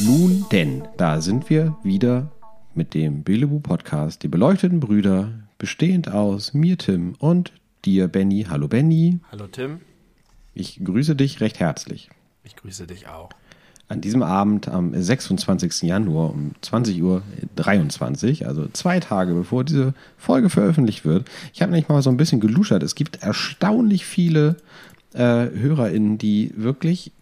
Nun denn, da sind wir wieder mit dem Belebu Podcast, die beleuchteten Brüder, bestehend aus mir, Tim, und dir, Benny. Hallo, Benny. Hallo Tim, Ich grüße dich recht herzlich. ich grüße dich auch. An diesem Abend am 26. Januar um 20.23 Uhr, also zwei Tage bevor diese Folge veröffentlicht wird. Ich habe nämlich mal so ein bisschen geluschert. Es gibt erstaunlich viele äh, HörerInnen, die wirklich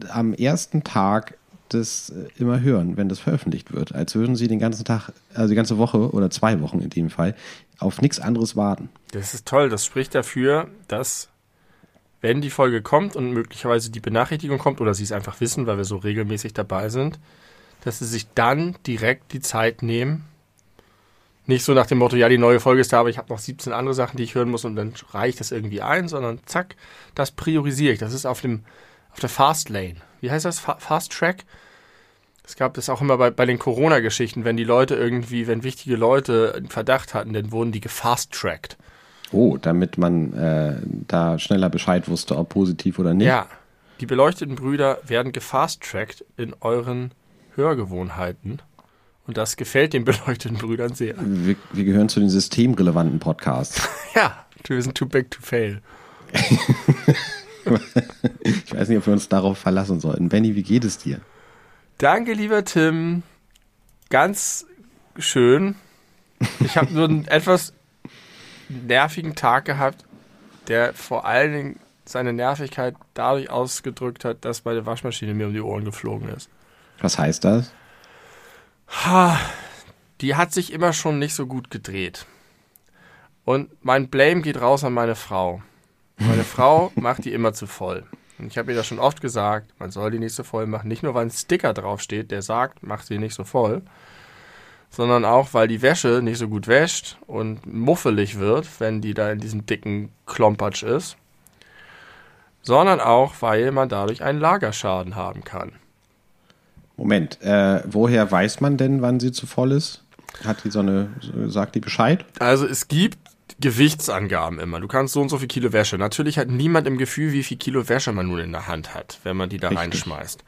äh, am ersten Tag das äh, immer hören, wenn das veröffentlicht wird. Als würden sie den ganzen Tag, also die ganze Woche oder zwei Wochen in dem Fall, auf nichts anderes warten. Das ist toll, das spricht dafür, dass wenn die Folge kommt und möglicherweise die Benachrichtigung kommt oder sie es einfach wissen, weil wir so regelmäßig dabei sind, dass sie sich dann direkt die Zeit nehmen. Nicht so nach dem Motto, ja, die neue Folge ist da, aber ich habe noch 17 andere Sachen, die ich hören muss und dann reicht das irgendwie ein, sondern zack, das priorisiere ich. Das ist auf dem auf der Fast Lane. Wie heißt das? Fa Fast Track? Es gab das auch immer bei, bei den Corona-Geschichten, wenn die Leute irgendwie, wenn wichtige Leute einen Verdacht hatten, dann wurden die gefast-tracked. Oh, damit man äh, da schneller Bescheid wusste, ob positiv oder nicht. Ja, die beleuchteten Brüder werden gefast-tracked in euren Hörgewohnheiten. Und das gefällt den beleuchteten Brüdern sehr. Wir, wir gehören zu den systemrelevanten Podcasts. Ja, wir sind too big to fail. Ich weiß nicht, ob wir uns darauf verlassen sollten. Benny, wie geht es dir? Danke, lieber Tim. Ganz schön. Ich habe nur einen etwas nervigen Tag gehabt, der vor allen Dingen seine Nervigkeit dadurch ausgedrückt hat, dass meine Waschmaschine mir um die Ohren geflogen ist. Was heißt das? Die hat sich immer schon nicht so gut gedreht. Und mein Blame geht raus an meine Frau. Meine Frau macht die immer zu voll. Und ich habe ihr das schon oft gesagt, man soll die nicht so voll machen. Nicht nur, weil ein Sticker draufsteht, der sagt, mach sie nicht so voll, sondern auch, weil die Wäsche nicht so gut wäscht und muffelig wird, wenn die da in diesem dicken Klompatsch ist. Sondern auch, weil man dadurch einen Lagerschaden haben kann. Moment, äh, woher weiß man denn, wann sie zu voll ist? Hat die so eine, sagt die Bescheid? Also es gibt Gewichtsangaben immer. Du kannst so und so viel Kilo Wäsche. Natürlich hat niemand im Gefühl, wie viel Kilo Wäsche man nun in der Hand hat, wenn man die da Richtig. reinschmeißt.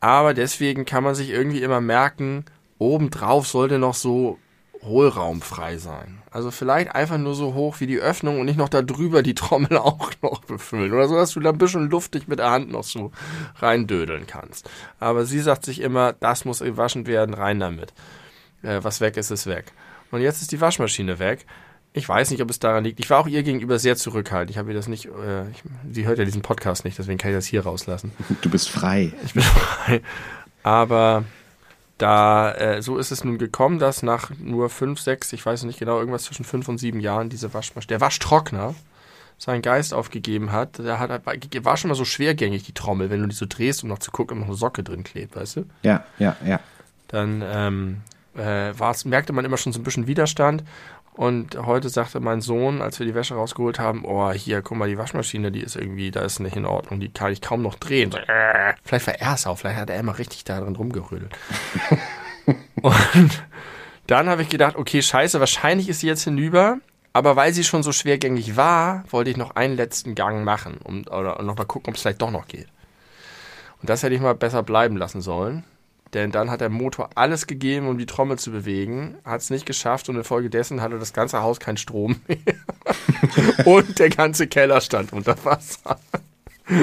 Aber deswegen kann man sich irgendwie immer merken, obendrauf sollte noch so hohlraumfrei sein. Also vielleicht einfach nur so hoch wie die Öffnung und nicht noch da drüber die Trommel auch noch befüllen. Oder so, dass du da ein bisschen luftig mit der Hand noch so reindödeln kannst. Aber sie sagt sich immer, das muss gewaschen werden, rein damit. Äh, was weg ist, ist weg. Und jetzt ist die Waschmaschine weg. Ich weiß nicht, ob es daran liegt. Ich war auch ihr gegenüber sehr zurückhaltend. Ich habe ihr das nicht, äh, ich, sie hört ja diesen Podcast nicht, deswegen kann ich das hier rauslassen. Du bist frei. Ich bin frei. Aber da, äh, so ist es nun gekommen, dass nach nur fünf, sechs, ich weiß nicht genau, irgendwas zwischen fünf und sieben Jahren diese Waschmaschine, der Waschtrockner, seinen Geist aufgegeben hat. Der hat, war schon mal so schwergängig, die Trommel, wenn du die so drehst, um noch zu gucken, ob noch eine Socke drin klebt, weißt du? Ja, ja, ja. dann ähm, äh, merkte man immer schon so ein bisschen Widerstand. Und heute sagte mein Sohn, als wir die Wäsche rausgeholt haben, oh, hier, guck mal, die Waschmaschine, die ist irgendwie, da ist nicht in Ordnung, die kann ich kaum noch drehen. So, äh, vielleicht war er es auch, vielleicht hat er immer richtig da drin rumgerödelt. Und dann habe ich gedacht, okay, scheiße, wahrscheinlich ist sie jetzt hinüber. Aber weil sie schon so schwergängig war, wollte ich noch einen letzten Gang machen um, oder noch mal gucken, ob es vielleicht doch noch geht. Und das hätte ich mal besser bleiben lassen sollen. Denn dann hat der Motor alles gegeben, um die Trommel zu bewegen, hat es nicht geschafft und infolgedessen hatte das ganze Haus keinen Strom mehr. und der ganze Keller stand unter Wasser.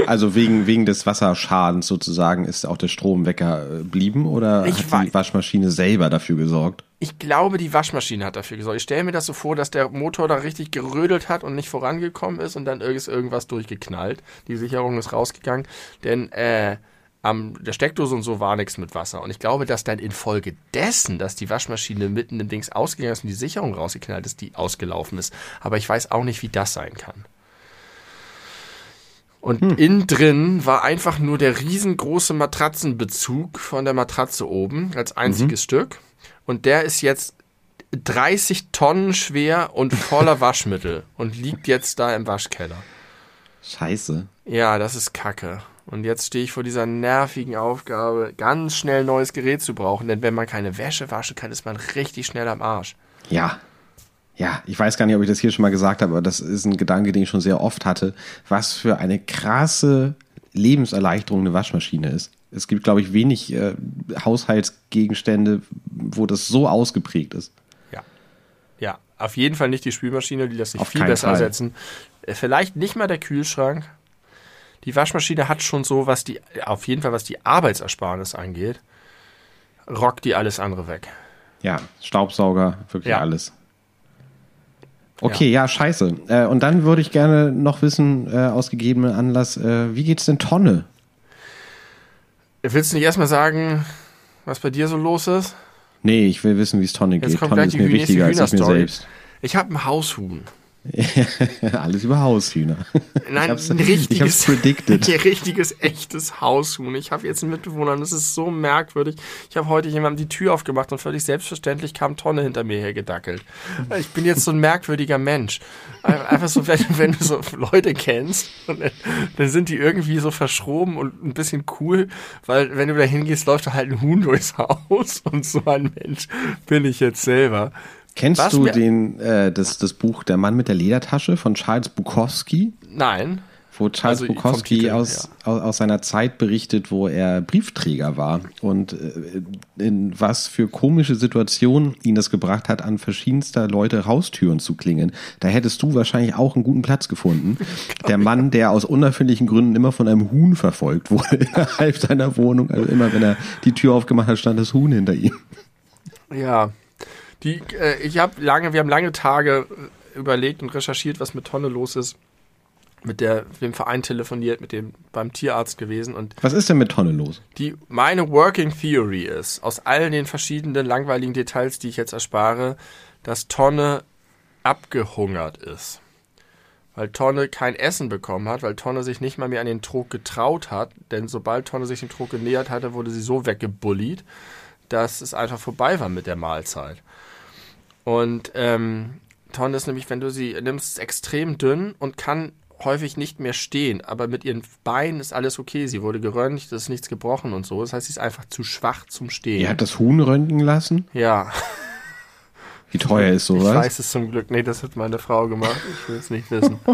Also wegen, wegen des Wasserschadens sozusagen ist auch der Strom weggeblieben oder Ich hat die Waschmaschine selber dafür gesorgt? Ich glaube, die Waschmaschine hat dafür gesorgt. Ich stelle mir das so vor, dass der Motor da richtig gerödelt hat und nicht vorangekommen ist und dann ist irgendwas durchgeknallt. Die Sicherung ist rausgegangen. Denn äh, am der Steckdose und so war nichts mit Wasser. Und ich glaube, dass dann infolgedessen, dass die Waschmaschine mitten im Dings ausgegangen ist und die Sicherung rausgeknallt ist, die ausgelaufen ist. Aber ich weiß auch nicht, wie das sein kann. Und innen drin war einfach nur der riesengroße Matratzenbezug von der Matratze oben als einziges Stück. Und der ist jetzt 30 Tonnen schwer und voller Waschmittel und liegt jetzt da im Waschkeller. Scheiße. Ja, das ist Kacke. Und jetzt stehe ich vor dieser nervigen Aufgabe, ganz schnell neues Gerät zu brauchen. Denn wenn man keine Wäsche waschen kann, ist man richtig schnell am Arsch. Ja. Ja, ich weiß gar nicht, ob ich das hier schon mal gesagt habe, aber das ist ein Gedanke, den ich schon sehr oft hatte. Was für eine krasse Lebenserleichterung eine Waschmaschine ist. Es gibt, glaube ich, wenig äh, Haushaltsgegenstände, wo das so ausgeprägt ist. Ja. Ja, auf jeden Fall nicht die Spülmaschine, die lässt sich Auf viel besser Fall. ersetzen. Äh, Vielleicht nicht mal der Kühlschrank. Die Waschmaschine hat schon so, was die, auf jeden Fall was die Arbeitsersparnis angeht, rockt die alles andere weg. Ja, Staubsauger, wirklich Ja. alles. Okay, ja, scheiße. Äh, und dann würde ich gerne noch wissen, äh, aus gegebenem Anlass, äh, wie geht's denn Tonne? Willst du nicht erstmal sagen, was bei dir so los ist? Nee, ich will wissen, wie es Tonne geht. kommt Tonne ist mir wichtiger als ich mir selbst. Ich habe ein Haushuhn. Alles über Haushühner. Nein, hab's- ein ich richtiges, hab's predicted. ein richtiges, echtes Haushuhn. Ich habe jetzt einen Mitbewohner und das ist so merkwürdig. Ich habe heute jemandem die Tür aufgemacht und völlig selbstverständlich kam Tonne hinter mir hergedackelt. Ich bin jetzt so ein merkwürdiger Mensch. Einfach so, wenn, wenn du so Leute kennst, und dann, dann sind die irgendwie so verschroben und ein bisschen cool, weil wenn du da hingehst, läuft da halt ein Huhn durchs Haus und so ein Mensch bin ich jetzt selber. Kennst Was du den, äh, das, das Buch Der Mann mit der Ledertasche von Charles Bukowski? Nein. Wo Charles Also Bukowski Titel, aus, aus, aus seiner Zeit berichtet, wo er Briefträger war und äh, in was für komische Situationen ihn das gebracht hat, an verschiedenster Leute Haustüren zu klingeln. Da hättest du wahrscheinlich auch einen guten Platz gefunden. Der Mann, der aus unerfindlichen Gründen immer von einem Huhn verfolgt wurde innerhalb seiner Wohnung. Also immer, wenn er die Tür aufgemacht hat, stand das Huhn hinter ihm. Ja, die, äh, ich habe lange, wir haben lange Tage äh, überlegt und recherchiert, was mit Tonne los ist. Mit der, dem Verein telefoniert, mit dem beim Tierarzt gewesen und Was ist denn mit Tonne los? die meine Working Theory ist, aus all den verschiedenen langweiligen Details, die ich jetzt erspare, dass Tonne abgehungert ist. Weil Tonne kein Essen bekommen hat, weil Tonne sich nicht mal mehr an den Trog getraut hat, denn sobald Tonne sich dem Trog genähert hatte, wurde sie so weggebullied, dass es einfach vorbei war mit der Mahlzeit. Und ähm, Tonne ist nämlich, wenn du sie nimmst, extrem dünn und kann häufig nicht mehr stehen, aber mit ihren Beinen ist alles okay. Sie wurde geröntgt, es ist nichts gebrochen und so. Das heißt, sie ist einfach zu schwach zum Stehen. Ihr habt das Huhn röntgen lassen? ja, Wie teuer ist ich sowas? weiß es zum Glück. Nee, das hat meine Frau gemacht. Ich will es nicht wissen.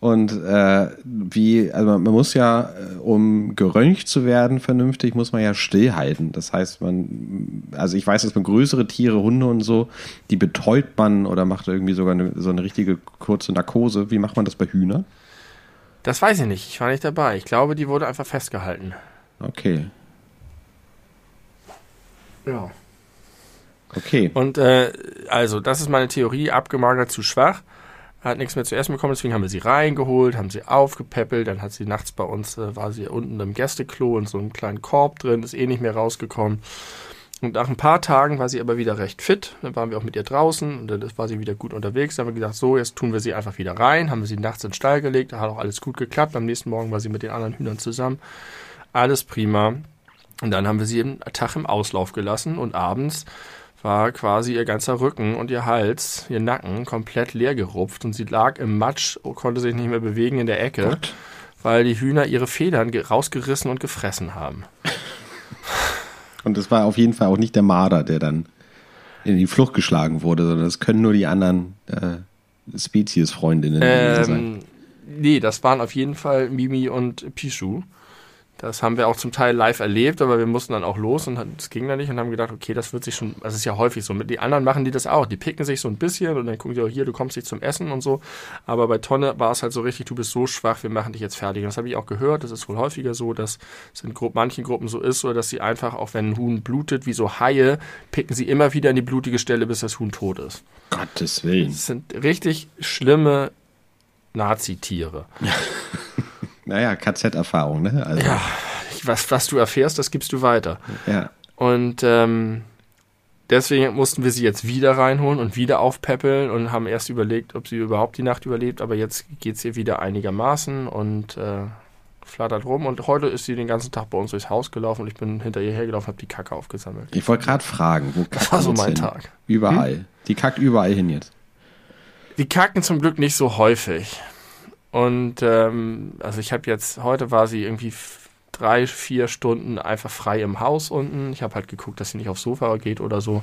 Und äh, wie, also man muss ja, äh, um geröntgt zu werden vernünftig, muss man ja stillhalten. Das heißt, man, also ich weiß, dass man größere Tiere, Hunde und so, die betäubt man oder macht irgendwie sogar eine, so eine richtige kurze Narkose. Wie macht man das bei Hühnern? Das weiß ich nicht. Ich war nicht dabei. Ich glaube, die wurde einfach festgehalten. Okay, Ja. okay. Und äh, also, das ist meine Theorie, abgemagert zu schwach. Hat nichts mehr zu essen bekommen, deswegen haben wir sie reingeholt, haben sie aufgepäppelt, dann hat sie nachts bei uns, äh, war sie unten im Gästeklo in so einem kleinen Korb drin, ist eh nicht mehr rausgekommen. Und nach ein paar Tagen war sie aber wieder recht fit. Dann waren wir auch mit ihr draußen und dann war sie wieder gut unterwegs. Dann haben wir gesagt, so, jetzt tun wir sie einfach wieder rein. Haben wir sie nachts in den Stall gelegt. Da hat auch alles gut geklappt. Am nächsten Morgen war sie mit den anderen Hühnern zusammen. Alles prima. Und dann haben wir sie einen Tag im Auslauf gelassen und abends war quasi ihr ganzer Rücken und ihr Hals, ihr Nacken komplett leer gerupft und sie lag im Matsch, konnte sich nicht mehr bewegen in der Ecke, Gott. weil die Hühner ihre Federn ge- rausgerissen und gefressen haben. Und es war auf jeden Fall auch nicht der Marder, der dann in die Flucht geschlagen wurde, sondern es können nur die anderen äh, Speziesfreundinnen gewesen sein. Ähm, nee, das waren auf jeden Fall Mimi und Pichu. Das haben wir auch zum Teil live erlebt, aber wir mussten dann auch los und es ging dann nicht und haben gedacht, okay, das wird sich schon, das ist ja häufig so. Mit die anderen machen die das auch. Die picken sich so ein bisschen und dann gucken die auch hier, du kommst nicht zum Essen und so. Aber bei Tonne war es halt so richtig, du bist so schwach, wir machen dich jetzt fertig. Und das habe ich auch gehört. Das ist wohl häufiger so, dass es in manchen Gruppen so ist, oder dass sie einfach, auch wenn ein Huhn blutet, wie so Haie, picken sie immer wieder an die blutige Stelle, bis das Huhn tot ist. Gottes Willen. Das sind richtig schlimme Nazi-Tiere. Naja, KZ-Erfahrung, ne? Also, Ja, was, was du erfährst, das gibst du weiter. ja. Und ähm, deswegen mussten wir sie jetzt wieder reinholen und wieder aufpäppeln und haben erst überlegt, ob sie überhaupt die Nacht überlebt. Aber jetzt geht es ihr wieder einigermaßen und äh, flattert rum. Und heute ist sie den ganzen Tag bei uns durchs Haus gelaufen und ich bin hinter ihr hergelaufen, habe die Kacke aufgesammelt. Ich wollte gerade fragen, wo Das war so kackt mein hin? Tag. Überall. Die kackt überall hin jetzt. Die kacken zum Glück nicht so häufig. Und ähm, also ich habe jetzt, heute war sie irgendwie drei, vier Stunden einfach frei im Haus unten. Ich habe halt geguckt, dass sie nicht aufs Sofa geht oder so.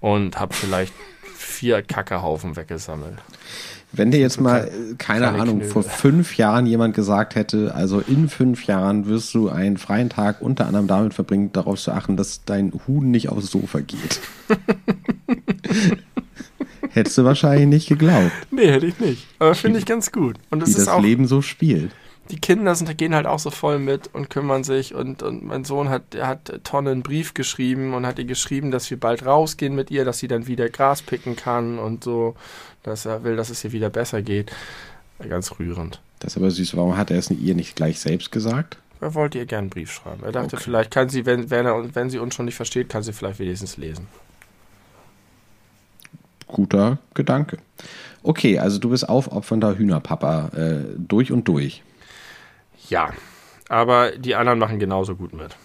Und habe vielleicht vier Kackehaufen weggesammelt. Wenn dir jetzt mal, keine Ahnung, Knödel. vor fünf Jahren jemand gesagt hätte, also in fünf Jahren wirst du einen freien Tag unter anderem damit verbringen, darauf zu achten, dass dein Huhn nicht aufs Sofa geht. Hättest du wahrscheinlich nicht geglaubt. Nee, hätte ich nicht. Aber finde ich ganz gut. Und es Wie ist das auch, Leben so spielt. Die Kinder sind, gehen halt auch so voll mit und kümmern sich. Und, und mein Sohn hat, der hat Tonne einen Brief geschrieben und hat ihr geschrieben, dass wir bald rausgehen mit ihr, dass sie dann wieder Gras picken kann und so, dass er will, dass es ihr wieder besser geht. Ganz rührend. Das ist aber süß. Warum hat er es ihr nicht gleich selbst gesagt? Er wollte ihr gerne einen Brief schreiben. Er dachte, okay. vielleicht kann sie, wenn, wenn, er, wenn sie uns schon nicht versteht, kann sie vielleicht wenigstens lesen guter Gedanke. Okay, also du bist aufopfernder Hühnerpapa äh, durch und durch. Ja, aber die anderen machen genauso gut mit.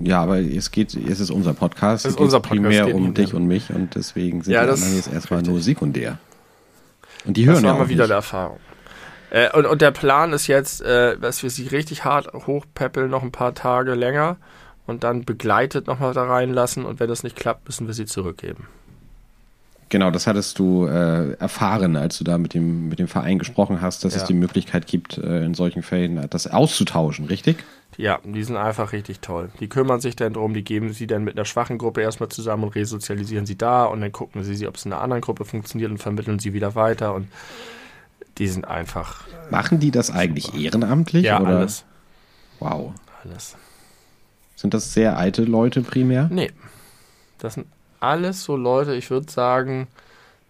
Ja, aber es geht, es ist unser Podcast. Es ist unser Podcast. primär um dich und mich und deswegen sind ja, die anderen jetzt erstmal nur sekundär. Und die hören das war ja mal wieder nicht. der Erfahrung. Äh, und, und der Plan ist jetzt, äh, dass wir sie richtig hart hochpeppeln, noch ein paar Tage länger und dann begleitet nochmal da reinlassen und wenn das nicht klappt, müssen wir sie zurückgeben. Genau, das hattest du äh, erfahren, als du da mit dem, mit dem Verein gesprochen hast, dass ja. es die Möglichkeit gibt, äh, in solchen Fällen das auszutauschen, richtig? Ja, die sind einfach richtig toll. Die kümmern sich dann drum, die geben sie dann mit einer schwachen Gruppe erstmal zusammen und resozialisieren sie da und dann gucken sie, ob es in einer anderen Gruppe funktioniert und vermitteln sie wieder weiter und die sind einfach. Machen die das eigentlich super. ehrenamtlich? Ja, oder? alles. Wow. Alles. Sind das sehr alte Leute primär? Nee. Das sind alles so Leute, ich würde sagen,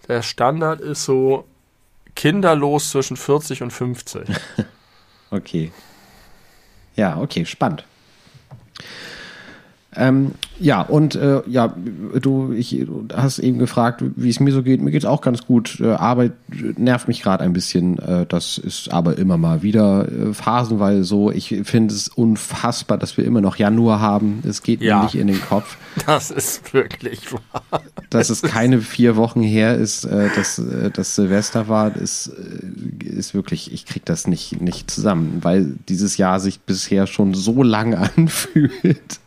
der Standard ist so kinderlos zwischen 40 und 50. okay. Ja, okay, spannend. Ähm, ja, und äh, ja, du, ich, du hast eben gefragt, wie es mir so geht. Mir geht es auch ganz gut. Äh, Arbeit nervt mich gerade ein bisschen. Äh, das ist aber immer mal wieder äh, phasenweise so. Ich finde es unfassbar, dass wir immer noch Januar haben. Es geht ja, mir nicht in den Kopf. Das ist wirklich wahr. Dass es keine vier Wochen her ist, äh, dass äh, das Silvester war, ist, äh, ist wirklich, ich krieg das nicht, nicht zusammen, weil dieses Jahr sich bisher schon so lang anfühlt.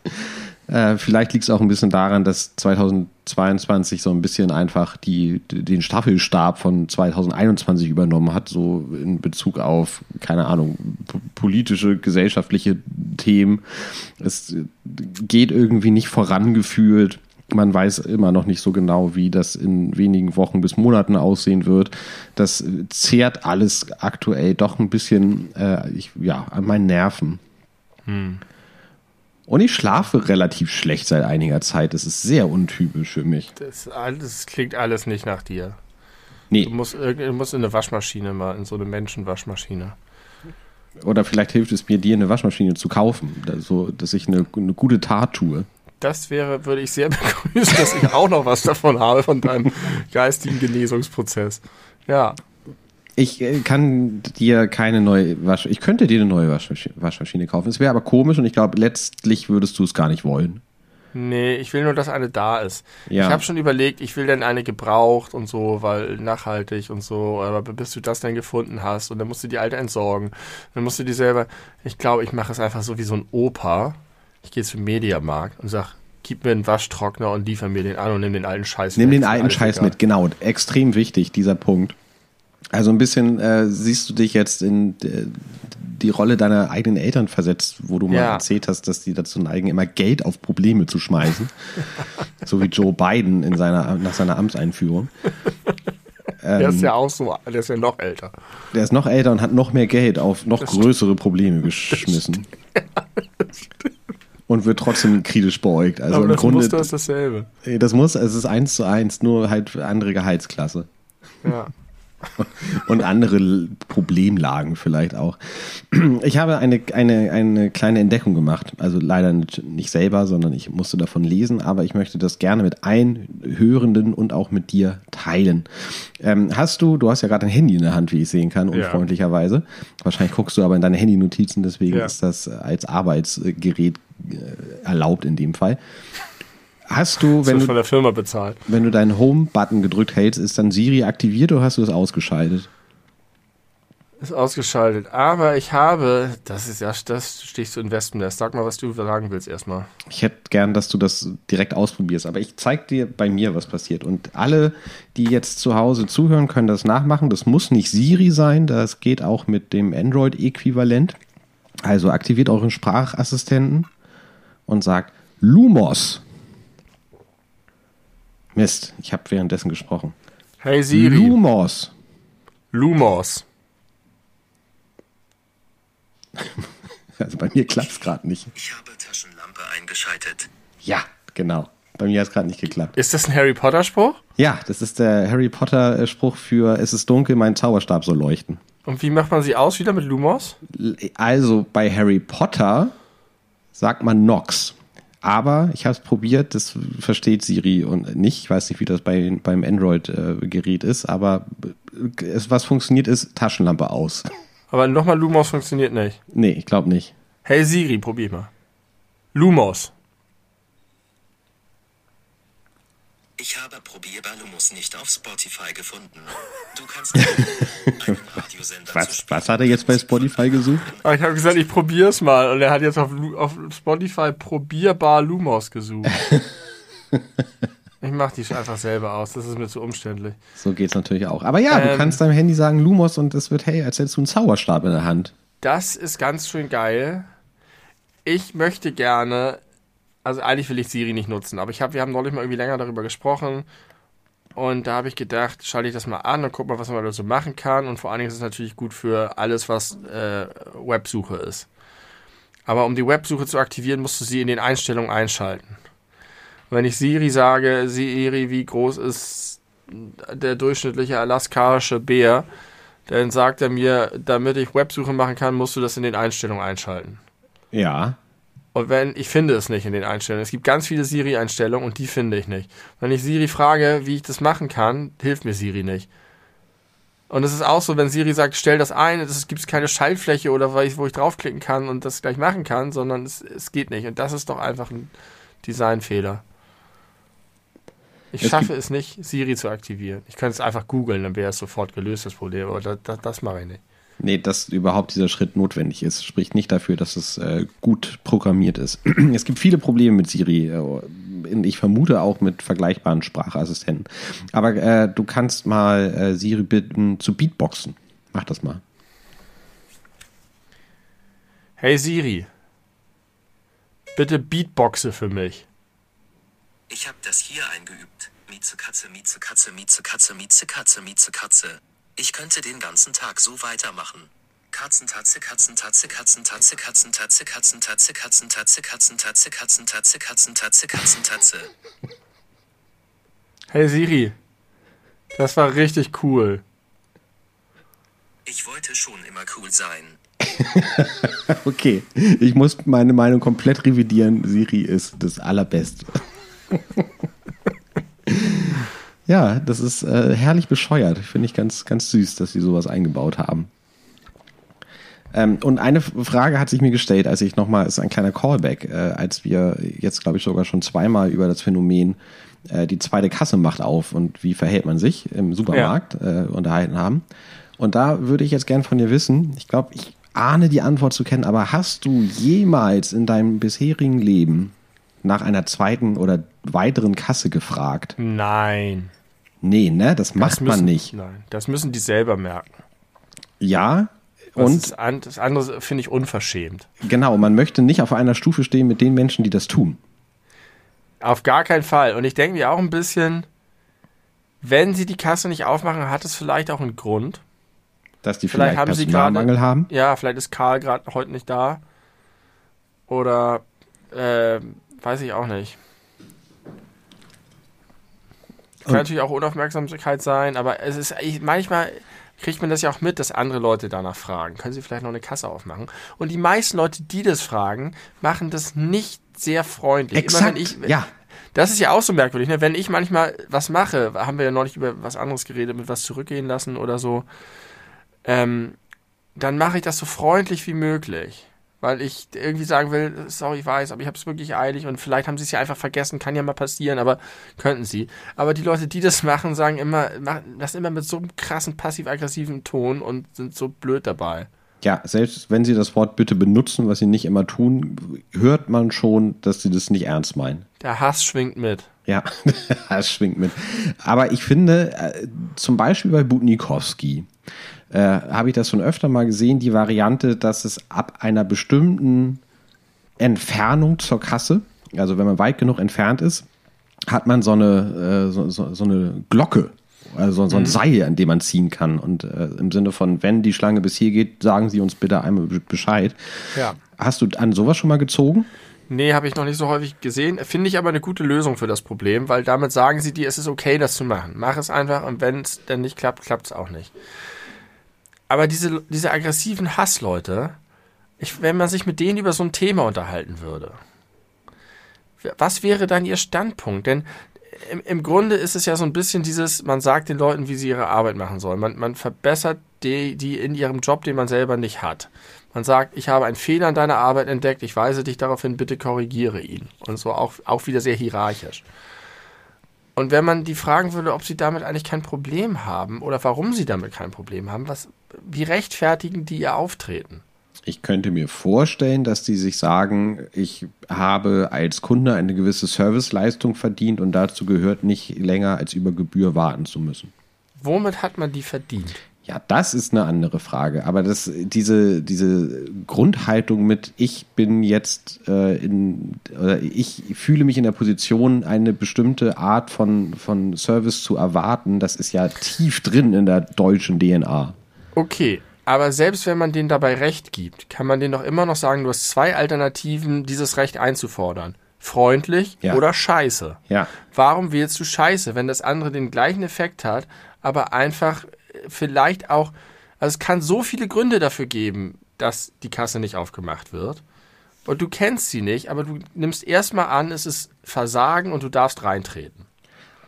Äh, vielleicht liegt es auch ein bisschen daran, dass 2022 so ein bisschen einfach die, den Staffelstab von 2021 übernommen hat, so in Bezug auf, keine Ahnung, politische, gesellschaftliche Themen. Es geht irgendwie nicht vorangeführt. Man weiß immer noch nicht so genau, wie das in wenigen Wochen bis Monaten aussehen wird. Das zehrt alles aktuell doch ein bisschen äh, ich, ja, an meinen Nerven. Hm. Und ich schlafe relativ schlecht seit einiger Zeit. Das ist sehr untypisch für mich. Das, das klingt alles nicht nach dir. Nee. Du musst, du musst in eine Waschmaschine mal, in so eine Menschenwaschmaschine. Oder vielleicht hilft es mir, dir eine Waschmaschine zu kaufen, so, dass ich eine, eine gute Tat tue. Das wäre, würde ich sehr begrüßen, dass ich auch noch was davon habe, von deinem geistigen Genesungsprozess. Ja. Ich äh, kann dir keine neue Waschmaschine. Ich könnte dir eine neue Waschmaschine kaufen. Es wäre aber komisch und ich glaube, letztlich würdest du es gar nicht wollen. Nee, ich will nur, dass eine da ist. Ja. Ich habe schon überlegt, ich will dann eine gebraucht und so, weil nachhaltig und so, aber bis du das dann gefunden hast und dann musst du die alte entsorgen. Dann musst du die selber. Ich glaube, ich mache es einfach so wie so ein Opa. Ich gehe zum Mediamarkt und sag, gib mir einen Waschtrockner und liefer mir den an und nimm den alten Scheiß mit. Nimm den alten Scheiß mit, genau. Extrem wichtig, dieser Punkt. Also ein bisschen äh, siehst du dich jetzt in äh, die Rolle deiner eigenen Eltern versetzt, wo du mal ja. erzählt hast, dass die dazu neigen, immer Geld auf Probleme zu schmeißen. so wie Joe Biden in seiner, nach seiner Amtseinführung. der ist ähm, ja auch so, der ist ja noch älter. Der ist noch älter und hat noch mehr Geld auf noch das größere Probleme geschmissen. und wird trotzdem kritisch beäugt. Also Aber im das Grunde, Muster ist dasselbe. Das muss, es ist eins zu eins, nur halt andere Gehaltsklasse. Ja. Und andere Problemlagen vielleicht auch. Ich habe eine, eine, eine kleine Entdeckung gemacht. Also leider nicht selber, sondern ich musste davon lesen, aber ich möchte das gerne mit allen Hörenden und auch mit dir teilen. Ähm, hast du, du hast ja gerade ein Handy in der Hand, wie ich sehen kann, unfreundlicherweise. Ja. Wahrscheinlich guckst du aber in deine Handy-Notizen, deswegen ja. ist das als Arbeitsgerät äh, erlaubt in dem Fall. Hast du, wenn du von der Firma bezahlt. Wenn du deinen Home-Button gedrückt hältst, ist dann Siri aktiviert oder hast du das ausgeschaltet? Ist ausgeschaltet. Aber ich habe, das ist ja, das stichst du in Wespennest. Sag mal, was du sagen willst erstmal. Ich hätte gern, dass du das direkt ausprobierst, aber ich zeig dir bei mir, was passiert. Und alle, die jetzt zu Hause zuhören, können das nachmachen. Das muss nicht Siri sein, das geht auch mit dem Android-Äquivalent. Also aktiviert euren Sprachassistenten und sagt Lumos. Mist, ich habe währenddessen gesprochen. Hey Siri. Lumos. Lumos. Also bei mir klappt es gerade nicht. Ich habe Taschenlampe eingeschaltet. Ja, genau. Bei mir hat es gerade nicht geklappt. Ist das ein Harry Potter Spruch? Ja, das ist der Harry Potter Spruch für Es ist dunkel, mein Zauberstab soll leuchten. Und wie macht man sie aus wieder mit Lumos? Also bei Harry Potter sagt man Nox. Aber ich habe es probiert, das versteht Siri und nicht. Ich weiß nicht, wie das bei, beim Android-Gerät ist, aber es, was funktioniert, ist Taschenlampe aus. Aber nochmal Lumos funktioniert nicht. Nee, ich glaube nicht. Hey Siri, probier mal. Lumos. Ich habe Probierbar Lumus nicht auf Spotify gefunden. Du kannst einen Radiosender zu Was, was hat er jetzt bei Spotify gesucht? Aber ich habe gesagt, ich probier's mal. Und er hat jetzt auf, auf Spotify probierbar Lumos gesucht. ich mach die einfach selber aus. Das ist mir zu umständlich. So geht's natürlich auch. Aber ja, du Ähm. kannst deinem Handy sagen Lumos und es wird, hey, als hättest du einen Zauberstab in der Hand. Das ist ganz schön geil. Ich möchte gerne, also eigentlich will ich Siri nicht nutzen, aber ich hab, wir haben neulich mal irgendwie länger darüber gesprochen und da habe ich gedacht, schalte ich das mal an und guck mal, was man da so machen kann und vor allen Dingen ist es natürlich gut für alles, was äh, Websuche ist. Aber um die Websuche zu aktivieren, musst du sie in den Einstellungen einschalten. Wenn ich Siri sage, Siri, wie groß ist der durchschnittliche alaskaische Bär, dann sagt er mir, damit ich Websuche machen kann, musst du das in den Einstellungen einschalten. Ja. Und wenn, ich finde es nicht in den Einstellungen. Es gibt ganz viele Siri-Einstellungen und die finde ich nicht. Wenn ich Siri frage, wie ich das machen kann, hilft mir Siri nicht. Und es ist auch so, wenn Siri sagt, stell das ein, es gibt keine Schaltfläche oder wo ich, draufklicken kann und das gleich machen kann, sondern es, es geht nicht. Und das ist doch einfach ein Designfehler. Ich Es schaffe es nicht, Siri zu aktivieren. Ich könnte es einfach googeln, dann wäre es sofort gelöst, das Problem. Aber das, das, das mache ich nicht. Nee, dass überhaupt dieser Schritt notwendig ist, spricht nicht dafür, dass es äh, gut programmiert ist. es gibt viele Probleme mit Siri. Äh, ich vermute auch mit vergleichbaren Sprachassistenten. Aber äh, du kannst mal äh, Siri bitten zu Beatboxen. Mach das mal. Hey Siri, bitte Beatboxe für mich. Ich habe das hier eingeübt. Mieze Katze, Mieze Katze, Mieze Katze, Mieze Katze, Mieze Katze. Ich könnte den ganzen Tag so weitermachen. Katzentatze, Katzentatze, Katzentatze, Katzentatze, Katzentatze, Katzentatze, Katzentatze, Katzentatze, Katzentatze, Katzentatze. Hey Siri, das war richtig cool. Ich wollte schon immer cool sein. Okay, ich muss meine Meinung komplett revidieren. Siri ist das Allerbeste. ja, das ist äh, herrlich bescheuert. Finde ich ganz, ganz süß, dass sie sowas eingebaut haben. Ähm, und eine Frage hat sich mir gestellt, als ich nochmal, ist ein kleiner Callback, äh, als wir jetzt, glaube ich, sogar schon zweimal über das Phänomen äh, die zweite Kasse macht auf und wie verhält man sich im Supermarkt äh, unterhalten haben. Und da würde ich jetzt gern von dir wissen, ich glaube, ich ahne die Antwort zu kennen, aber hast du jemals in deinem bisherigen Leben nach einer zweiten oder weiteren Kasse gefragt? Nein. Nee, ne? Das macht das müssen, man nicht. Nein, das müssen die selber merken. Ja. Das Und an, das andere finde ich unverschämt. genau, man möchte nicht auf einer Stufe stehen mit den Menschen, die das tun. Auf gar keinen Fall. Und ich denke mir auch ein bisschen, wenn sie die Kasse nicht aufmachen, hat es vielleicht auch einen Grund. Dass die Vielleicht vielleicht, haben sie gerade- haben. Ja, vielleicht ist Karl gerade heute nicht da. Oder äh, weiß ich auch nicht. Kann Und- natürlich auch Unaufmerksamkeit sein, aber es ist ich, manchmal kriegt man das ja auch mit, dass andere Leute danach fragen. Können Sie vielleicht noch eine Kasse aufmachen? Und die meisten Leute, die das fragen, machen das nicht sehr freundlich. Exakt, ich, ja. Das ist ja auch so merkwürdig, ne? Wenn ich manchmal was mache, haben wir ja neulich über was anderes geredet, mit was zurückgehen lassen oder so, ähm, dann mache ich das so freundlich wie möglich. Weil ich irgendwie sagen will, sorry, ich weiß, aber ich habe es wirklich eilig und vielleicht haben sie es ja einfach vergessen, kann ja mal passieren, aber könnten sie. Aber die Leute, die das machen, sagen immer, machen das immer mit so einem krassen passiv-aggressiven Ton und sind so blöd dabei. Ja, selbst wenn sie das Wort bitte benutzen, was sie nicht immer tun, hört man schon, dass sie das nicht ernst meinen. Der Hass schwingt mit. Ja, das schwingt mit. Aber ich finde, äh, zum Beispiel bei Butnikowski, äh, habe ich das schon öfter mal gesehen, die Variante, dass es ab einer bestimmten Entfernung zur Kasse, also wenn man weit genug entfernt ist, hat man so eine, äh, so, so, so eine Glocke, also so ein Seil, an dem man ziehen kann. Und äh, im Sinne von, wenn die Schlange bis hier geht, sagen Sie uns bitte einmal Bescheid. Ja. Hast du an sowas schon mal gezogen? Nee, habe ich noch nicht so häufig gesehen. Finde ich aber eine gute Lösung für das Problem, weil damit sagen sie dir, es ist okay, das zu machen. Mach es einfach und wenn es dann nicht klappt, klappt es auch nicht. Aber diese, diese aggressiven Hassleute, ich, wenn man sich mit denen über so ein Thema unterhalten würde, was wäre dann ihr Standpunkt? Denn im, im Grunde ist es ja so ein bisschen dieses, man sagt den Leuten, wie sie ihre Arbeit machen sollen. Man, man verbessert die, die in ihrem Job, den man selber nicht hat. Man sagt, ich habe einen Fehler in deiner Arbeit entdeckt, ich weise dich darauf hin, bitte korrigiere ihn. Und so auch, auch wieder sehr hierarchisch. Und wenn man die fragen würde, ob sie damit eigentlich kein Problem haben oder warum sie damit kein Problem haben, was, wie rechtfertigen die ihr Auftreten? Ich könnte mir vorstellen, dass die sich sagen, ich habe als Kunde eine gewisse Serviceleistung verdient und dazu gehört nicht länger als über Gebühr warten zu müssen. Womit hat man die verdient? Ja, das ist eine andere Frage. Aber das, diese, diese Grundhaltung mit, ich bin jetzt äh, in, oder ich fühle mich in der Position, eine bestimmte Art von, von Service zu erwarten, das ist ja tief drin in der deutschen DNA. Okay, aber selbst wenn man denen dabei Recht gibt, kann man denen doch immer noch sagen, du hast zwei Alternativen, dieses Recht einzufordern. Freundlich Ja. oder scheiße. Ja. Warum wählst du scheiße, wenn das andere den gleichen Effekt hat, aber einfach äh, vielleicht auch, also es kann so viele Gründe dafür geben, dass die Kasse nicht aufgemacht wird. Und du kennst sie nicht, aber du nimmst erstmal an, es ist Versagen und du darfst reintreten.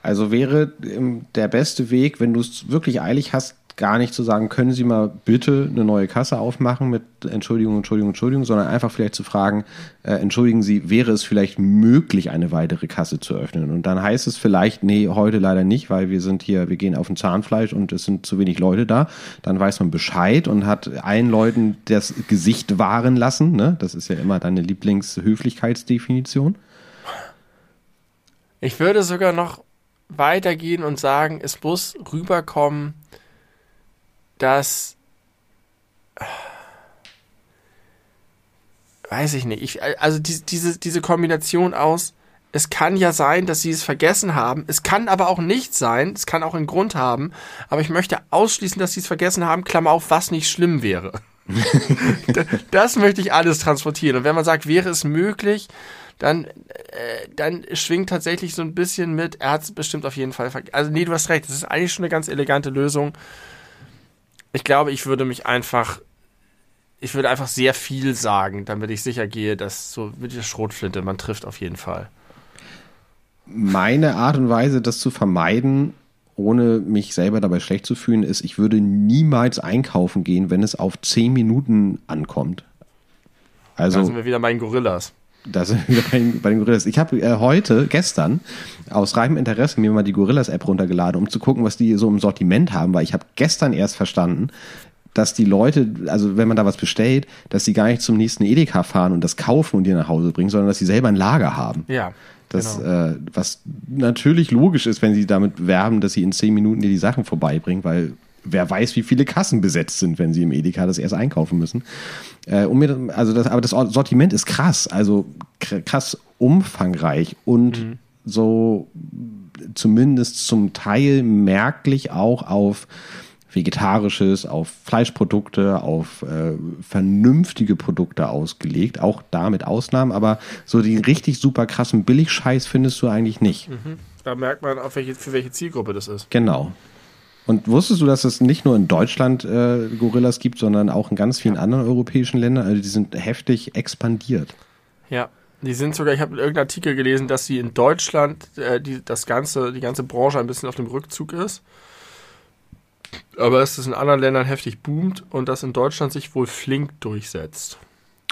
Also wäre ähm, der beste Weg, wenn du es wirklich eilig hast, gar nicht zu sagen, können Sie mal bitte eine neue Kasse aufmachen mit Entschuldigung, Entschuldigung, Entschuldigung, sondern einfach vielleicht zu fragen, äh, entschuldigen Sie, wäre es vielleicht möglich, eine weitere Kasse zu öffnen? Und dann heißt es vielleicht, nee, heute leider nicht, weil wir sind hier, wir gehen auf ein Zahnfleisch und es sind zu wenig Leute da. Dann weiß man Bescheid und hat allen Leuten das Gesicht wahren lassen. Ne? Das ist ja immer deine Lieblingshöflichkeitsdefinition. Ich würde sogar noch weitergehen und sagen, es muss rüberkommen, dass. Weiß ich nicht. Ich, also die, diese, diese Kombination aus, es kann ja sein, dass sie es vergessen haben. Es kann aber auch nicht sein. Es kann auch einen Grund haben. Aber ich möchte ausschließen, dass sie es vergessen haben. Klammer auf, was nicht schlimm wäre. das möchte ich alles transportieren. Und wenn man sagt, wäre es möglich, dann, äh, dann schwingt tatsächlich so ein bisschen mit, er hat es bestimmt auf jeden Fall vergessen. Also nee, du hast recht, das ist eigentlich schon eine ganz elegante Lösung. Ich glaube, ich würde mich einfach, ich würde einfach sehr viel sagen, damit ich sicher gehe, dass so mit der Schrotflinte, man trifft auf jeden Fall. Meine Art und Weise, das zu vermeiden, ohne mich selber dabei schlecht zu fühlen, ist, ich würde niemals einkaufen gehen, wenn es auf 10 Minuten ankommt. Da Also, sind wir wieder bei den Gorillas. Da sind wir bei den- Gorillas. Ich habe äh, heute, gestern, aus reinem Interesse mir mal die Gorillas-App runtergeladen, um zu gucken, was die so im Sortiment haben, weil ich habe gestern erst verstanden, dass die Leute, also wenn man da was bestellt, dass sie gar nicht zum nächsten Edeka fahren und das kaufen und dir nach Hause bringen, sondern dass sie selber ein Lager haben. Ja. Das, genau. äh, was natürlich logisch ist, wenn sie damit werben, dass sie in zehn Minuten dir die Sachen vorbeibringen, weil wer weiß, wie viele Kassen besetzt sind, wenn sie im Edeka das erst einkaufen müssen. Äh, um mir, also das, aber das Sortiment ist krass, also kr- krass umfangreich und so zumindest zum Teil merklich auch auf Vegetarisches, auf Fleischprodukte, auf äh, vernünftige Produkte ausgelegt, auch da mit Ausnahmen, aber so die richtig super krassen Billigscheiß findest du eigentlich nicht. Da merkt man, auf welche, für welche Zielgruppe das ist. Genau. Und wusstest du, dass es nicht nur in Deutschland äh, Gorillas gibt, sondern auch in ganz vielen anderen europäischen Ländern? Also die sind heftig expandiert. Ja. Die sind sogar, ich habe irgendeinen Artikel gelesen, dass sie in Deutschland äh, die, das ganze, die ganze Branche ein bisschen auf dem Rückzug ist. Aber dass es in anderen Ländern heftig boomt und das in Deutschland sich wohl flink durchsetzt.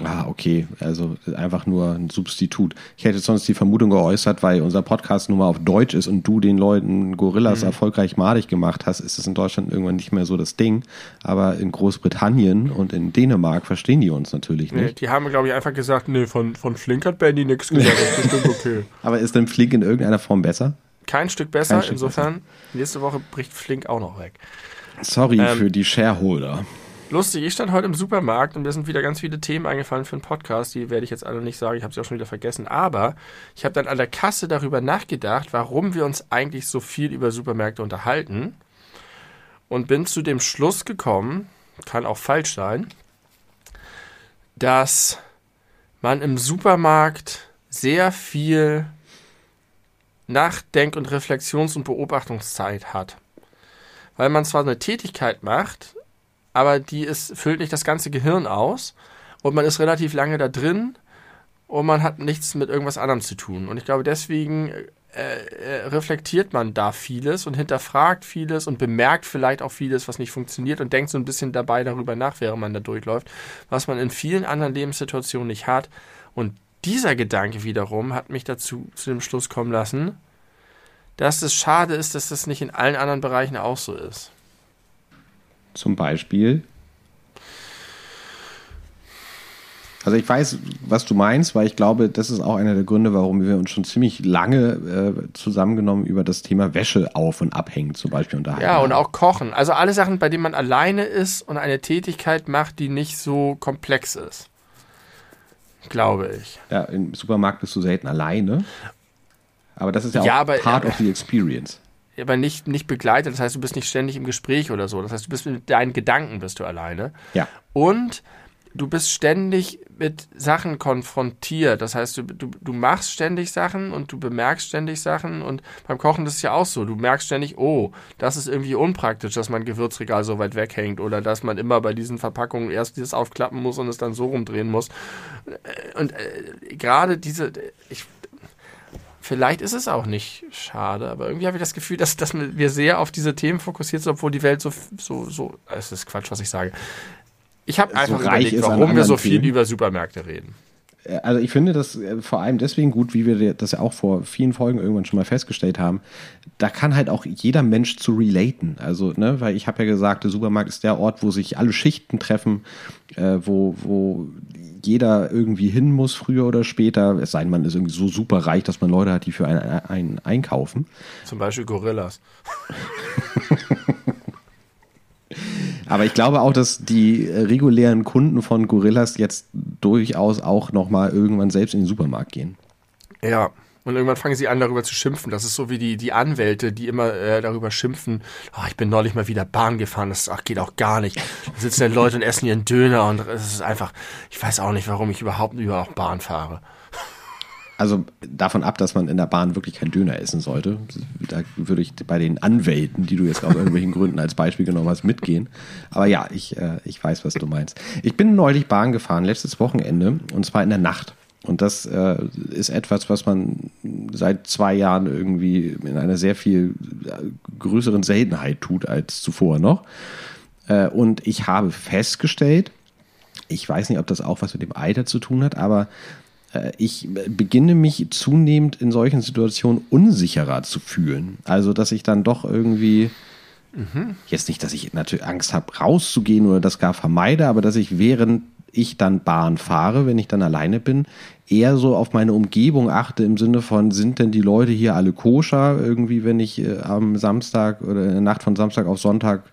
Ah, okay. Also einfach nur ein Substitut. Ich hätte sonst die Vermutung geäußert, weil unser Podcast nun mal auf Deutsch ist und du den Leuten Gorillas mhm. erfolgreich madig gemacht hast, ist es in Deutschland irgendwann nicht mehr so das Ding. Aber in Großbritannien und in Dänemark verstehen die uns natürlich nicht. Nee, die haben, glaube ich, einfach gesagt, nee, von, von Flink hat Benny nichts gesagt. Das ist bestimmt okay. Aber ist denn Flink in irgendeiner Form besser? Kein Stück besser. Kein Stück Insofern, besser. nächste Woche bricht Flink auch noch weg. Sorry ähm, für die Shareholder. Lustig, ich stand heute im Supermarkt und mir sind wieder ganz viele Themen eingefallen für einen Podcast. Die werde ich jetzt alle nicht sagen, ich habe sie auch schon wieder vergessen. Aber ich habe dann an der Kasse darüber nachgedacht, warum wir uns eigentlich so viel über Supermärkte unterhalten. Und bin zu dem Schluss gekommen, kann auch falsch sein, dass man im Supermarkt sehr viel Nachdenk- und Reflexions- und Beobachtungszeit hat. Weil man zwar eine Tätigkeit macht, aber die ist, füllt nicht das ganze Gehirn aus und man ist relativ lange da drin und man hat nichts mit irgendwas anderem zu tun. Und ich glaube, deswegen äh, äh, reflektiert man da vieles und hinterfragt vieles und bemerkt vielleicht auch vieles, was nicht funktioniert und denkt so ein bisschen dabei darüber nach, während man da durchläuft, was man in vielen anderen Lebenssituationen nicht hat. Und dieser Gedanke wiederum hat mich dazu zu dem Schluss kommen lassen, dass es schade ist, dass das nicht in allen anderen Bereichen auch so ist. Zum Beispiel. Also ich weiß, was du meinst, weil ich glaube, das ist auch einer der Gründe, warum wir uns schon ziemlich lange äh, zusammengenommen über das Thema Wäsche auf und abhängen zum Beispiel unterhalten. Ja, und auch Kochen. Also alle Sachen, bei denen man alleine ist und eine Tätigkeit macht, die nicht so komplex ist. Glaube ich. Ja, im Supermarkt bist du selten alleine. Aber das ist ja, ja auch aber, part of the experience aber nicht, nicht begleitet. Das heißt, du bist nicht ständig im Gespräch oder so. Das heißt, du bist mit deinen Gedanken bist du alleine. Ja. Und du bist ständig mit Sachen konfrontiert. Das heißt, du, du, du machst ständig Sachen und du bemerkst ständig Sachen. Und beim Kochen ist es ja auch so. Du merkst ständig, oh, das ist irgendwie unpraktisch, dass mein Gewürzregal so weit weghängt oder dass man immer bei diesen Verpackungen erst dieses aufklappen muss und es dann so rumdrehen muss. Und äh, gerade diese, ich Vielleicht ist es auch nicht schade, aber irgendwie habe ich das Gefühl, dass, dass wir sehr auf diese Themen fokussiert sind, obwohl die Welt so, so, so, es ist Quatsch, was ich sage. Ich habe einfach so überlegt, warum wir so viel Themen. über Supermärkte reden. Äh, also ich finde das äh, vor allem deswegen gut, wie wir das ja auch vor vielen Folgen irgendwann schon mal festgestellt haben. Da kann halt auch jeder Mensch zu relaten. Also, ne, weil ich habe ja gesagt, der Supermarkt ist der Ort, wo sich alle Schichten treffen, äh, wo, wo jeder irgendwie hin muss, früher oder später. Es sei denn, man ist irgendwie so super reich, dass man Leute hat, die für einen, einen einkaufen. Zum Beispiel Gorillas. Aber ich glaube auch, dass die regulären Kunden von Gorillas jetzt durchaus auch nochmal irgendwann selbst in den Supermarkt gehen. Ja, und irgendwann fangen sie an, darüber zu schimpfen. Das ist so wie die, die Anwälte, die immer äh, darüber schimpfen, oh, ich bin neulich mal wieder Bahn gefahren, das ach, geht auch gar nicht. Da sitzen dann Leute und essen ihren Döner und es ist einfach, ich weiß auch nicht, warum ich überhaupt überhaupt Bahn fahre. Also davon ab, dass man in der Bahn wirklich kein Döner essen sollte. Da würde ich bei den Anwälten, die du jetzt aus irgendwelchen Gründen als Beispiel genommen hast, mitgehen. Aber ja, ich, äh, ich weiß, was du meinst. Ich bin neulich Bahn gefahren, letztes Wochenende, und zwar in der Nacht. Und das äh, ist etwas, was man seit zwei Jahren irgendwie in einer sehr viel größeren Seltenheit tut als zuvor noch. Äh, und ich habe festgestellt, ich weiß nicht, ob das auch was mit dem Alter zu tun hat, aber äh, ich beginne mich zunehmend in solchen Situationen unsicherer zu fühlen. Also, dass ich dann doch irgendwie, mhm. jetzt nicht, dass ich natürlich Angst habe, rauszugehen oder das gar vermeide, aber dass ich während ich dann Bahn fahre, wenn ich dann alleine bin, eher so auf meine Umgebung achte im Sinne von, sind denn die Leute hier alle koscher irgendwie, wenn ich äh, am Samstag oder in der Nacht von Samstag auf Sonntag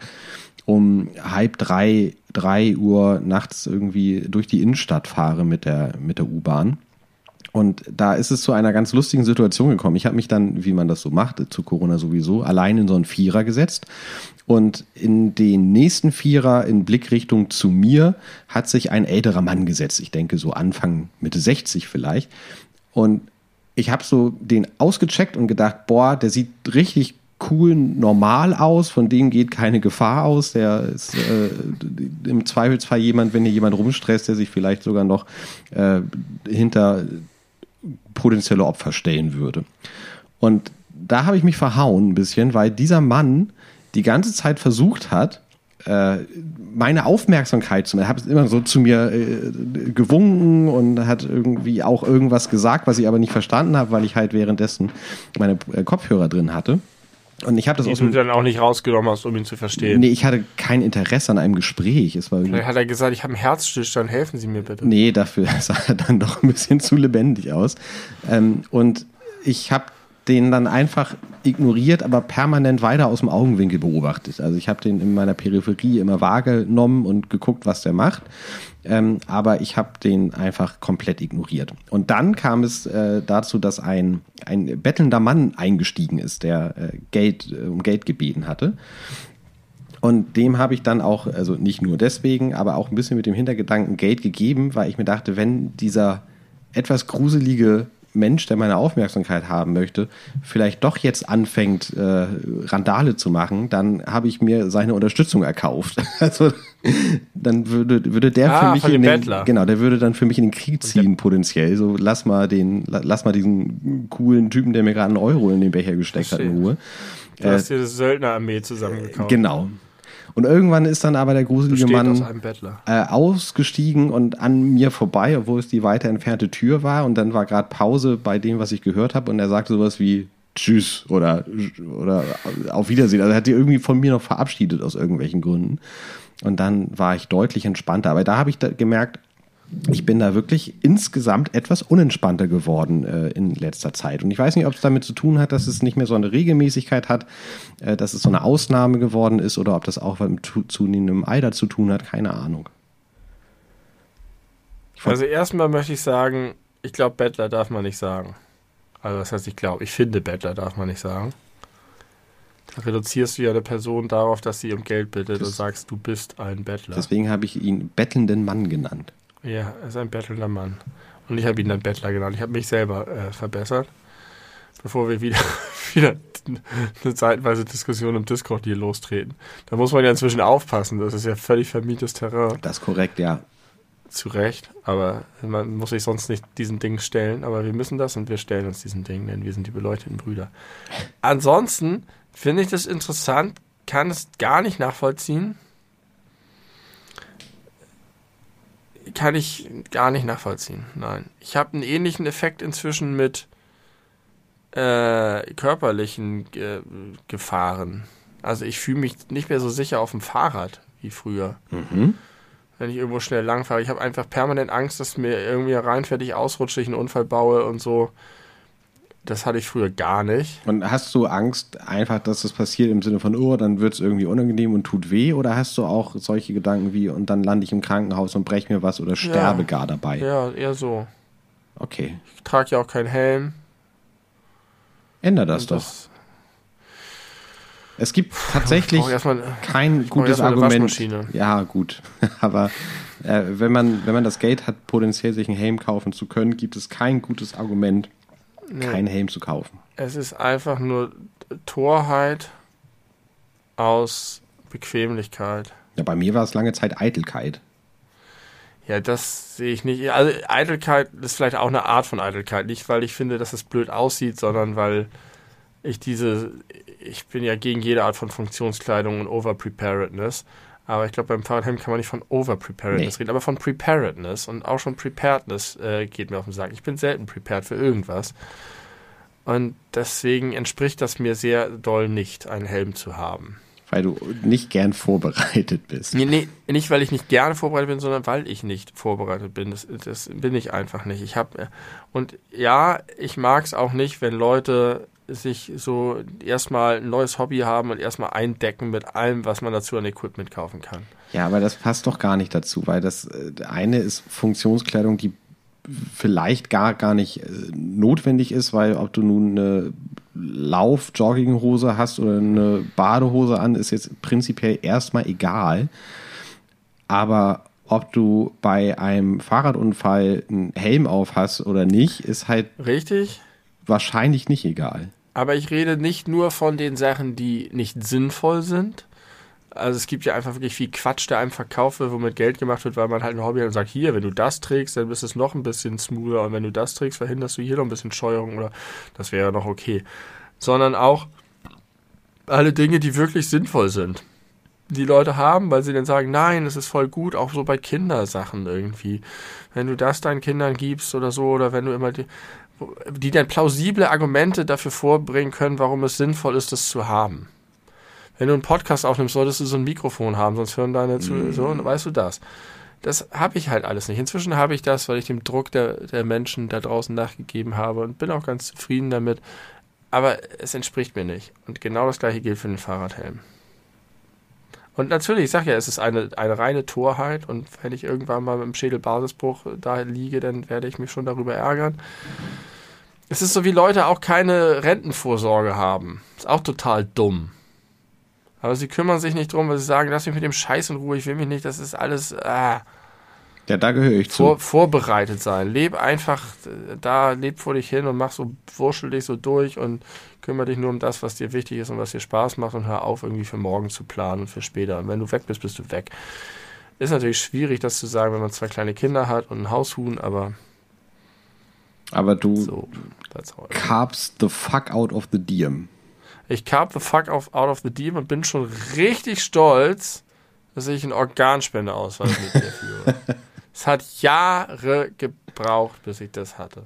um halb drei, drei Uhr nachts irgendwie durch die Innenstadt fahre mit der, mit der U-Bahn. Und da ist es zu einer ganz lustigen Situation gekommen. Ich habe mich dann, wie man das so macht, zu Corona sowieso, allein in so einen Vierer gesetzt und in den nächsten Vierer in Blickrichtung zu mir hat sich ein älterer Mann gesetzt. Ich denke so Anfang Mitte 60 vielleicht. Und ich habe so den ausgecheckt und gedacht, boah, der sieht richtig cool normal aus, von dem geht keine Gefahr aus. Der ist äh, im Zweifelsfall jemand, wenn hier jemand rumstresst, der sich vielleicht sogar noch äh, hinter potenzielle Opfer stellen würde. Und da habe ich mich verhauen ein bisschen, weil dieser Mann die ganze Zeit versucht hat, äh, meine Aufmerksamkeit zu mir, habe immer so zu mir äh, gewunken und hat irgendwie auch irgendwas gesagt, was ich aber nicht verstanden habe, weil ich halt währenddessen meine äh, Kopfhörer drin hatte. Und ich habe das aus du dem dann auch nicht rausgenommen hast, um ihn zu verstehen. Nee, ich hatte kein Interesse an einem Gespräch. Es war Vielleicht hat er gesagt, ich habe einen Herzstillstand, helfen Sie mir bitte. Nee, dafür sah er dann doch ein bisschen zu lebendig aus. Ähm, und ich habe den dann einfach ignoriert, aber permanent weiter aus dem Augenwinkel beobachtet. Also ich habe den in meiner Peripherie immer wahrgenommen und geguckt, was der macht. Ähm, aber ich habe den einfach komplett ignoriert. Und dann kam es äh, dazu, dass ein, ein bettelnder Mann eingestiegen ist, der äh, Geld, äh, um Geld gebeten hatte. Und dem habe ich dann auch, also nicht nur deswegen, aber auch ein bisschen mit dem Hintergedanken Geld gegeben, weil ich mir dachte, wenn dieser etwas gruselige Mensch, der meine Aufmerksamkeit haben möchte, vielleicht doch jetzt anfängt, äh, Randale zu machen, dann habe ich mir seine Unterstützung erkauft. Also dann würde, würde der Ah, für mich in den, Bettler. genau, der würde dann für mich in den Krieg ziehen potenziell. So lass mal den, la- lass mal diesen coolen Typen, der mir gerade einen Euro in den Becher gesteckt hat, in Verstehe. Ruhe. Du hast dir das Söldnerarmee zusammengekauft. Genau. Und irgendwann ist dann aber der gruselige aus Mann Bettler. äh, ausgestiegen und an mir vorbei, obwohl es die weiter entfernte Tür war. Und dann war gerade Pause bei dem, was ich gehört habe. Und er sagte sowas wie Tschüss oder, oder auf Wiedersehen. Also er hat sich irgendwie von mir noch verabschiedet aus irgendwelchen Gründen. Und dann war ich deutlich entspannter. Aber da habe ich da gemerkt, ich bin da wirklich insgesamt etwas unentspannter geworden äh, in letzter Zeit. Und ich weiß nicht, ob es damit zu tun hat, dass es nicht mehr so eine Regelmäßigkeit hat, äh, dass es so eine Ausnahme geworden ist oder ob das auch mit zu- zunehmendem Alter zu tun hat. Keine Ahnung. Also erstmal möchte ich sagen, ich glaube, Bettler darf man nicht sagen. Also das heißt, ich glaube, ich finde, Bettler darf man nicht sagen. Da reduzierst du ja eine Person darauf, dass sie um Geld bittet Das- und sagst, du bist ein Bettler. Deswegen habe ich ihn bettelnden Mann genannt. Ja, er ist ein bettelnder Mann. Und ich habe ihn dann Bettler genannt. Ich habe mich selber äh, verbessert. Bevor wir wieder, wieder eine zeitweise Diskussion im Discord hier lostreten. Da muss man ja inzwischen aufpassen. Das ist ja völlig vermietes Terrain. Das ist korrekt, ja. Zu Recht. Aber man muss sich sonst nicht diesen Ding stellen. Aber wir müssen das und wir stellen uns diesen Ding, denn wir sind die beleuchteten Brüder. Ansonsten finde ich das interessant, kann es gar nicht nachvollziehen. Kann ich gar nicht nachvollziehen. Nein. Ich habe einen ähnlichen Effekt inzwischen mit äh, körperlichen äh, Gefahren. Also ich fühle mich nicht mehr so sicher auf dem Fahrrad wie früher. Mhm. Wenn ich irgendwo schnell langfahre. Ich habe einfach permanent Angst, dass mir irgendwie reinfährt, ich ausrutsche, ich einen Unfall baue und so. Das hatte ich früher gar nicht. Und hast du Angst einfach, dass das passiert im Sinne von, oh, dann wird es irgendwie unangenehm und tut weh? Oder hast du auch solche Gedanken wie, und dann lande ich im Krankenhaus und breche mir was oder sterbe gar dabei? Ja, eher so. Okay. Ich trage ja auch keinen Helm. Änder das Und doch. Es gibt tatsächlich erstmal kein gutes Argument. Ja, gut. Aber äh, wenn, man, wenn man das Geld hat, potenziell sich einen Helm kaufen zu können, gibt es kein gutes Argument, Nee. keinen Helm zu kaufen. Es ist einfach nur Torheit aus Bequemlichkeit. Ja, bei mir war es lange Zeit Eitelkeit. Ja, das sehe ich nicht. Also Eitelkeit ist vielleicht auch eine Art von Eitelkeit. Nicht, weil ich finde, dass es blöd aussieht, sondern weil ich diese, ich bin ja gegen jede Art von Funktionskleidung und Overpreparedness. Aber ich glaube, beim Fahrradhelm kann man nicht von Overpreparedness Nee. reden, aber von Preparedness. Und auch schon Preparedness äh, geht mir auf den Sack. Ich bin selten prepared für irgendwas. Und deswegen entspricht das mir sehr doll nicht, einen Helm zu haben. Weil du nicht gern vorbereitet bist. Nee, nee, nicht weil ich nicht gerne vorbereitet bin, sondern weil ich nicht vorbereitet bin. Das, das bin ich einfach nicht. Ich habe und ja, ich mag es auch nicht, wenn Leute sich so erstmal ein neues Hobby haben und erstmal eindecken mit allem, was man dazu an Equipment kaufen kann. Ja, aber das passt doch gar nicht dazu, weil das äh, eine ist Funktionskleidung, die vielleicht gar, gar nicht äh, notwendig ist, weil ob du nun eine Lauf-Jogginghose hast oder eine Badehose an, ist jetzt prinzipiell erstmal egal. Aber ob du bei einem Fahrradunfall einen Helm auf hast oder nicht, ist halt Richtig? wahrscheinlich nicht egal. Aber ich rede nicht nur von den Sachen, die nicht sinnvoll sind. Also es gibt ja einfach wirklich viel Quatsch, der einem verkauft wird, womit Geld gemacht wird, weil man halt ein Hobby hat und sagt, hier, wenn du das trägst, dann bist es noch ein bisschen smoother und wenn du das trägst, verhinderst du hier noch ein bisschen Scheuerung oder das wäre noch okay. Sondern auch alle Dinge, die wirklich sinnvoll sind. die Leute haben, weil sie dann sagen, nein, es ist voll gut, auch so bei Kindersachen irgendwie. Wenn du das deinen Kindern gibst oder so, oder wenn du immer die, die dann plausible Argumente dafür vorbringen können, warum es sinnvoll ist, das zu haben. Wenn du einen Podcast aufnimmst, solltest du so ein Mikrofon haben, sonst hören deine zu, so, weißt du das. Das habe ich halt alles nicht. Inzwischen habe ich das, weil ich dem Druck der, der Menschen da draußen nachgegeben habe und bin auch ganz zufrieden damit. Aber es entspricht mir nicht. Und genau das gleiche gilt für den Fahrradhelm. Und natürlich, ich sage ja, es ist eine, eine reine Torheit und wenn ich irgendwann mal mit dem Schädelbasisbruch da liege, dann werde ich mich schon darüber ärgern. Es ist so, wie Leute auch keine Rentenvorsorge haben. Ist auch total dumm. Aber sie kümmern sich nicht drum, weil sie sagen, lass mich mit dem Scheiß in Ruhe, ich will mich nicht, das ist alles. Ah. Ja, da gehöre ich zu. Vor, vorbereitet sein. Leb einfach da, leb vor dich hin und mach so, wurschel dich so durch und kümmere dich nur um das, was dir wichtig ist und was dir Spaß macht und hör auf, irgendwie für morgen zu planen und für später. Und wenn du weg bist, bist du weg. Ist natürlich schwierig, das zu sagen, wenn man zwei kleine Kinder hat und ein Haushuhn, aber. Aber du so, carbst the fuck out of the diem. Ich carb the fuck out of the diem und bin schon richtig stolz, dass ich einen Organspendeausweis mit mir führe. es hat Jahre gebraucht, bis ich das hatte.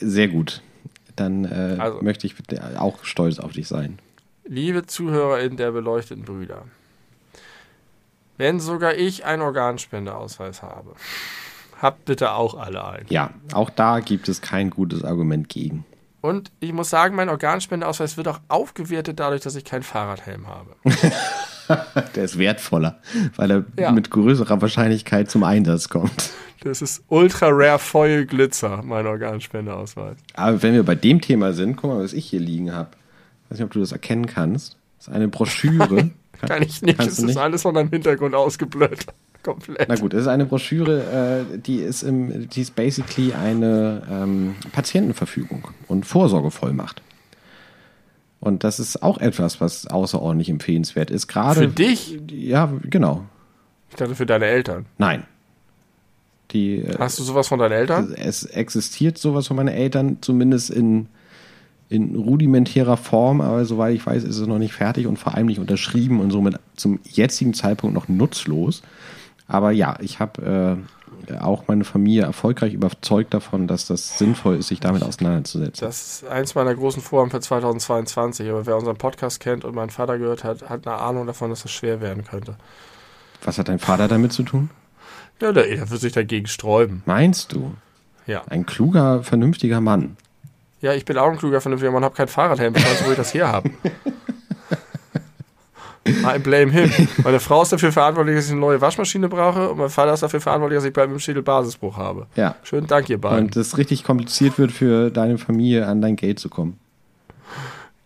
Sehr gut. Dann äh, also, möchte ich auch stolz auf dich sein. Liebe ZuhörerInnen der beleuchteten Brüder, wenn sogar ich einen Organspendeausweis habe, habt bitte auch alle einen. Ja, auch da gibt es kein gutes Argument gegen. Und ich muss sagen, mein Organspendeausweis wird auch aufgewertet dadurch, dass ich keinen Fahrradhelm habe. Der ist wertvoller, weil er ja. mit größerer Wahrscheinlichkeit zum Einsatz kommt. Das ist Ultra Rare Foil Glitzer, mein Organspendeausweis. Aber wenn wir bei dem Thema sind, guck mal, was ich hier liegen habe. Ich weiß nicht, ob du das erkennen kannst. Das ist eine Broschüre. Kann ich nicht. Es ist alles von deinem Hintergrund ausgeblurrt. Komplett. Na gut, es ist eine Broschüre, äh, die ist im, die ist basically eine ähm, Patientenverfügung und Vorsorgevollmacht. Und das ist auch etwas, was außerordentlich empfehlenswert ist. Gerade für dich? Ja, genau. Ich dachte für deine Eltern. Nein. Die, äh, Hast du sowas von deinen Eltern? Es existiert sowas von meinen Eltern, zumindest in, in rudimentärer Form, aber soweit ich weiß, ist es noch nicht fertig und vor allem nicht unterschrieben und somit zum jetzigen Zeitpunkt noch nutzlos. Aber ja, ich habe äh, auch meine Familie erfolgreich überzeugt davon, dass das sinnvoll ist, sich damit auseinanderzusetzen. Das ist eins meiner großen Vorhaben für 2022. Aber wer unseren Podcast kennt und meinen Vater gehört hat, hat eine Ahnung davon, dass das schwer werden könnte. Was hat dein Vater damit zu tun? Ja, der, der wird sich dagegen sträuben. Meinst du? Ja. Ein kluger, vernünftiger Mann. Ja, ich bin auch ein kluger, vernünftiger Mann, habe kein Fahrradhelm. Ich weiß, wo ich das her habe. I blame him. Meine Frau ist dafür verantwortlich, dass ich eine neue Waschmaschine brauche und mein Vater ist dafür verantwortlich, dass ich bald mit dem Schädelbasisbruch habe. Ja. Schönen Dank, ihr beiden. Und es richtig kompliziert wird für deine Familie, an dein Geld zu kommen.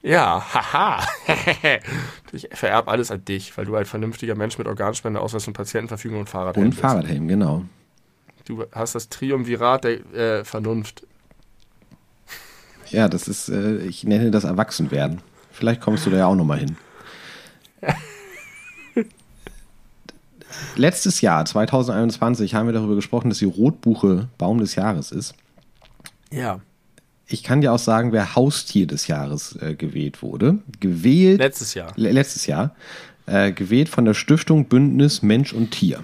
Ja, haha. ich vererbe alles an dich, weil du ein vernünftiger Mensch mit Organspende, Ausweis und Patientenverfügung und Fahrradhelm Und Fahrradhelm, genau. Du hast das Triumvirat der äh, Vernunft. Ja, das ist, äh, ich nenne das Erwachsenwerden. Vielleicht kommst du da ja auch nochmal hin. Letztes Jahr, 2021, haben wir darüber gesprochen, dass die Rotbuche Baum des Jahres ist. Ja. Ich kann dir auch sagen, wer Haustier des Jahres äh, gewählt wurde. Gewählt. Letztes Jahr. letztes Jahr. Äh, gewählt von der Stiftung Bündnis Mensch und Tier.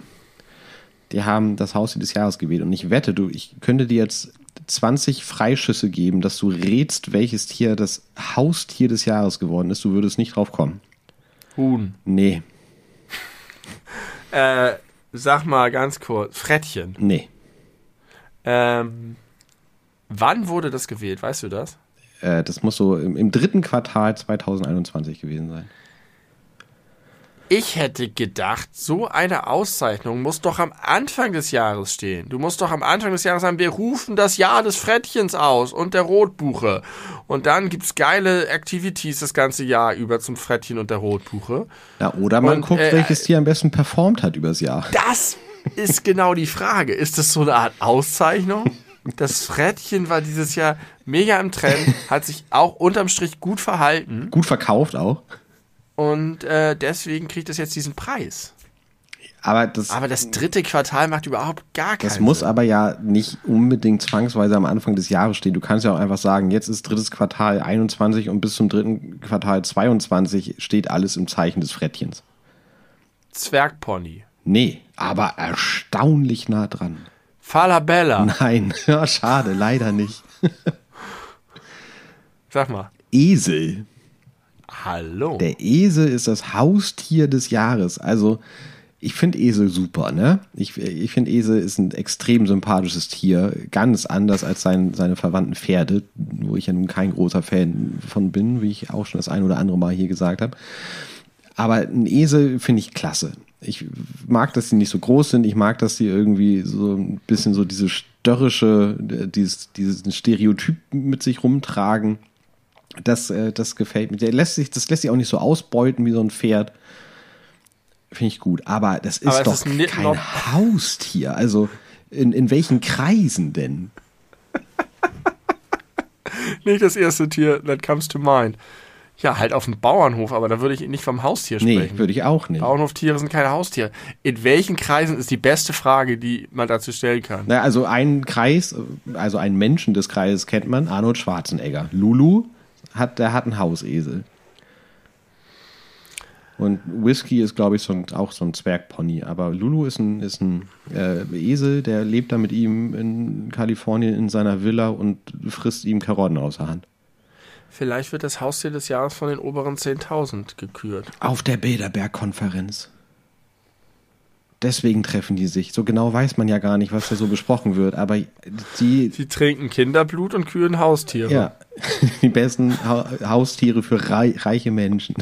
Die haben das Haustier des Jahres gewählt. Und ich wette, du, ich könnte dir jetzt 20 Freischüsse geben, dass du rätst, welches Tier das Haustier des Jahres geworden ist. Du würdest nicht drauf kommen. Huhn. Nee. äh, sag mal ganz kurz. Frettchen. Nee. Ähm, wann wurde das gewählt? Weißt du das? Äh, das muss so im, im dritten Quartal 2021 gewesen sein. Ich hätte gedacht, so eine Auszeichnung muss doch am Anfang des Jahres stehen. Du musst doch am Anfang des Jahres sagen, wir rufen das Jahr des Frettchens aus und der Rotbuche. Und dann gibt es geile Activities das ganze Jahr über zum Frettchen und der Rotbuche. Ja, oder man und, guckt, äh, welches Tier am besten performt hat übers Jahr. Das ist genau die Frage. Ist das so eine Art Auszeichnung? Das Frettchen war dieses Jahr mega im Trend, hat sich auch unterm Strich gut verhalten. Gut verkauft auch. Und äh, deswegen kriegt es jetzt diesen Preis. Aber das, aber das dritte Quartal macht überhaupt gar keinen Das muss Sinn. aber ja nicht unbedingt zwangsweise am Anfang des Jahres stehen. Du kannst ja auch einfach sagen, jetzt ist drittes Quartal 21 und bis zum dritten Quartal 22 steht alles im Zeichen des Frettchens. Zwergpony. Nee, aber erstaunlich nah dran. Falabella. Nein, ja, schade, leider nicht. Sag mal. Esel. Hallo. Der Esel ist das Haustier des Jahres. Also, ich finde Esel super, ne? Ich, ich finde Esel ist ein extrem sympathisches Tier. Ganz anders als sein, seine verwandten Pferde, wo ich ja nun kein großer Fan von bin, wie ich auch schon das ein oder andere Mal hier gesagt habe. Aber ein Esel finde ich klasse. Ich mag, dass sie nicht so groß sind. Ich mag, dass sie irgendwie so ein bisschen so diese störrische, dieses, diesen Stereotyp mit sich rumtragen. Das, äh, das gefällt mir. Der lässt sich, das lässt sich auch nicht so ausbeuten wie so ein Pferd. Finde ich gut. Aber das ist Aber doch ist kein noch- Haustier. Also in, in welchen Kreisen denn? Nicht das erste Tier that comes to mind. Ja, halt auf dem Bauernhof, aber da würde ich nicht vom Haustier Nee, sprechen. würde ich auch nicht. Bauernhoftiere sind keine Haustiere. In welchen Kreisen ist die beste Frage, die man dazu stellen kann? Na, also einen Kreis, also einen Menschen des Kreises kennt man, Arnold Schwarzenegger. Lulu hat, der hat einen Hausesel. Und Whisky ist, glaube ich, so ein, auch so ein Zwergpony. Aber Lulu ist ein, ist ein äh, Esel, der lebt da mit ihm in Kalifornien in seiner Villa und frisst ihm Karotten aus der Hand. Vielleicht wird das Haustier des Jahres von den oberen 10.000 gekürt. Auf der Bilderberg-Konferenz. Deswegen treffen die sich. So genau weiß man ja gar nicht, was da so besprochen wird. Aber die, Sie trinken Kinderblut und kühlen Haustiere. Ja, die besten ha Haustiere für rei reiche Menschen.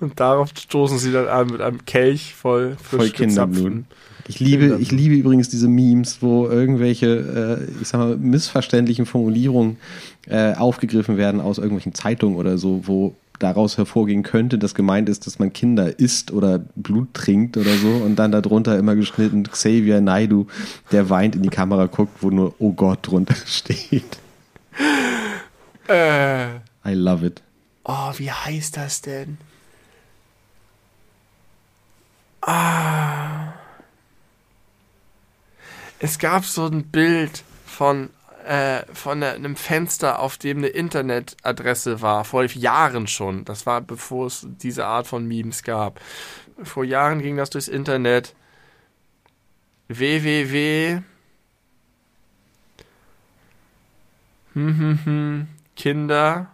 Und darauf stoßen sie dann an mit einem Kelch voll frisch Voll Kinderblut. Ich liebe, ich liebe übrigens diese Memes, wo irgendwelche, äh, ich sag mal, missverständlichen Formulierungen äh, aufgegriffen werden aus irgendwelchen Zeitungen oder so, wo daraus hervorgehen könnte, dass gemeint ist, dass man Kinder isst oder Blut trinkt oder so und dann darunter immer geschnitten Xavier Naidu, der weint in die Kamera guckt, wo nur Oh Gott drunter steht. Äh, I love it. oh, wie heißt das denn? Ah. Es gab so ein Bild von, äh, von einem Fenster, auf dem eine Internetadresse war, vor Jahren schon. Das war bevor es diese Art von Memes gab. Vor Jahren ging das durchs Internet. www. Hm, hm, hm, Kinder.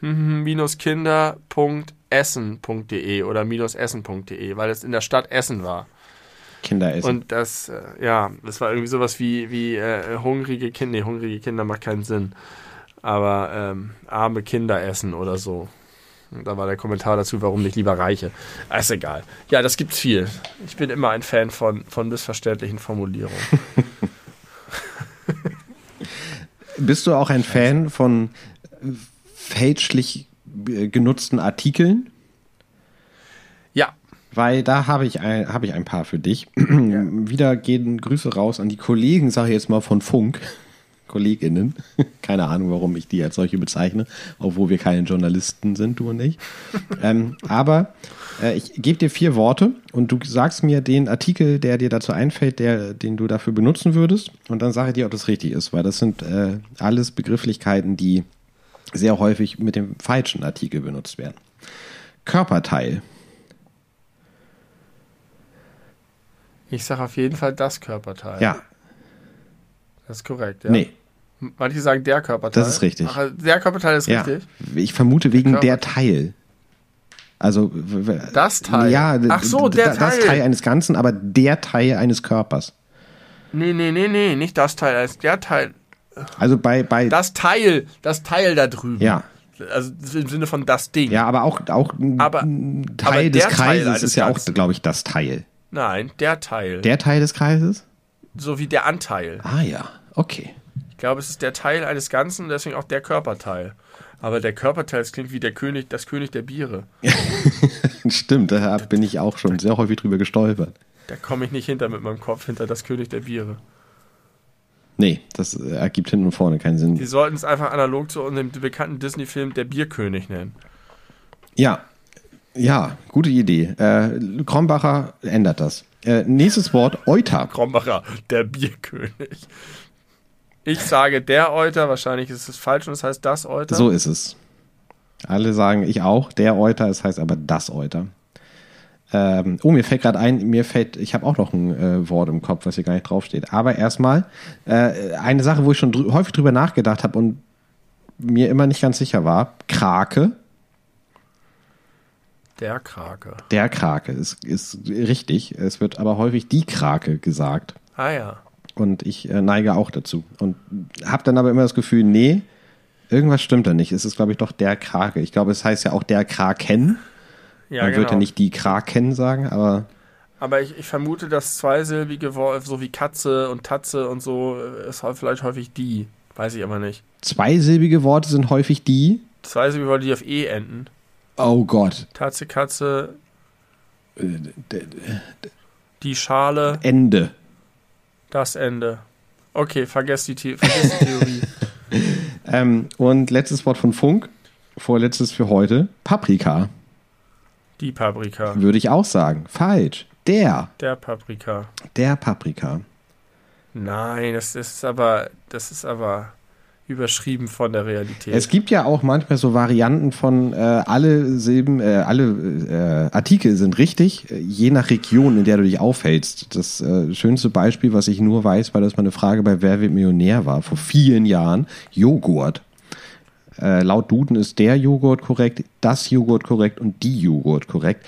Hm, hm, minus kinder.essen.de oder minus essen.de, weil es in der Stadt Essen war. Kinder essen. Und das, äh, ja, das war irgendwie sowas wie, wie äh, hungrige Kinder. Nee, hungrige Kinder macht keinen Sinn. Aber ähm, arme Kinder essen oder so. Und da war der Kommentar dazu, warum nicht lieber Reiche. Ah, Ist egal. Ja, das gibt's viel. Ich bin immer ein Fan von, von missverständlichen Formulierungen. Bist du auch ein Fan von fälschlich äh, genutzten Artikeln? Ja, Weil da habe ich, ein, habe ich ein paar für dich. Wieder gehen Grüße raus an die Kollegen, sage ich jetzt mal von Funk. KollegInnen. Keine Ahnung, warum ich die als solche bezeichne, obwohl wir keine Journalisten sind, du und ich. ähm, aber äh, ich gebe dir vier Worte und du sagst mir den Artikel, der dir dazu einfällt, der, den du dafür benutzen würdest. Und dann sage ich dir, ob das richtig ist, weil das sind äh, alles Begrifflichkeiten, die sehr häufig mit dem falschen Artikel benutzt werden. Körperteil. Ich sage auf jeden Fall das Körperteil. Ja, Das ist korrekt, ja. nee. Manche sagen der Körperteil. Das ist richtig. Ach, der Körperteil ist Ja, richtig. ich vermute wegen Körper- der Teil. Also Das Teil? Ja, Ach so, der d- das Teil. Teil eines Ganzen, aber der Teil eines Körpers. Nee, nee, nee, nee, nicht das Teil, ist der Teil. Also bei bei Das Teil, das Teil da drüben. ja Also im Sinne von das Ding. ja, aber auch auch ein Aber- ein aber Teil des der Teil Kreises eines ist ja auch, glaube ich, das Teil. Nein, der Teil. Der Teil des Kreises? so wie der Anteil. Ah ja, okay. Ich glaube, es ist der Teil eines Ganzen und deswegen auch der Körperteil. Aber der Körperteil, das klingt wie der König, das König der Biere. Stimmt, da bin ich auch schon sehr häufig drüber gestolpert. Da komme ich nicht hinter mit meinem Kopf, hinter das König der Biere. Nee, das ergibt hinten und vorne keinen Sinn. Die sollten es einfach analog zu dem bekannten Disney-Film Der Bierkönig nennen. Ja, ja, gute Idee. Äh, Krombacher ändert das. Äh, nächstes Wort, Euter. Krombacher, der Bierkönig. Ich sage der Euter, wahrscheinlich ist es falsch und es heißt das Euter. So ist es. Alle sagen ich auch, der Euter, es heißt aber das Euter. Ähm, oh, mir fällt gerade ein, mir fällt, ich habe auch noch ein äh, Wort im Kopf, was hier gar nicht draufsteht. Aber erstmal äh, eine Sache, wo ich schon drü häufig drüber nachgedacht habe und mir immer nicht ganz sicher war. Krake. Der Krake. Der Krake ist, ist richtig. Es wird aber häufig die Krake gesagt. Ah ja. Und ich äh, neige auch dazu. Und habe dann aber immer das Gefühl, nee, irgendwas stimmt da nicht. Es ist, glaube ich, doch der Krake. Ich glaube, es heißt ja auch der Kraken. Ja, Man genau. wird ja nicht die Kraken sagen, aber Aber ich, ich vermute, dass zweisilbige Worte, so wie Katze und Tatze und so, äh, ist halt vielleicht häufig die. Weiß ich aber nicht. zweisilbige Worte sind häufig die. Zweisilbige Worte, die auf E enden. Oh Gott. Tatze, Katze, Äh, die Schale, Ende. das Ende. Okay, vergesst die, The vergesst die Theorie. Ähm, und letztes Wort von Funk. Vorletztes für heute. Paprika. Die Paprika. Würde ich auch sagen. Falsch. Der. Der Paprika. Der Paprika. Nein, das ist aber, das ist aber überschrieben von der Realität. Es gibt ja auch manchmal so Varianten von äh, alle Silben, äh, alle äh, Artikel sind richtig, äh, je nach Region, in der du dich aufhältst. Das äh, schönste Beispiel, was ich nur weiß, weil das mal eine Frage bei Wer wird Millionär war, vor vielen Jahren, Joghurt. Äh, laut Duden ist der Joghurt korrekt, das Joghurt korrekt und die Joghurt korrekt,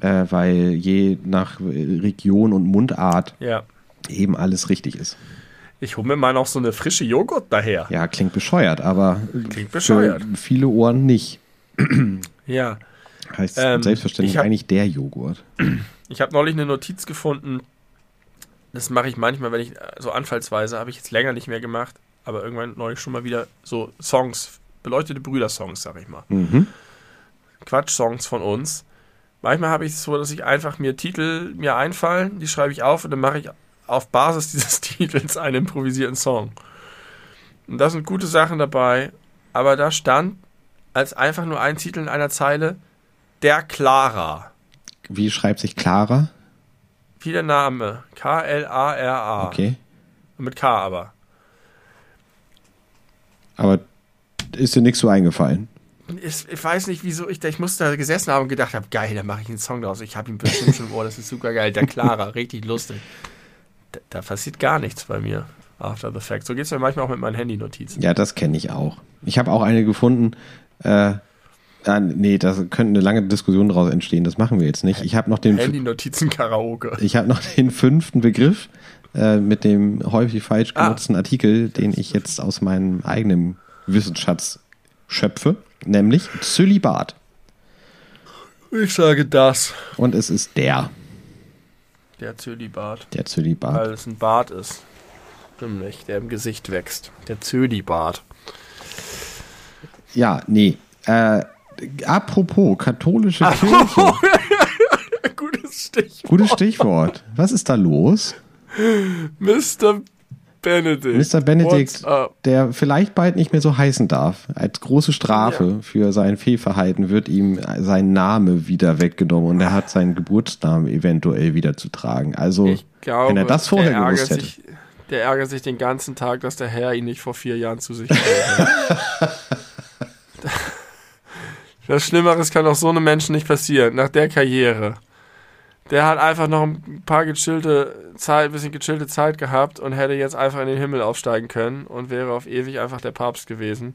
äh, weil je nach Region und Mundart ja. eben alles richtig ist. Ich hole mir mal noch so eine frische Joghurt daher. Ja, klingt bescheuert, aber Klingt bescheuert. für viele Ohren nicht. Ja. Heißt Ähm, selbstverständlich ich hab- eigentlich der Joghurt. Ich habe neulich eine Notiz gefunden. Das mache ich manchmal, wenn ich so anfallsweise, habe ich jetzt länger nicht mehr gemacht, aber irgendwann neulich schon mal wieder so Songs, beleuchtete Brüder-Songs, sag ich mal. Mhm. Quatsch-Songs von uns. Manchmal habe ich es so, dass ich einfach mir Titel mir einfallen, die schreibe ich auf und dann mache ich auf Basis dieses Titels einen improvisierten Song. Und da sind gute Sachen dabei, aber da stand als einfach nur ein Titel in einer Zeile Der Clara. Wie schreibt sich Clara? Wie der Name. K-L-A-R-A. Okay. Mit K aber. Aber ist dir nichts so eingefallen? Ich, ich weiß nicht, wieso ich da, ich musste da gesessen haben und gedacht habe, geil, da mache ich einen Song draus. Ich habe ihn bestimmt schon im Ohr, das ist super geil. Der Clara, richtig lustig. Da, passiert gar nichts bei mir. After the fact. So geht es mir manchmal auch mit meinen Handy-Notizen. Ja, das kenne ich auch. Ich habe auch eine gefunden. Äh, ah, nee, da könnte eine lange Diskussion daraus entstehen. Das machen wir jetzt nicht. Ich habe noch den, Handy-Notizen-Karaoke. ich habe noch den fünften Begriff äh, mit dem häufig falsch Ah. genutzten Artikel, den ich jetzt aus meinem eigenen Wissensschatz schöpfe, nämlich Zölibat. Ich sage das. Und es ist der, Der Zölibat. der Zölibat. Weil es ein Bart ist. Nämlich, der im Gesicht wächst. Der Zölibat. Ja, nee. Äh, apropos katholische Kirche. Gutes Stichwort. Gutes Stichwort. Was ist da los? Mr. Benedict. Mr. Up? der vielleicht bald nicht mehr so heißen darf, als große Strafe für sein Fehlverhalten wird ihm sein Name wieder weggenommen und er hat seinen Geburtsnamen eventuell wieder zu tragen. Also, glaube, wenn er das vorher gewusst hätte. Sich, der ärgert sich den ganzen Tag, dass der Herr ihn nicht vor vier Jahren zu sich hat. Was Schlimmeres kann doch so einem Menschen nicht passieren, nach der Karriere. Der hat einfach noch ein paar gechillte Zeit, bisschen gechillte Zeit gehabt und hätte jetzt einfach in den Himmel aufsteigen können und wäre auf ewig einfach der Papst gewesen.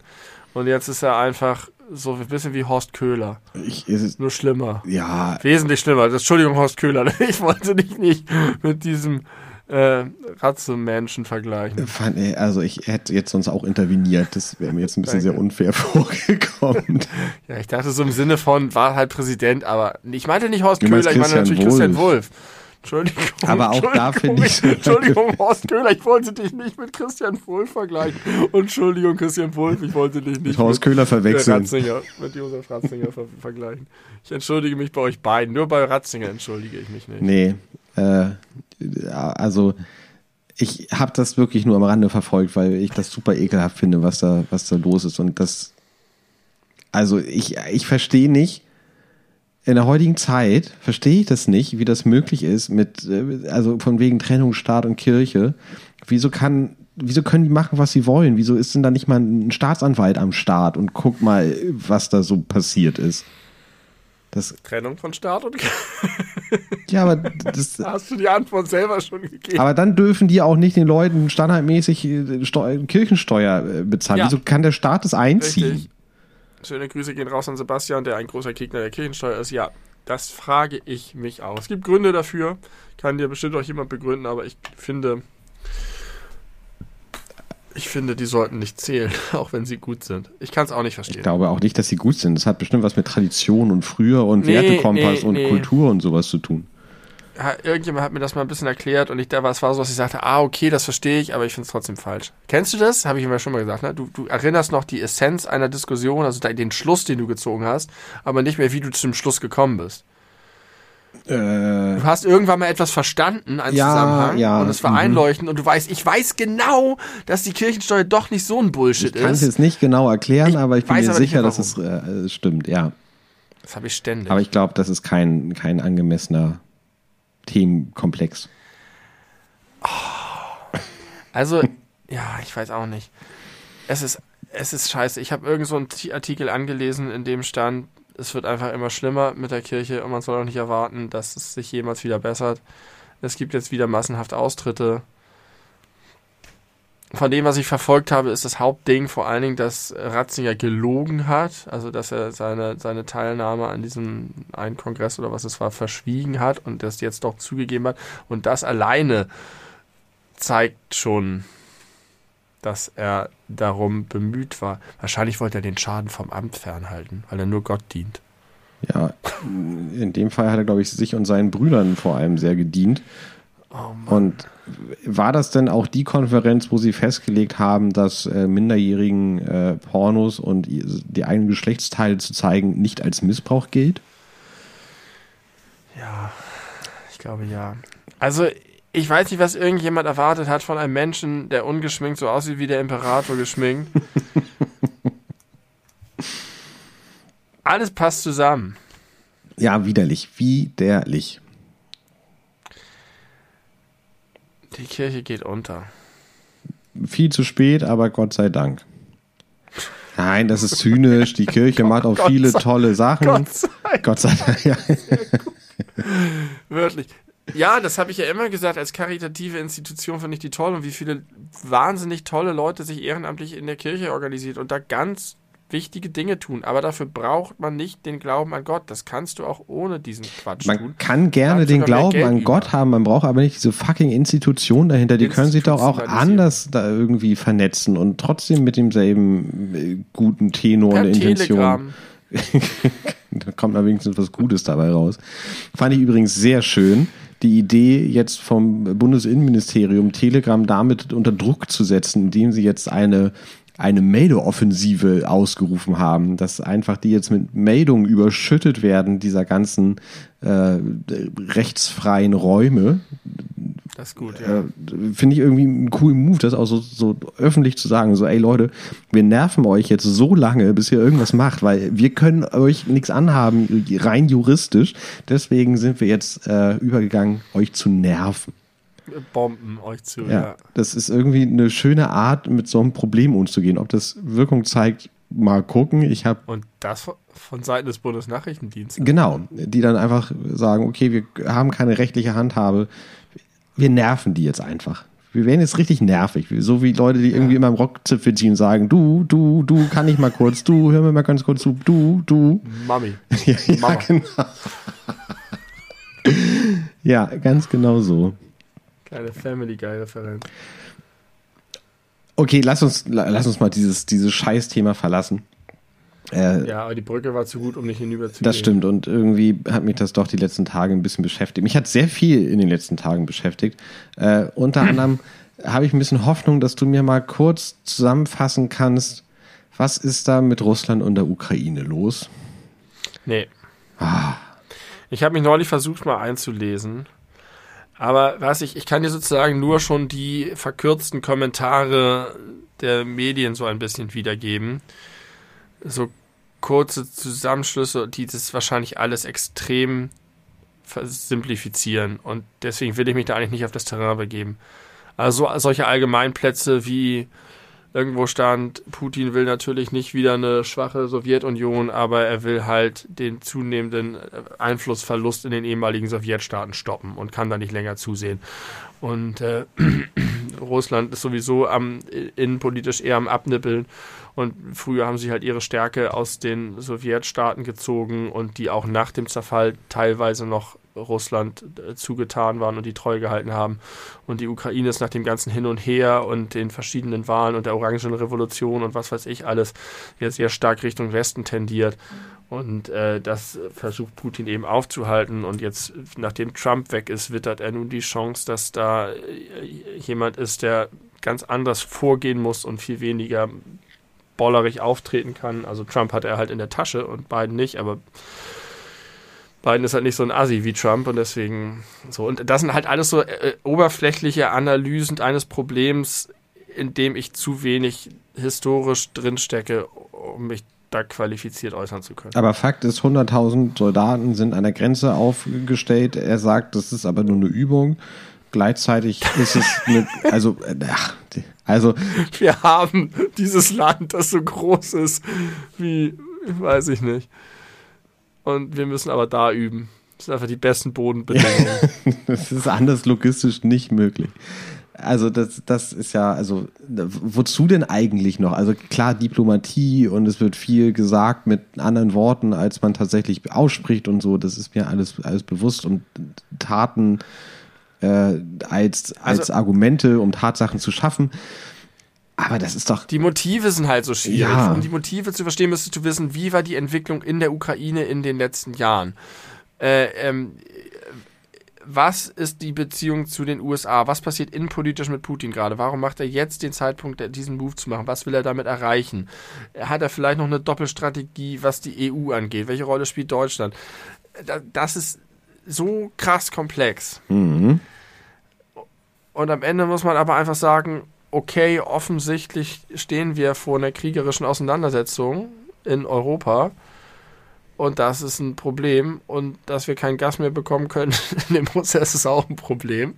Und jetzt ist er einfach so ein bisschen wie Horst Köhler. Ich, ist Nur schlimmer. ja, Wesentlich schlimmer. Das, Entschuldigung, Horst Köhler. Ich wollte dich nicht mit diesem äh, Ratze-Menschen vergleichen. fand, ey, also ich hätte jetzt sonst auch interveniert. Das wäre mir jetzt ein bisschen sehr unfair vorgekommen. Ja, ich dachte so im Sinne von, war halt Präsident, aber ich meinte nicht Horst Köhler, ich Christian natürlich Christian Wolf. Wolf. Entschuldigung. Aber auch da Entschuldigung, finde ich Entschuldigung, Horst Köhler, ich wollte dich nicht mit Christian Wolf vergleichen. Entschuldigung, Christian Wolf, ich wollte dich nicht Horst Köhler verwechseln. Ratzinger, mit Josef Ratzinger ver vergleichen. Ich entschuldige mich bei euch beiden. Nur bei Ratzinger entschuldige ich mich nicht. Nee, äh, also ich habe das wirklich nur am Rande verfolgt, weil ich das super ekelhaft finde, was da, was da los ist. Und das, also ich, ich verstehe nicht, in der heutigen Zeit verstehe ich das nicht, wie das möglich ist mit, äh, also von wegen Trennung Staat und Kirche. Wieso kann, wieso können die machen, was sie wollen? Wieso ist denn da nicht mal ein Staatsanwalt am Start und guck mal, was da so passiert ist? Das, Trennung von Staat und ja, aber das, Da hast du die Antwort selber schon gegeben. aber dann dürfen die auch nicht den Leuten standardmäßig äh, Steu Kirchensteuer äh, bezahlen. Ja. Wieso kann der Staat das einziehen? Richtig. Schöne Grüße gehen raus an Sebastian, der ein großer Gegner der Kirchensteuer ist. Ja, das frage ich mich auch. Es gibt Gründe dafür, kann dir bestimmt auch jemand begründen, aber ich finde, ich finde, die sollten nicht zählen, auch wenn sie gut sind. Ich kann es auch nicht Ich verstehen. glaube auch nicht, dass sie gut sind. Das hat bestimmt was mit Tradition und früher und Nee, Wertekompass nee, und nee. Kultur und sowas zu tun. Ja, irgendjemand hat mir das mal ein bisschen erklärt und ich, da war es war so, dass ich sagte, ah, okay, das verstehe ich, aber ich finde es trotzdem falsch. Kennst du das? Habe ich mir schon mal gesagt. Ne? Du, du erinnerst noch die Essenz einer Diskussion, also de- den Schluss, den du gezogen hast, aber nicht mehr, wie du zum Schluss gekommen bist. Äh, Du hast irgendwann mal etwas verstanden, einen Ja, Zusammenhang, ja, und es war mhm. einleuchtend und du weißt, ich weiß genau, dass die Kirchensteuer doch nicht so ein Bullshit ich kann es ist. jetzt nicht genau erklären, Ich aber ich bin mir sicher, dass es äh, stimmt, ja. Das habe ich ständig. Aber ich glaube, das ist kein, kein angemessener Themenkomplex. Also, ja, ich weiß auch nicht. Es ist, es ist scheiße. Ich habe irgend so einen Ti- Artikel angelesen, in dem stand, es wird einfach immer schlimmer mit der Kirche und man soll auch nicht erwarten, dass es sich jemals wieder bessert. Es gibt jetzt wieder massenhaft Austritte. Von dem, was ich verfolgt habe, ist das Hauptding vor allen Dingen, dass Ratzinger gelogen hat, also dass er seine, seine Teilnahme an diesem einen Kongress oder was es war, verschwiegen hat und das jetzt doch zugegeben hat. Und das alleine zeigt schon, dass er darum bemüht war. Wahrscheinlich wollte er den Schaden vom Amt fernhalten, weil er nur Gott dient. Ja, in dem Fall hat er, glaube ich, sich und seinen Brüdern vor allem sehr gedient. und war das denn auch die Konferenz, wo sie festgelegt haben, dass äh, minderjährigen äh, Pornos und die eigenen Geschlechtsteile zu zeigen nicht als Missbrauch gilt? Ja, ich glaube ja. Also, ich weiß nicht, was irgendjemand erwartet hat von einem Menschen, der ungeschminkt so aussieht wie der Imperator geschminkt. Alles passt zusammen. Ja, widerlich, widerlich. Die Kirche geht unter. Viel zu spät, aber Gott sei Dank. Nein, das ist zynisch. Die Kirche macht auch Gott viele sei- tolle Sachen. Gott sei Gott sei Dank. Ja. Wörtlich. Ja, das habe ich ja immer gesagt, als karitative Institution finde ich die toll und wie viele wahnsinnig tolle Leute sich ehrenamtlich in der Kirche organisiert und da ganz wichtige Dinge tun. Aber dafür braucht man nicht den Glauben an Gott. Das kannst du auch ohne diesen Quatsch tun. Man kann gerne den Glauben an über. Gott haben, man braucht aber nicht diese fucking Institution dahinter. Die können sich doch auch anders da irgendwie vernetzen und trotzdem mit demselben äh, guten Tenor Per und Intention. Telegram. da kommt da wenigstens was Gutes dabei raus. Fand ich übrigens sehr schön. Die Idee jetzt vom Bundesinnenministerium, Telegram damit unter Druck zu setzen, indem sie jetzt eine, eine Meldeoffensive ausgerufen haben, dass einfach die jetzt mit Meldungen überschüttet werden, dieser ganzen äh, rechtsfreien Räume, Das ist gut, ja. äh, finde ich irgendwie einen coolen Move, das auch so, so öffentlich zu sagen, so, ey Leute, wir nerven euch jetzt so lange, bis ihr irgendwas macht, weil wir können euch nichts anhaben, rein juristisch. Deswegen sind wir jetzt äh, übergegangen, euch zu nerven. Bomben euch zu. Ja. Ja. Das ist irgendwie eine schöne Art, mit so einem Problem umzugehen. Ob das Wirkung zeigt, mal gucken. Ich habe Und das von- von Seiten des Bundesnachrichtendienstes. Genau, die dann einfach sagen, okay, wir haben keine rechtliche Handhabe, wir nerven die jetzt einfach. Wir werden jetzt richtig nervig, so wie Leute, die irgendwie immer im Rockzipfel ziehen und sagen, du, du, du, kann ich mal kurz, du, hör mir mal ganz kurz zu, du, du. Mami. Ja, ja genau. ja, ganz genau so. Kleine Family Guy-Referenz. Okay, lass uns, la- lass uns mal dieses, dieses Scheißthema verlassen. Äh, Ja, aber die Brücke war zu gut, um nicht hinüber zu Das stimmt und irgendwie hat mich das doch die letzten Tage ein bisschen beschäftigt. Mich hat sehr viel in den letzten Tagen beschäftigt. Äh, unter anderem habe ich ein bisschen Hoffnung, dass du mir mal kurz zusammenfassen kannst, was ist da mit Russland und der Ukraine los? Nee. Ah. Ich habe mich neulich versucht, mal einzulesen. Aber was ich, ich kann dir sozusagen nur schon die verkürzten Kommentare der Medien so ein bisschen wiedergeben. So kurze Zusammenschlüsse, die das wahrscheinlich alles extrem simplifizieren. Und deswegen will ich mich da eigentlich nicht auf das Terrain begeben. Also solche Allgemeinplätze wie Irgendwo stand, Putin will natürlich nicht wieder eine schwache Sowjetunion, aber er will halt den zunehmenden Einflussverlust in den ehemaligen Sowjetstaaten stoppen und kann da nicht länger zusehen. Und äh, Russland ist sowieso am innenpolitisch eher am Abnippeln. Und früher haben sie halt ihre Stärke aus den Sowjetstaaten gezogen und die auch nach dem Zerfall teilweise noch Russland äh, zugetan waren und die treu gehalten haben. Und die Ukraine ist nach dem ganzen Hin und Her und den verschiedenen Wahlen und der Orangenen Revolution und was weiß ich alles jetzt sehr stark Richtung Westen tendiert. Und äh, das versucht Putin eben aufzuhalten. Und jetzt, nachdem Trump weg ist, wittert er nun die Chance, dass da äh, jemand ist, der ganz anders vorgehen muss und viel weniger bollerig auftreten kann. Also Trump hat er halt in der Tasche und Biden nicht, aber Biden ist halt nicht so ein Assi wie Trump und deswegen so. Und das sind halt alles so äh, oberflächliche Analysen eines Problems, in dem ich zu wenig historisch drinstecke, um mich da qualifiziert äußern zu können. Aber Fakt ist, 100.000 Soldaten sind an der Grenze aufgestellt. Er sagt, das ist aber nur eine Übung. Gleichzeitig ist es eine, also, ach, also. Wir haben dieses Land, das so groß ist wie, weiß ich nicht und wir müssen aber da üben. Das sind einfach die besten Bodenbedingungen. das ist anders logistisch nicht möglich. Also das, das ist ja, also wozu denn eigentlich noch? Also klar Diplomatie und es wird viel gesagt mit anderen Worten, als man tatsächlich ausspricht und so. Das ist mir alles alles bewusst und Taten äh, als als also, Argumente, um Tatsachen zu schaffen. Aber das ist doch. Die Motive sind halt so schwierig. Ja. Um die Motive zu verstehen, müsstest du wissen, wie war die Entwicklung in der Ukraine in den letzten Jahren. Äh, ähm, was ist die Beziehung zu den USA? Was passiert innenpolitisch mit Putin gerade? Warum macht er jetzt den Zeitpunkt, diesen Move zu machen? Was will er damit erreichen? Hat er vielleicht noch eine Doppelstrategie, was die EU angeht? Welche Rolle spielt Deutschland? Das ist so krass komplex. Mhm. Und am Ende muss man aber einfach sagen, okay, offensichtlich stehen wir vor einer kriegerischen Auseinandersetzung in Europa. Und das ist ein Problem. Und dass wir kein Gas mehr bekommen können in dem Prozess ist auch ein Problem.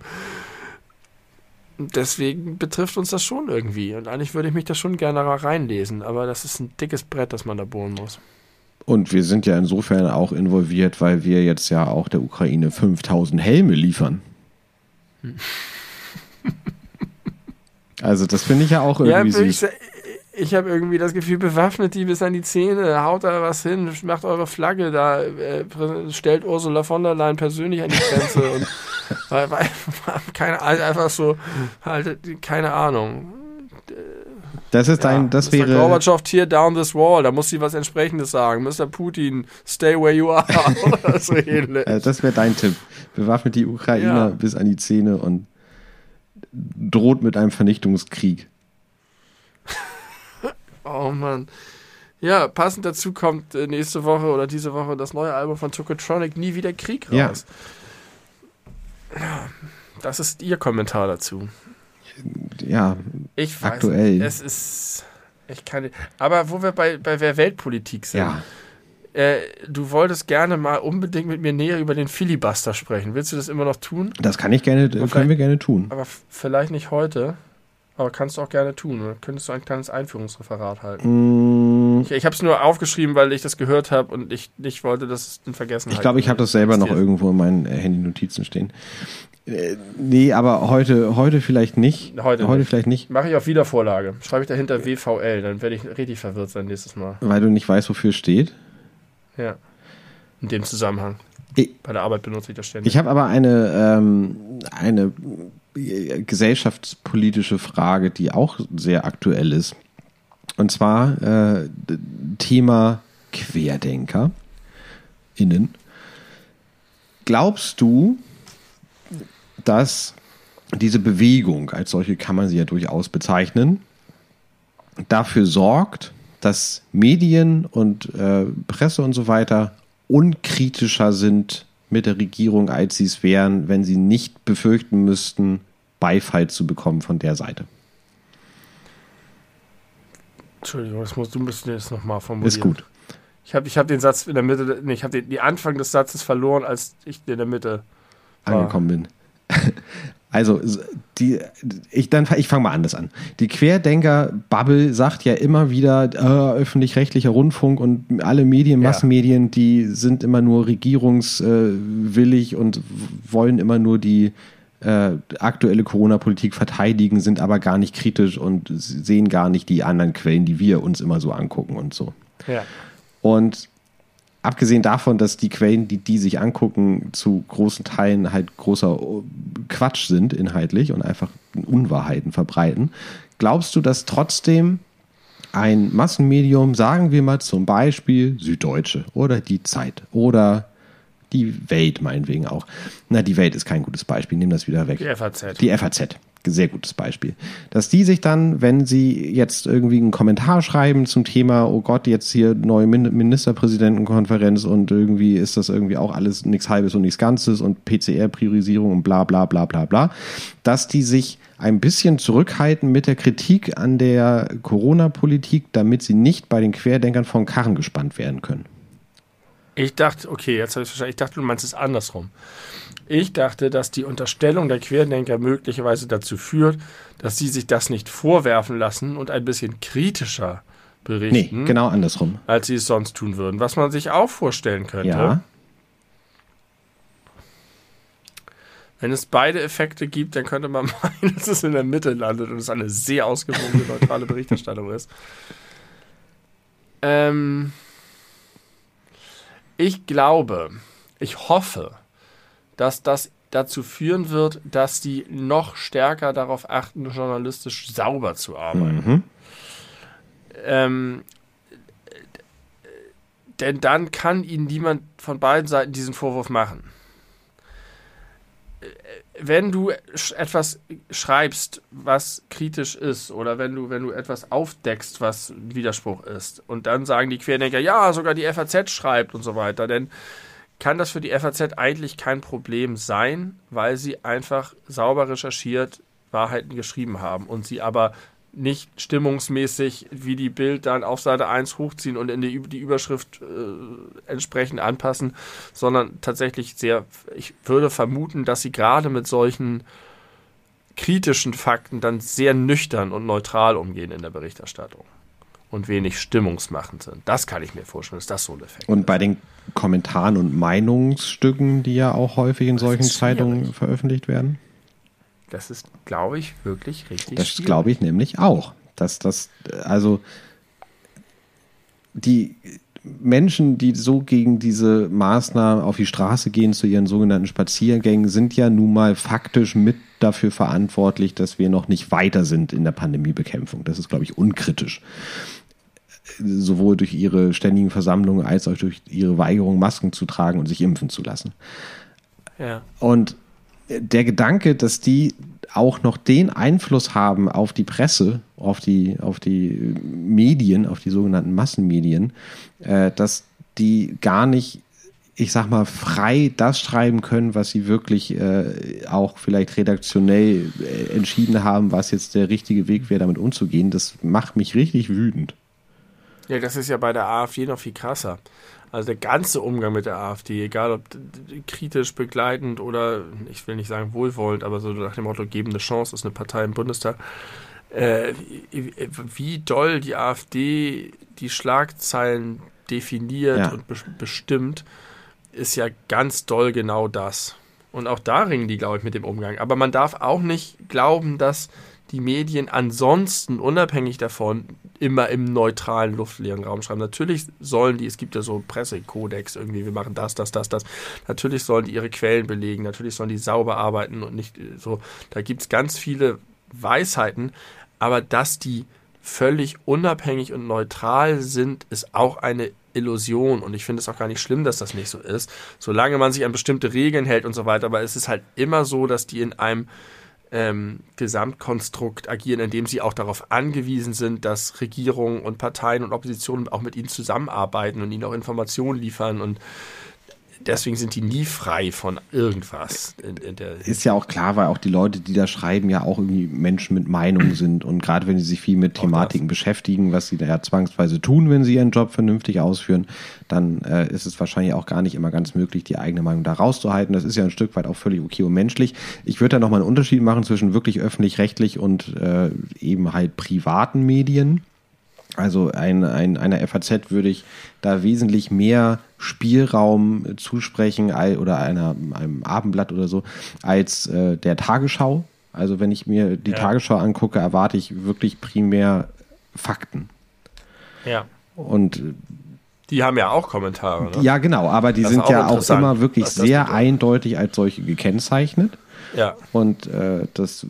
Deswegen betrifft uns das schon irgendwie. Und eigentlich würde ich mich da schon gerne reinlesen. Aber das ist ein dickes Brett, das man da bohren muss. Und wir sind ja insofern auch involviert, weil wir jetzt ja auch der Ukraine 5000 Helme liefern. Also das finde ich ja auch irgendwie ja, süß. Ich, ich habe irgendwie das Gefühl, bewaffnet die bis an die Zähne, haut da was hin, macht eure Flagge da, äh, stellt Ursula von der Leyen persönlich an die Grenze und weil, weil, keine, also einfach so, halt, keine Ahnung. Das ist ein, ja, das Mr. wäre. Gorbatschow, tear down this wall. Da muss sie was entsprechendes sagen. Mr. Putin, stay where you are. Oder so ähnlich. Äh, das wäre dein Tipp. Bewaffnet die Ukrainer ja. bis an die Zähne und droht mit einem Vernichtungskrieg. oh Mann. Ja, passend dazu kommt äh, nächste Woche oder diese Woche das neue Album von Tokotronic, Nie wieder Krieg raus. Ja. Das ist Ihr Kommentar dazu. Ja, ich weiß, aktuell. Es ist. Ich kann, aber wo wir bei, bei der Weltpolitik sind. Ja. Äh, du wolltest gerne mal unbedingt mit mir näher über den Filibuster sprechen. Willst du das immer noch tun? Das kann ich gerne, können wir gerne tun. Aber vielleicht nicht heute. Aber kannst du auch gerne tun. Oder könntest du ein kleines Einführungsreferat halten? Mm. Ich, ich habe es nur aufgeschrieben, weil ich das gehört habe und ich nicht wollte, dass es in Vergessenheit Ich glaube, ich habe das selber noch irgendwo in meinen äh, Handy-Notizen stehen. Äh, nee, aber heute, heute vielleicht nicht. Heute, heute nicht. vielleicht nicht. Mache ich auf Wiedervorlage. Schreibe ich dahinter WVL, dann werde ich richtig verwirrt sein nächstes Mal. Weil du nicht weißt, wofür es steht? Ja. In dem Zusammenhang. Ich, Bei der Arbeit benutze ich das ständig. Ich habe aber eine, ähm, eine gesellschaftspolitische Frage, die auch sehr aktuell ist. Und zwar äh, Thema Querdenker innen. Glaubst du, dass diese Bewegung, als solche kann man sie ja durchaus bezeichnen, dafür sorgt, dass Medien und äh, Presse und so weiter unkritischer sind mit der Regierung, als sie es wären, wenn sie nicht befürchten müssten, Beifall zu bekommen von der Seite. Entschuldigung, das musst du müssen jetzt nochmal formulieren. Ist gut. Ich habe ich hab den Satz in der Mitte, nee, ich habe den, den Anfang des Satzes verloren, als ich in der Mitte war. angekommen bin. Also, die, ich, dann, ich fange mal anders an. Die Querdenker-Bubble sagt ja immer wieder, äh, öffentlich-rechtlicher Rundfunk und alle Medien, Ja. Massenmedien, die sind immer nur regierungswillig und wollen immer nur die äh, aktuelle Corona-Politik verteidigen, sind aber gar nicht kritisch und sehen gar nicht die anderen Quellen, die wir uns immer so angucken und so. Ja. Und abgesehen davon, dass die Quellen, die die sich angucken, zu großen Teilen halt großer Quatsch sind inhaltlich und einfach Unwahrheiten verbreiten, glaubst du, dass trotzdem ein Massenmedium, sagen wir mal zum Beispiel Süddeutsche oder die Zeit oder die Welt meinetwegen auch. Na, die Welt ist kein gutes Beispiel, nimm das wieder weg. Die FAZ. Die FAZ. Sehr gutes Beispiel. Dass die sich dann, wenn sie jetzt irgendwie einen Kommentar schreiben zum Thema, oh Gott, jetzt hier neue Min- Ministerpräsidentenkonferenz und irgendwie ist das irgendwie auch alles nichts Halbes und nichts Ganzes und PCR-Priorisierung und bla bla bla bla bla, dass die sich ein bisschen zurückhalten mit der Kritik an der Corona-Politik, damit sie nicht bei den Querdenkern von Karren gespannt werden können. Ich dachte, okay, jetzt habe ich verstanden. Ich dachte, du meinst es andersrum. Ich dachte, dass die Unterstellung der Querdenker möglicherweise dazu führt, dass sie sich das nicht vorwerfen lassen und ein bisschen kritischer Nee, berichten, genau andersrum. als sie es sonst tun würden. Was man sich auch vorstellen könnte, Ja. wenn es beide Effekte gibt, dann könnte man meinen, dass es in der Mitte landet und es eine sehr ausgewogene, neutrale Berichterstattung ist. Ähm, ich glaube, ich hoffe, dass das dazu führen wird, dass die noch stärker darauf achten, journalistisch sauber zu arbeiten. Mhm. Ähm, denn dann kann ihnen niemand von beiden Seiten diesen Vorwurf machen. Wenn du etwas schreibst, was kritisch ist, oder wenn du, wenn du etwas aufdeckst, was ein Widerspruch ist, und dann sagen die Querdenker, ja, sogar die FAZ schreibt und so weiter, dann kann das für die FAZ eigentlich kein Problem sein, weil sie einfach sauber recherchiert Wahrheiten geschrieben haben und sie aber nicht stimmungsmäßig wie die Bild dann auf Seite 1 hochziehen und in die, die Überschrift äh, entsprechend anpassen, sondern tatsächlich sehr, ich würde vermuten, dass sie gerade mit solchen kritischen Fakten dann sehr nüchtern und neutral umgehen in der Berichterstattung und wenig stimmungsmachend sind. Das kann ich mir vorstellen, dass das so ein Effekt Und bei den Kommentaren und Meinungsstücken, die ja auch häufig in solchen Zeitungen schwierig. veröffentlicht werden. Das ist, glaube ich, wirklich richtig Das glaube ich nämlich auch. Dass das, also die Menschen, die so gegen diese Maßnahmen auf die Straße gehen zu ihren sogenannten Spaziergängen, sind ja nun mal faktisch mit dafür verantwortlich, dass wir noch nicht weiter sind in der Pandemiebekämpfung. Das ist, glaube ich, unkritisch. Sowohl durch ihre ständigen Versammlungen als auch durch ihre Weigerung, Masken zu tragen und sich impfen zu lassen. Ja. Und der Gedanke, dass die auch noch den Einfluss haben auf die Presse, auf die, auf die Medien, auf die sogenannten Massenmedien, äh, dass die gar nicht, ich sag mal, frei das schreiben können, was sie wirklich äh, auch vielleicht redaktionell äh, entschieden haben, was jetzt der richtige Weg wäre, damit umzugehen, das macht mich richtig wütend. Ja, das ist ja bei der AfD noch viel krasser. Also der ganze Umgang mit der AfD, egal ob kritisch, begleitend oder, ich will nicht sagen wohlwollend, aber so nach dem Motto, gebende Chance ist eine Partei im Bundestag. Äh, wie- doll die AfD die Schlagzeilen definiert Ja. und bes- bestimmt, ist ja ganz doll genau das. Und auch da ringen die, glaube ich, mit dem Umgang. Aber man darf auch nicht glauben, dass die Medien ansonsten, unabhängig davon, immer im neutralen, luftleeren Raum schreiben. Natürlich sollen die, es gibt ja so Pressekodex irgendwie, wir machen das, das, das, das. Natürlich sollen die ihre Quellen belegen, natürlich sollen die sauber arbeiten und nicht äh, so. Da gibt es ganz viele Weisheiten, aber dass die völlig unabhängig und neutral sind, ist auch eine Illusion. Und ich finde es auch gar nicht schlimm, dass das nicht so ist, solange man sich an bestimmte Regeln hält und so weiter. Aber es ist halt immer so, dass die in einem ähm, Gesamtkonstrukt agieren, in dem sie auch darauf angewiesen sind, dass Regierungen und Parteien und Oppositionen auch mit ihnen zusammenarbeiten und ihnen auch Informationen liefern. Und deswegen sind die nie frei von irgendwas. In, in ist ja auch klar, weil auch die Leute, die da schreiben, ja auch irgendwie Menschen mit Meinung sind. Und gerade wenn sie sich viel mit Thematiken beschäftigen, was sie da ja zwangsweise tun, wenn sie ihren Job vernünftig ausführen, dann äh, ist es wahrscheinlich auch gar nicht immer ganz möglich, die eigene Meinung da rauszuhalten. Das ist ja ein Stück weit auch völlig okay und menschlich. Ich würde da nochmal einen Unterschied machen zwischen wirklich öffentlich-rechtlich und äh, eben halt privaten Medien. Also ein, ein, einer FAZ würde ich da wesentlich mehr Spielraum zusprechen oder einer, einem Abendblatt oder so als äh, der Tagesschau. Also wenn ich mir die ja. Tagesschau angucke, erwarte ich wirklich primär Fakten. Ja. Und die haben ja auch Kommentare. Ne? Ja, genau, aber die das sind auch ja auch immer wirklich sehr eindeutig als solche gekennzeichnet. Ja. Und äh, das,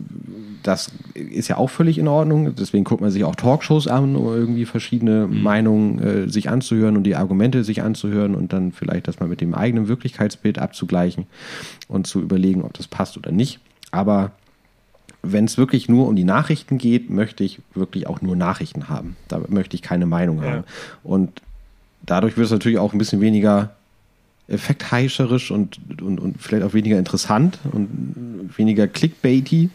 das ist ja auch völlig in Ordnung. Deswegen guckt man sich auch Talkshows an, um irgendwie verschiedene mhm. Meinungen äh, sich anzuhören und die Argumente sich anzuhören und dann vielleicht das mal mit dem eigenen Wirklichkeitsbild abzugleichen und zu überlegen, ob das passt oder nicht. Aber wenn es wirklich nur um die Nachrichten geht, möchte ich wirklich auch nur Nachrichten haben. Da möchte ich keine Meinung ja. haben. Und dadurch wird es natürlich auch ein bisschen weniger effektheischerisch und, und, und vielleicht auch weniger interessant und weniger clickbaity.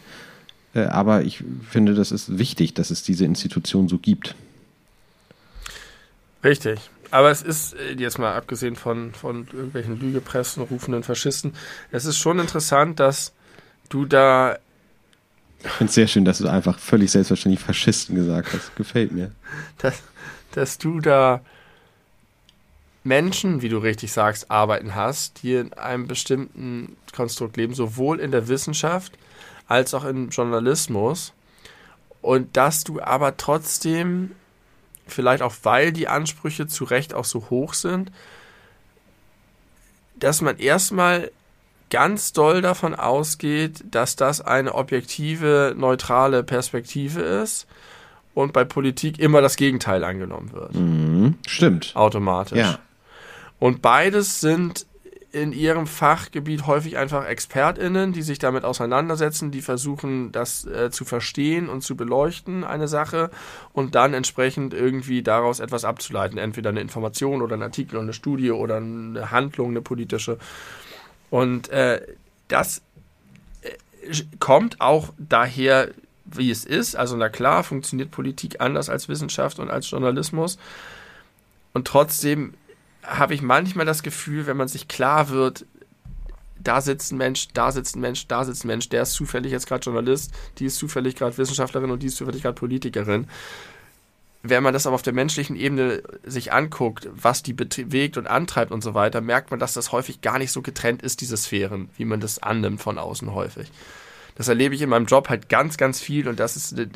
Äh, aber ich finde, das ist wichtig, dass es diese Institution so gibt. Richtig. Aber es ist, äh, jetzt mal abgesehen von, von irgendwelchen Lügepressen, rufenden Faschisten, es ist schon interessant, dass du da. Ich finde es sehr schön, dass du einfach völlig selbstverständlich Faschisten gesagt hast. Gefällt mir. Dass, dass du da Menschen, wie du richtig sagst, arbeiten hast, die in einem bestimmten Konstrukt leben, sowohl in der Wissenschaft als auch im Journalismus. Und dass du aber trotzdem, vielleicht auch weil die Ansprüche zu Recht auch so hoch sind, dass man erstmal ganz doll davon ausgeht, dass das eine objektive, neutrale Perspektive ist und bei Politik immer das Gegenteil angenommen wird. Mhm, stimmt. Automatisch. Ja. Und beides sind in ihrem Fachgebiet häufig einfach ExpertInnen, die sich damit auseinandersetzen, die versuchen, das äh, zu verstehen und zu beleuchten, eine Sache, und dann entsprechend irgendwie daraus etwas abzuleiten. Entweder eine Information oder ein Artikel oder eine Studie oder eine Handlung, eine politische. Und äh, das äh, kommt auch daher, wie es ist. Also, na klar, funktioniert Politik anders als Wissenschaft und als Journalismus. Und trotzdem habe ich manchmal das Gefühl, wenn man sich klar wird, da sitzt ein Mensch, da sitzt ein Mensch, da sitzt ein Mensch, der ist zufällig jetzt gerade Journalist, die ist zufällig gerade Wissenschaftlerin und die ist zufällig gerade Politikerin. Wenn man das aber auf der menschlichen Ebene sich anguckt, was die bewegt und antreibt und so weiter, merkt man, dass das häufig gar nicht so getrennt ist, diese Sphären, wie man das annimmt von außen häufig. Das erlebe ich in meinem Job halt ganz, ganz viel und das ist eine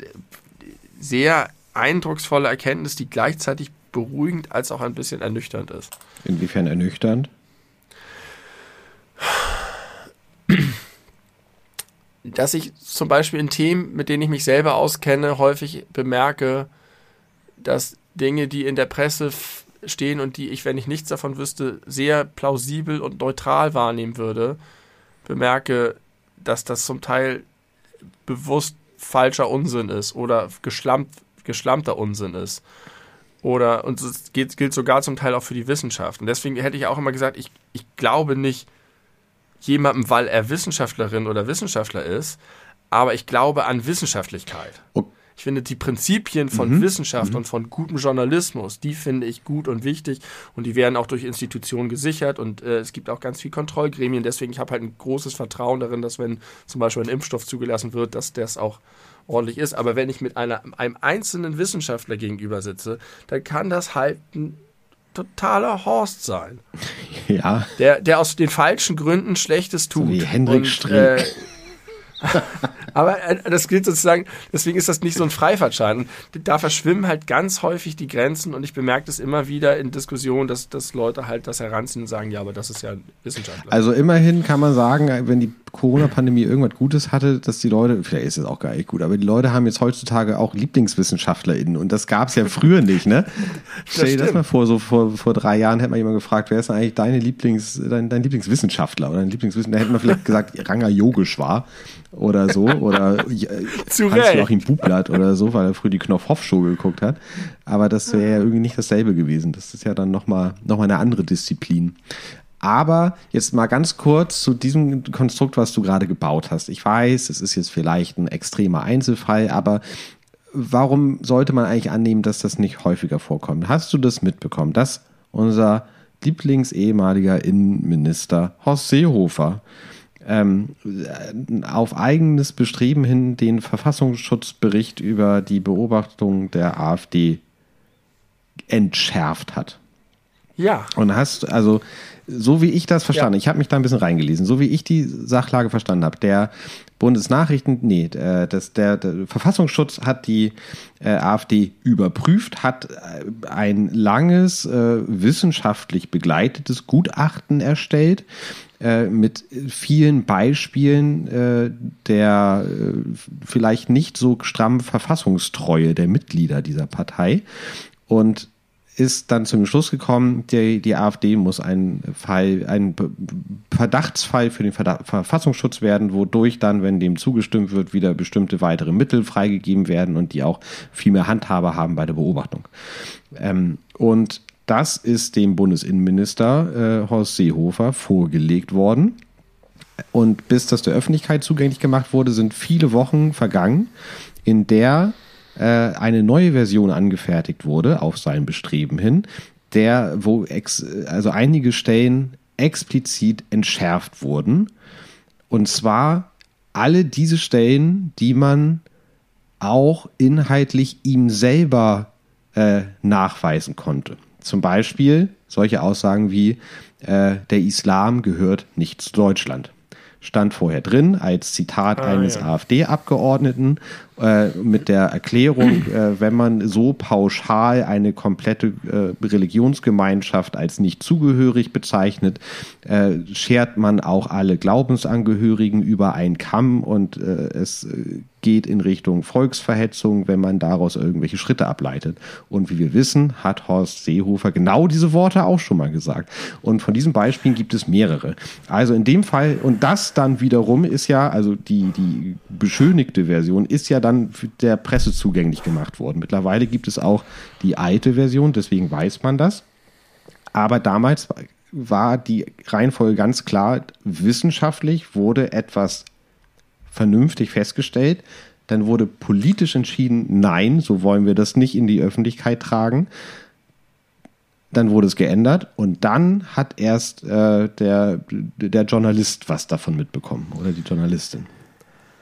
sehr eindrucksvolle Erkenntnis, die gleichzeitig beruhigend als auch ein bisschen ernüchternd ist. Inwiefern ernüchternd? Dass ich zum Beispiel in Themen, mit denen ich mich selber auskenne, häufig bemerke, dass Dinge, die in der Presse stehen und die ich, wenn ich nichts davon wüsste, sehr plausibel und neutral wahrnehmen würde, bemerke, dass das zum Teil bewusst falscher Unsinn ist oder geschlampt, geschlammter Unsinn ist. Oder, und das gilt, gilt sogar zum Teil auch für die Wissenschaft. Und deswegen hätte ich auch immer gesagt, ich, ich glaube nicht jemandem, weil er Wissenschaftlerin oder Wissenschaftler ist, aber ich glaube an Wissenschaftlichkeit. Okay. Ich finde die Prinzipien von mhm. Wissenschaft mhm. und von gutem Journalismus, die finde ich gut und wichtig und die werden auch durch Institutionen gesichert und äh, es gibt auch ganz viel Kontrollgremien. Deswegen ich habe halt ein großes Vertrauen darin, dass wenn zum Beispiel ein Impfstoff zugelassen wird, dass das auch ordentlich ist. Aber wenn ich mit einer, einem einzelnen Wissenschaftler gegenüber sitze, dann kann das halt ein totaler Horst sein. Ja. Der, der aus den falschen Gründen Schlechtes tut. So wie Hendrik Streeck. Äh, Aber äh, das gilt sozusagen, deswegen ist das nicht so ein Freifahrtschein. Da verschwimmen halt ganz häufig die Grenzen und ich bemerke das immer wieder in Diskussionen, dass, dass Leute halt das heranziehen und sagen, ja, aber das ist ja Wissenschaftler. Also immerhin kann man sagen, wenn die Corona-Pandemie irgendwas Gutes hatte, dass die Leute, vielleicht ist es auch gar nicht gut, aber die Leute haben jetzt heutzutage auch LieblingswissenschaftlerInnen und das gab es ja früher nicht, ne? Stell dir das mal vor, so vor, vor drei Jahren hätte man jemand gefragt, wer ist denn eigentlich deine Lieblings, dein, dein Lieblingswissenschaftler oder dein Lieblingswissenschaftler? Da hätte man vielleicht gesagt, Ranga Yogeshwar oder so oder Hans-Joachim Bublatt oder so, weil er früher die Knopf-Hoff-Show geguckt hat. Aber das wäre ja irgendwie nicht dasselbe gewesen. Das ist ja dann nochmal noch mal eine andere Disziplin. Aber jetzt mal ganz kurz zu diesem Konstrukt, was du gerade gebaut hast. Ich weiß, es ist jetzt vielleicht ein extremer Einzelfall, aber warum sollte man eigentlich annehmen, dass das nicht häufiger vorkommt? Hast du das mitbekommen, dass unser Lieblingsehemaliger Innenminister Horst Seehofer ähm, auf eigenes Bestreben hin den Verfassungsschutzbericht über die Beobachtung der AfD entschärft hat? Ja. Und hast, also, so wie ich das verstanden, ja. ich habe mich da ein bisschen reingelesen, so wie ich die Sachlage verstanden habe, der Bundesnachrichten, nee, äh, das, der, der Verfassungsschutz hat die äh, AfD überprüft, hat äh, ein langes, äh, wissenschaftlich begleitetes Gutachten erstellt äh, mit vielen Beispielen äh, der äh, vielleicht nicht so strammen Verfassungstreue der Mitglieder dieser Partei. Und ist dann zum Schluss gekommen, die, die AfD muss ein Fall, ein Verdachtsfall für den Verdacht, Verfassungsschutz werden, wodurch dann, wenn dem zugestimmt wird, wieder bestimmte weitere Mittel freigegeben werden und die auch viel mehr Handhabe haben bei der Beobachtung. Ähm, und das ist dem Bundesinnenminister äh, Horst Seehofer vorgelegt worden. Und bis das der Öffentlichkeit zugänglich gemacht wurde, sind viele Wochen vergangen, in der äh, eine neue Version angefertigt wurde, auf sein Bestreben hin, der, wo ex, also einige Stellen explizit entschärft wurden. Und zwar alle diese Stellen, die man auch inhaltlich ihm selber äh, nachweisen konnte. Zum Beispiel solche Aussagen wie äh, der Islam gehört nicht zu Deutschland stand vorher drin als Zitat ah, eines ja. AfD-Abgeordneten äh, mit der Erklärung, äh, wenn man so pauschal eine komplette äh, Religionsgemeinschaft als nicht zugehörig bezeichnet, äh, schert man auch alle Glaubensangehörigen über einen Kamm und äh, es geht in Richtung Volksverhetzung, wenn man daraus irgendwelche Schritte ableitet. Und wie wir wissen, hat Horst Seehofer genau diese Worte auch schon mal gesagt. Und von diesen Beispielen gibt es mehrere. Also in dem Fall, und das dann wiederum ist ja, also die, die beschönigte Version ist ja dann der Presse zugänglich gemacht worden. Mittlerweile gibt es auch die alte Version, deswegen weiß man das. Aber damals war die Reihenfolge ganz klar, wissenschaftlich wurde etwas vernünftig festgestellt. Dann wurde politisch entschieden, nein, so wollen wir das nicht in die Öffentlichkeit tragen. Dann wurde es geändert und dann hat erst äh, der, der Journalist was davon mitbekommen oder die Journalistin.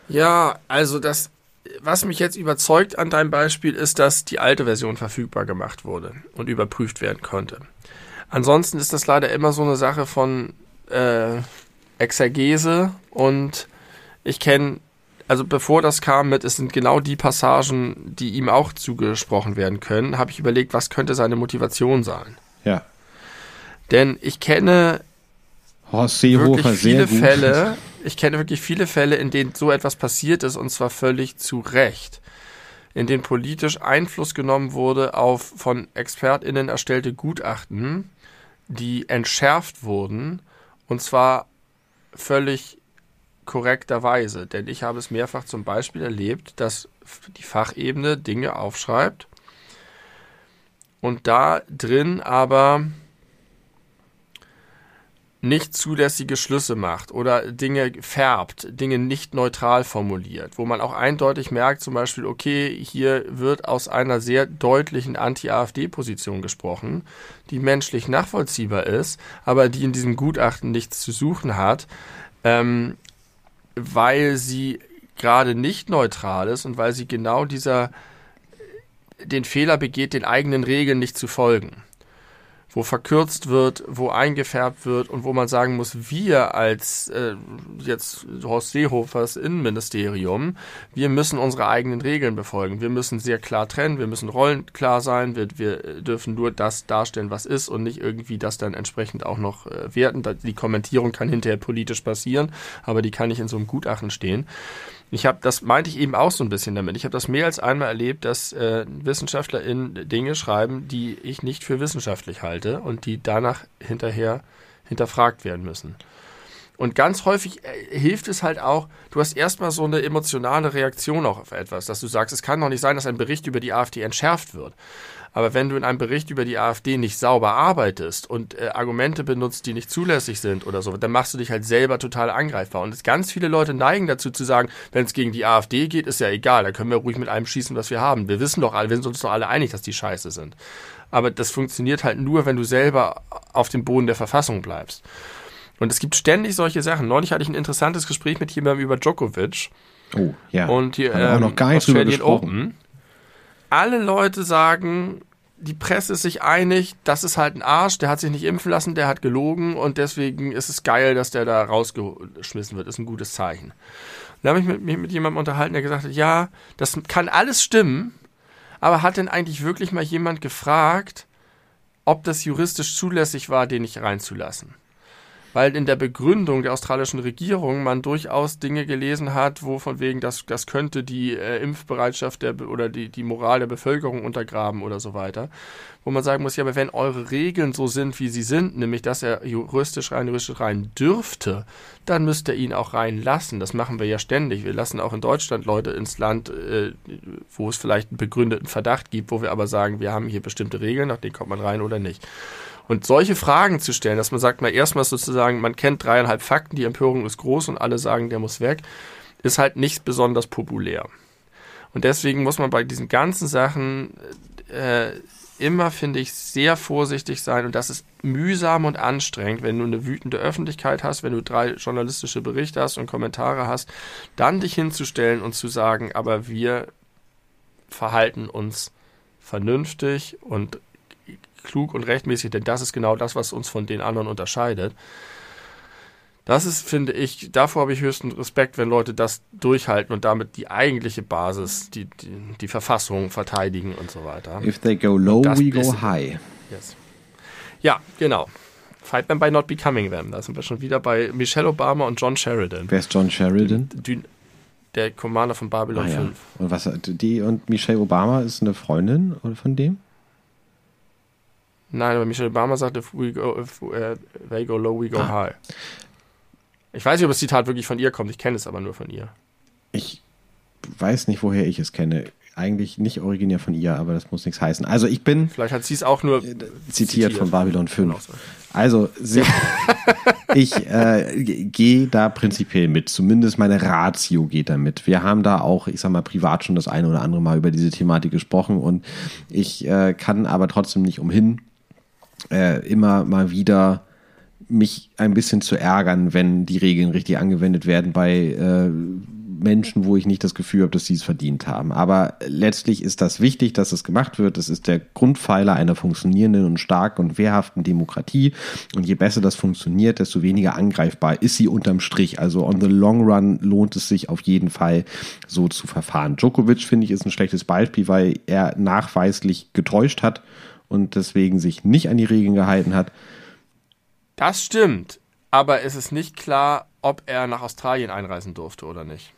Ja, also das, was mich jetzt überzeugt an deinem Beispiel, ist, dass die alte Version verfügbar gemacht wurde und überprüft werden konnte. Ansonsten ist das leider immer so eine Sache von äh, Exegese und ich kenne, also bevor das kam mit, es sind genau die Passagen, die ihm auch zugesprochen werden können, habe ich überlegt, was könnte seine Motivation sein. Ja. Denn ich kenne Horst Seehofer wirklich viele Fälle, ich kenne wirklich viele Fälle, in denen so etwas passiert ist und zwar völlig zu Recht. In denen politisch Einfluss genommen wurde auf von ExpertInnen erstellte Gutachten, die entschärft wurden und zwar völlig korrekterweise. Denn ich habe es mehrfach zum Beispiel erlebt, dass die Fachebene Dinge aufschreibt und da drin aber nicht zulässige Schlüsse macht oder Dinge färbt, Dinge nicht neutral formuliert, wo man auch eindeutig merkt, zum Beispiel, okay, hier wird aus einer sehr deutlichen Anti-AfD-Position gesprochen, die menschlich nachvollziehbar ist, aber die in diesem Gutachten nichts zu suchen hat, ähm, weil sie gerade nicht neutral ist und weil sie genau dieser den Fehler begeht, den eigenen Regeln nicht zu folgen. Wo verkürzt wird, wo eingefärbt wird und wo man sagen muss, wir als äh, jetzt Horst Seehofers Innenministerium, wir müssen unsere eigenen Regeln befolgen. Wir müssen sehr klar trennen, wir müssen rollenklar sein, wir, wir dürfen nur das darstellen, was ist und nicht irgendwie das dann entsprechend auch noch äh, werten. Die Kommentierung kann hinterher politisch passieren, aber die kann nicht in so einem Gutachten stehen. Ich habe, das meinte ich eben auch so ein bisschen damit. Ich habe das mehr als einmal erlebt, dass äh, WissenschaftlerInnen Dinge schreiben, die ich nicht für wissenschaftlich halte und die danach hinterher hinterfragt werden müssen. Und ganz häufig äh, hilft es halt auch, du hast erstmal so eine emotionale Reaktion auch auf etwas, dass du sagst, es kann doch nicht sein, dass ein Bericht über die AfD entschärft wird. Aber wenn du in einem Bericht über die AfD nicht sauber arbeitest und äh, Argumente benutzt, die nicht zulässig sind oder so, dann machst du dich halt selber total angreifbar. Und ganz viele Leute neigen dazu zu sagen, wenn es gegen die AfD geht, ist ja egal, da können wir ruhig mit allem schießen, was wir haben. Wir wissen doch alle, wir sind uns doch alle einig, dass die scheiße sind. Aber das funktioniert halt nur, wenn du selber auf dem Boden der Verfassung bleibst. Und es gibt ständig solche Sachen. Neulich hatte ich ein interessantes Gespräch mit jemandem über Djokovic. Oh, ja. Und hier, Haben wir auch noch gar nicht drüber Australian gesprochen. Open. Alle Leute sagen, die Presse ist sich einig, das ist halt ein Arsch, der hat sich nicht impfen lassen, der hat gelogen und deswegen ist es geil, dass der da rausgeschmissen wird. Ist ein gutes Zeichen. Da habe ich mit, mich mit jemandem unterhalten, der gesagt hat, ja, das kann alles stimmen, aber hat denn eigentlich wirklich mal jemand gefragt, ob das juristisch zulässig war, den nicht reinzulassen? Weil in der Begründung der australischen Regierung man durchaus Dinge gelesen hat, wo von wegen, das, das könnte die äh, Impfbereitschaft der, oder die, die Moral der Bevölkerung untergraben oder so weiter. Wo man sagen muss, ja, aber wenn eure Regeln so sind, wie sie sind, nämlich dass er juristisch rein, juristisch rein dürfte, dann müsst ihr ihn auch reinlassen. Das machen wir ja ständig. Wir lassen auch in Deutschland Leute ins Land, äh, wo es vielleicht einen begründeten Verdacht gibt, wo wir aber sagen, wir haben hier bestimmte Regeln, nach denen kommt man rein oder nicht. Und solche Fragen zu stellen, dass man sagt, mal erstmal sozusagen, man kennt dreieinhalb Fakten, die Empörung ist groß und alle sagen, der muss weg, ist halt nicht besonders populär. Und deswegen muss man bei diesen ganzen Sachen äh, immer, finde ich, sehr vorsichtig sein. Und das ist mühsam und anstrengend, wenn du eine wütende Öffentlichkeit hast, wenn du drei journalistische Berichte hast und Kommentare hast, dann dich hinzustellen und zu sagen, aber wir verhalten uns vernünftig und klug und rechtmäßig, denn das ist genau das, was uns von den anderen unterscheidet. Das ist, finde ich, davor habe ich höchsten Respekt, wenn Leute das durchhalten und damit die eigentliche Basis, die, die, die Verfassung verteidigen und so weiter. If they go low, we go ist- high. Yes. Ja, genau. Fight them by not becoming them. Da sind wir schon wieder bei Michelle Obama und John Sheridan. Wer ist John Sheridan? Dün- Der Commander von Babylon Ah, ja. 5. Und was die und Michelle Obama ist eine Freundin von dem? Nein, aber Michelle Obama sagt, if we go, if uh, they go low, we go Ah. high. Ich weiß nicht, ob das Zitat wirklich von ihr kommt. Ich kenne es aber nur von ihr. Ich weiß nicht, woher ich es kenne. Eigentlich nicht originär von ihr, aber das muss nichts heißen. Also ich bin Vielleicht hat sie es auch nur zitiert von Babylon 5. Genau so. Also sie, ich äh, gehe da prinzipiell mit. Zumindest meine Ratio geht da mit. Wir haben da auch, ich sag mal, privat schon das eine oder andere Mal über diese Thematik gesprochen und ich äh, kann aber trotzdem nicht umhin, äh, immer mal wieder mich ein bisschen zu ärgern, wenn die Regeln richtig angewendet werden bei äh, Menschen, wo ich nicht das Gefühl habe, dass sie es verdient haben. Aber letztlich ist das wichtig, dass es gemacht wird. Das ist der Grundpfeiler einer funktionierenden und starken und wehrhaften Demokratie. Und je besser das funktioniert, desto weniger angreifbar ist sie unterm Strich. Also on the long run lohnt es sich auf jeden Fall so zu verfahren. Djokovic, finde ich, ist ein schlechtes Beispiel, weil er nachweislich getäuscht hat und deswegen sich nicht an die Regeln gehalten hat. Das stimmt. Aber es ist nicht klar, ob er nach Australien einreisen durfte oder nicht.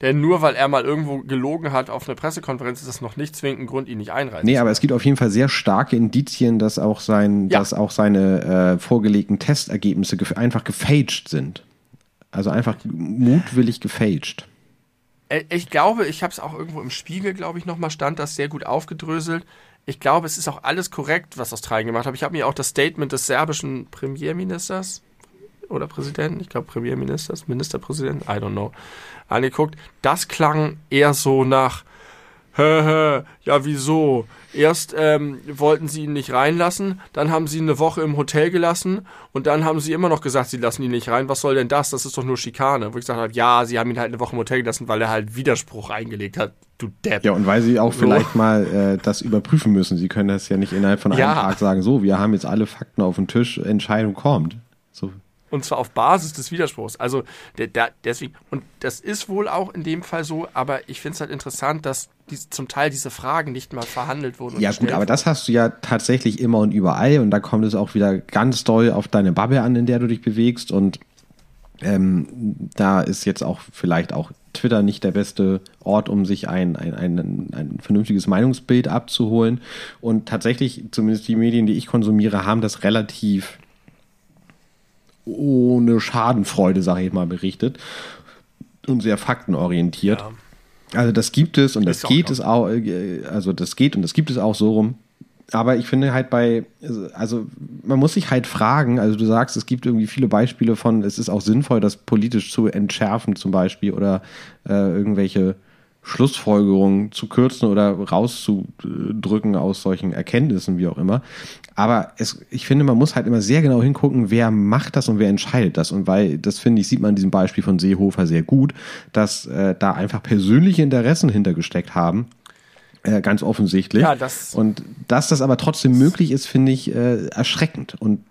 Denn nur weil er mal irgendwo gelogen hat auf einer Pressekonferenz, ist das noch nicht zwingend ein Grund, ihn nicht einreisen Nee, aber es gibt auf jeden Fall sehr starke Indizien, dass auch, sein, Ja. dass auch seine äh, vorgelegten Testergebnisse gef einfach gefälscht sind. Also einfach mutwillig gefälscht. Ich glaube, ich habe es auch irgendwo im Spiegel, glaube ich, nochmal stand das sehr gut aufgedröselt. Ich glaube, es ist auch alles korrekt, was Australien gemacht hat. Ich habe mir auch das Statement des serbischen Premierministers oder Präsidenten, ich glaube Premierministers, Ministerpräsidenten, I don't know, angeguckt. Das klang eher so nach, ja wieso? Erst ähm, wollten sie ihn nicht reinlassen, dann haben sie ihn eine Woche im Hotel gelassen und dann haben sie immer noch gesagt, sie lassen ihn nicht rein. Was soll denn das? Das ist doch nur Schikane. Wo ich gesagt habe, ja, sie haben ihn halt eine Woche im Hotel gelassen, weil er halt Widerspruch eingelegt hat. Du Depp. Ja, und weil sie auch So. vielleicht mal äh, das überprüfen müssen. Sie können das ja nicht innerhalb von einem Ja. Tag sagen, so, wir haben jetzt alle Fakten auf dem Tisch, Entscheidung kommt. So. Und zwar auf Basis des Widerspruchs. Also der, der, deswegen, und das ist wohl auch in dem Fall so, aber ich finde es halt interessant, dass dies, zum Teil diese Fragen nicht mal verhandelt wurden. Ja gut, aber das hast du ja tatsächlich immer und überall und da kommt es auch wieder ganz doll auf deine Bubble an, in der du dich bewegst und ähm, da ist jetzt auch vielleicht auch Twitter nicht der beste Ort, um sich ein, ein, ein, ein vernünftiges Meinungsbild abzuholen. Und tatsächlich, zumindest die Medien, die ich konsumiere, haben das relativ ohne Schadenfreude, sage ich mal, berichtet und sehr faktenorientiert. Ja. Also das gibt es und das Ist auch geht noch. es auch, äh, also das geht und das gibt es auch so rum. Aber ich finde halt bei, also man muss sich halt fragen, also du sagst, es gibt irgendwie viele Beispiele von, es ist auch sinnvoll, das politisch zu entschärfen zum Beispiel oder äh, irgendwelche Schlussfolgerungen zu kürzen oder rauszudrücken aus solchen Erkenntnissen, wie auch immer. Aber es, ich finde, man muss halt immer sehr genau hingucken, wer macht das und wer entscheidet das. Und weil, das finde ich, sieht man in diesem Beispiel von Seehofer sehr gut, dass äh, da einfach persönliche Interessen hintergesteckt haben. Äh, ganz offensichtlich. Ja, das- und dass das aber trotzdem möglich ist, finde ich äh, erschreckend. Und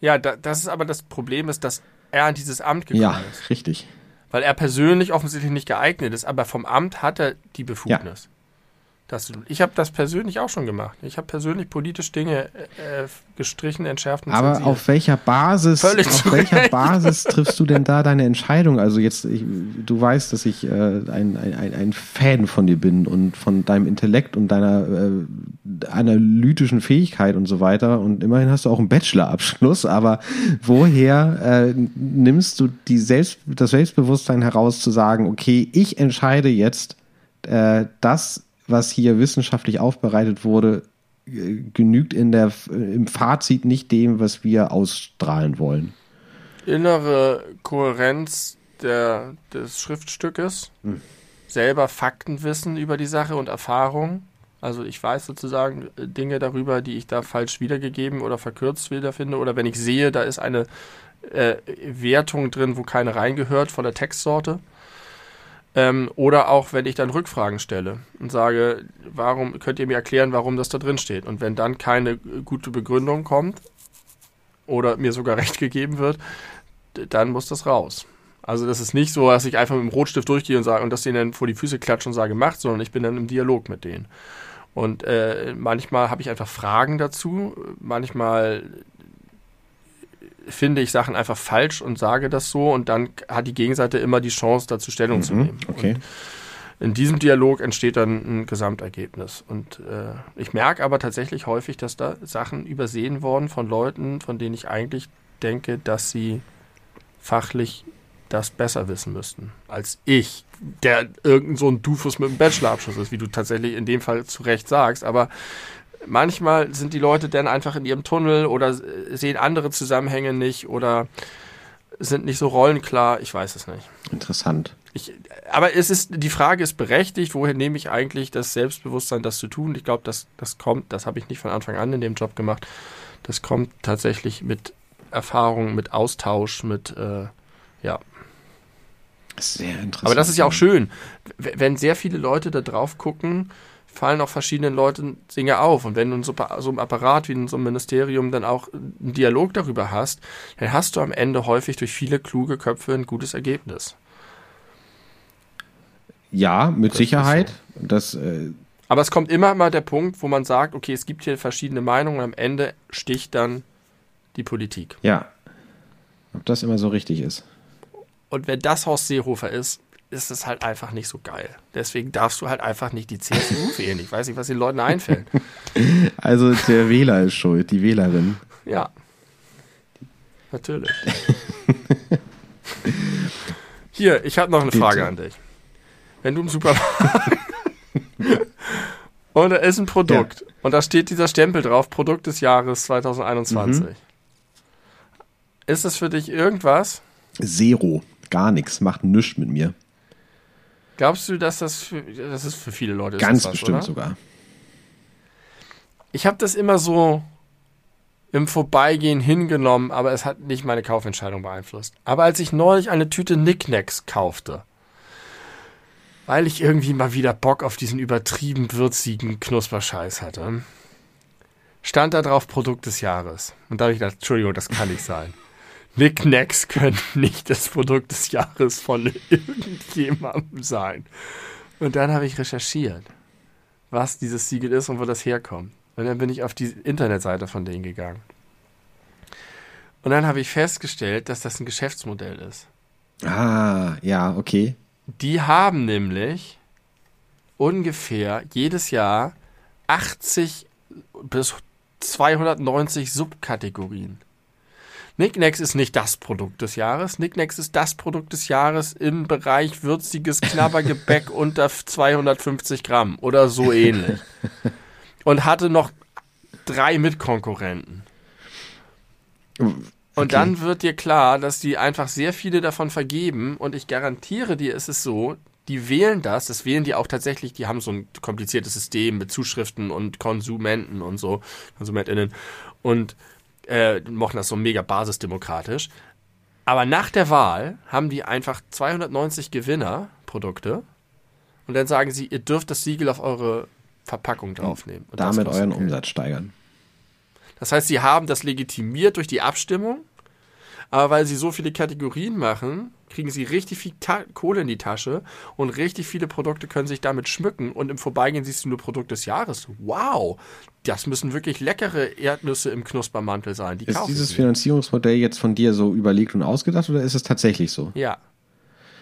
Ja, da, das ist aber das Problem, ist, dass er an dieses Amt gekommen ja, ist. richtig. Weil er persönlich offensichtlich nicht geeignet ist, aber vom Amt hat er die Befugnis. Das, ich habe das persönlich auch schon gemacht. Ich habe persönlich politisch Dinge äh, äh, gestrichen, entschärft und Aber zensiert. auf welcher Basis, Völlig auf welcher. Basis triffst du denn da deine Entscheidung? Also jetzt, ich, du weißt, dass ich äh, ein, ein, ein, Fan von dir bin und von deinem Intellekt und deiner äh, analytischen Fähigkeit und so weiter. Und immerhin hast du auch einen Bachelorabschluss. Aber woher äh, nimmst du die Selbst, das Selbstbewusstsein heraus zu sagen, okay, ich entscheide jetzt, äh, das, was hier wissenschaftlich aufbereitet wurde, äh, genügt in der, im Fazit nicht dem, was wir ausstrahlen wollen. innere Kohärenz der, des Schriftstückes, selber Fakten wissen über die Sache und Erfahrung. Also ich weiß sozusagen äh, Dinge darüber, die ich da falsch wiedergegeben oder verkürzt wiederfinde. Oder wenn ich sehe, da ist eine äh, Wertung drin, wo keine reingehört von der Textsorte. Ähm, oder auch, wenn ich dann Rückfragen stelle und sage, warum könnt ihr mir erklären, warum das da drin steht? Und wenn dann keine gute Begründung kommt oder mir sogar recht gegeben wird, dann muss das raus. Also das ist nicht so, dass ich einfach mit dem Rotstift durchgehe und sage und das denen dann vor die Füße klatsche und sage, macht, sondern ich bin dann im Dialog mit denen. Und äh, manchmal habe ich einfach Fragen dazu, manchmal finde ich Sachen einfach falsch und sage das so und dann hat die Gegenseite immer die Chance, dazu Stellung zu nehmen. Okay. Und in diesem Dialog entsteht dann ein Gesamtergebnis. Und äh, ich merke aber tatsächlich häufig, dass da Sachen übersehen worden von Leuten, von denen ich eigentlich denke, dass sie fachlich das besser wissen müssten als ich, der irgend so ein Dufus mit einem Bachelorabschluss ist, wie du tatsächlich in dem Fall zu Recht sagst. Aber manchmal sind die Leute dann einfach in ihrem Tunnel oder sehen andere Zusammenhänge nicht oder sind nicht so rollenklar. Ich weiß es nicht. Interessant. Ich, aber es ist, die Frage ist berechtigt, woher nehme ich eigentlich das Selbstbewusstsein, das zu tun? Ich glaube, das, das kommt, das habe ich nicht von Anfang an in dem Job gemacht. Das kommt tatsächlich mit Erfahrung, mit Austausch, mit, äh, ja. Sehr interessant. Aber das ist ja auch schön. Wenn sehr viele Leute da drauf gucken, fallen auch verschiedenen Leuten Dinge auf. Und wenn du in so, so einem Apparat wie in so einem Ministerium dann auch einen Dialog darüber hast, dann hast du am Ende häufig durch viele kluge Köpfe ein gutes Ergebnis. Ja, mit ist Sicherheit. Das, äh, Aber es kommt immer mal der Punkt, wo man sagt, okay, es gibt hier verschiedene Meinungen und am Ende sticht dann die Politik. ja. Ob das immer so richtig ist. Und wenn das Horst Seehofer ist, ist es halt einfach nicht so geil. Deswegen darfst du halt einfach nicht die CSU wählen. Ich weiß nicht, was den Leuten einfällt. Also der Wähler ist schuld, die Wählerin. Ja. Natürlich. Hier, ich habe noch eine Bitte. Frage an dich. Wenn du im Supermarkt und da ist ein Produkt und da steht dieser Stempel drauf, Produkt des Jahres 2021. Mhm. Ist das für dich irgendwas? Zero. Gar nichts. Macht nichts mit mir. Glaubst du, dass das für, das ist für viele Leute ist Ganz was, bestimmt oder? sogar. Ich habe das immer so im Vorbeigehen hingenommen, aber es hat nicht meine Kaufentscheidung beeinflusst. Aber als ich neulich eine Tüte Knickknacks kaufte, weil ich irgendwie mal wieder Bock auf diesen übertrieben würzigen Knusperscheiß hatte, stand da drauf Produkt des Jahres. Und da habe ich gedacht, Entschuldigung, das kann nicht sein. Knickknacks können nicht das Produkt des Jahres von irgendjemandem sein. Und dann habe ich recherchiert, was dieses Siegel ist und wo das herkommt. Und dann bin ich auf die Internetseite von denen gegangen. Und dann habe ich festgestellt, dass das ein Geschäftsmodell ist. Ah, ja, okay. Die haben nämlich ungefähr jedes Jahr 80 bis 290 Subkategorien. Nicknacks ist nicht das Produkt des Jahres. Nicknacks ist das Produkt des Jahres im Bereich würziges Knabbergebäck unter 250 Gramm oder so ähnlich. Und hatte noch drei Mitkonkurrenten. Und dann wird dir klar, dass die einfach sehr viele davon vergeben und ich garantiere dir, es ist so, die wählen das, das wählen die auch tatsächlich, die haben so ein kompliziertes System mit Zuschriften und Konsumenten und so, KonsumentInnen und äh, machen das so mega basisdemokratisch. Aber nach der Wahl haben die einfach 290 Gewinnerprodukte und dann sagen sie, ihr dürft das Siegel auf eure Verpackung draufnehmen. Und Damit euren Geld. Umsatz steigern. Das heißt, sie haben das legitimiert durch die Abstimmung, aber weil sie so viele Kategorien machen, kriegen sie richtig viel Ta Kohle in die Tasche und richtig viele Produkte können sich damit schmücken und im Vorbeigehen siehst du nur Produkt des Jahres. Wow, das müssen wirklich leckere Erdnüsse im Knuspermantel sein. Die Ist dieses sie. Finanzierungsmodell jetzt von dir so überlegt und ausgedacht oder ist es tatsächlich so? Ja,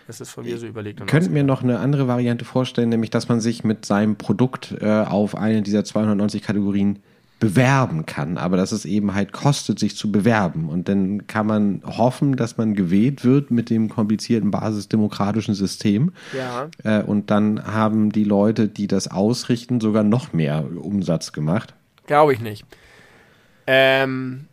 das ist von mir so überlegt. Und Könnten mir noch eine andere Variante vorstellen, nämlich dass man sich mit seinem Produkt äh, auf eine dieser 290 Kategorien bewerben kann, aber dass es eben halt kostet, sich zu bewerben. Und dann kann man hoffen, dass man gewählt wird mit dem komplizierten basisdemokratischen System. Ja. Äh, und dann haben die Leute, die das ausrichten, sogar noch mehr Umsatz gemacht. Glaube ich nicht. Ähm,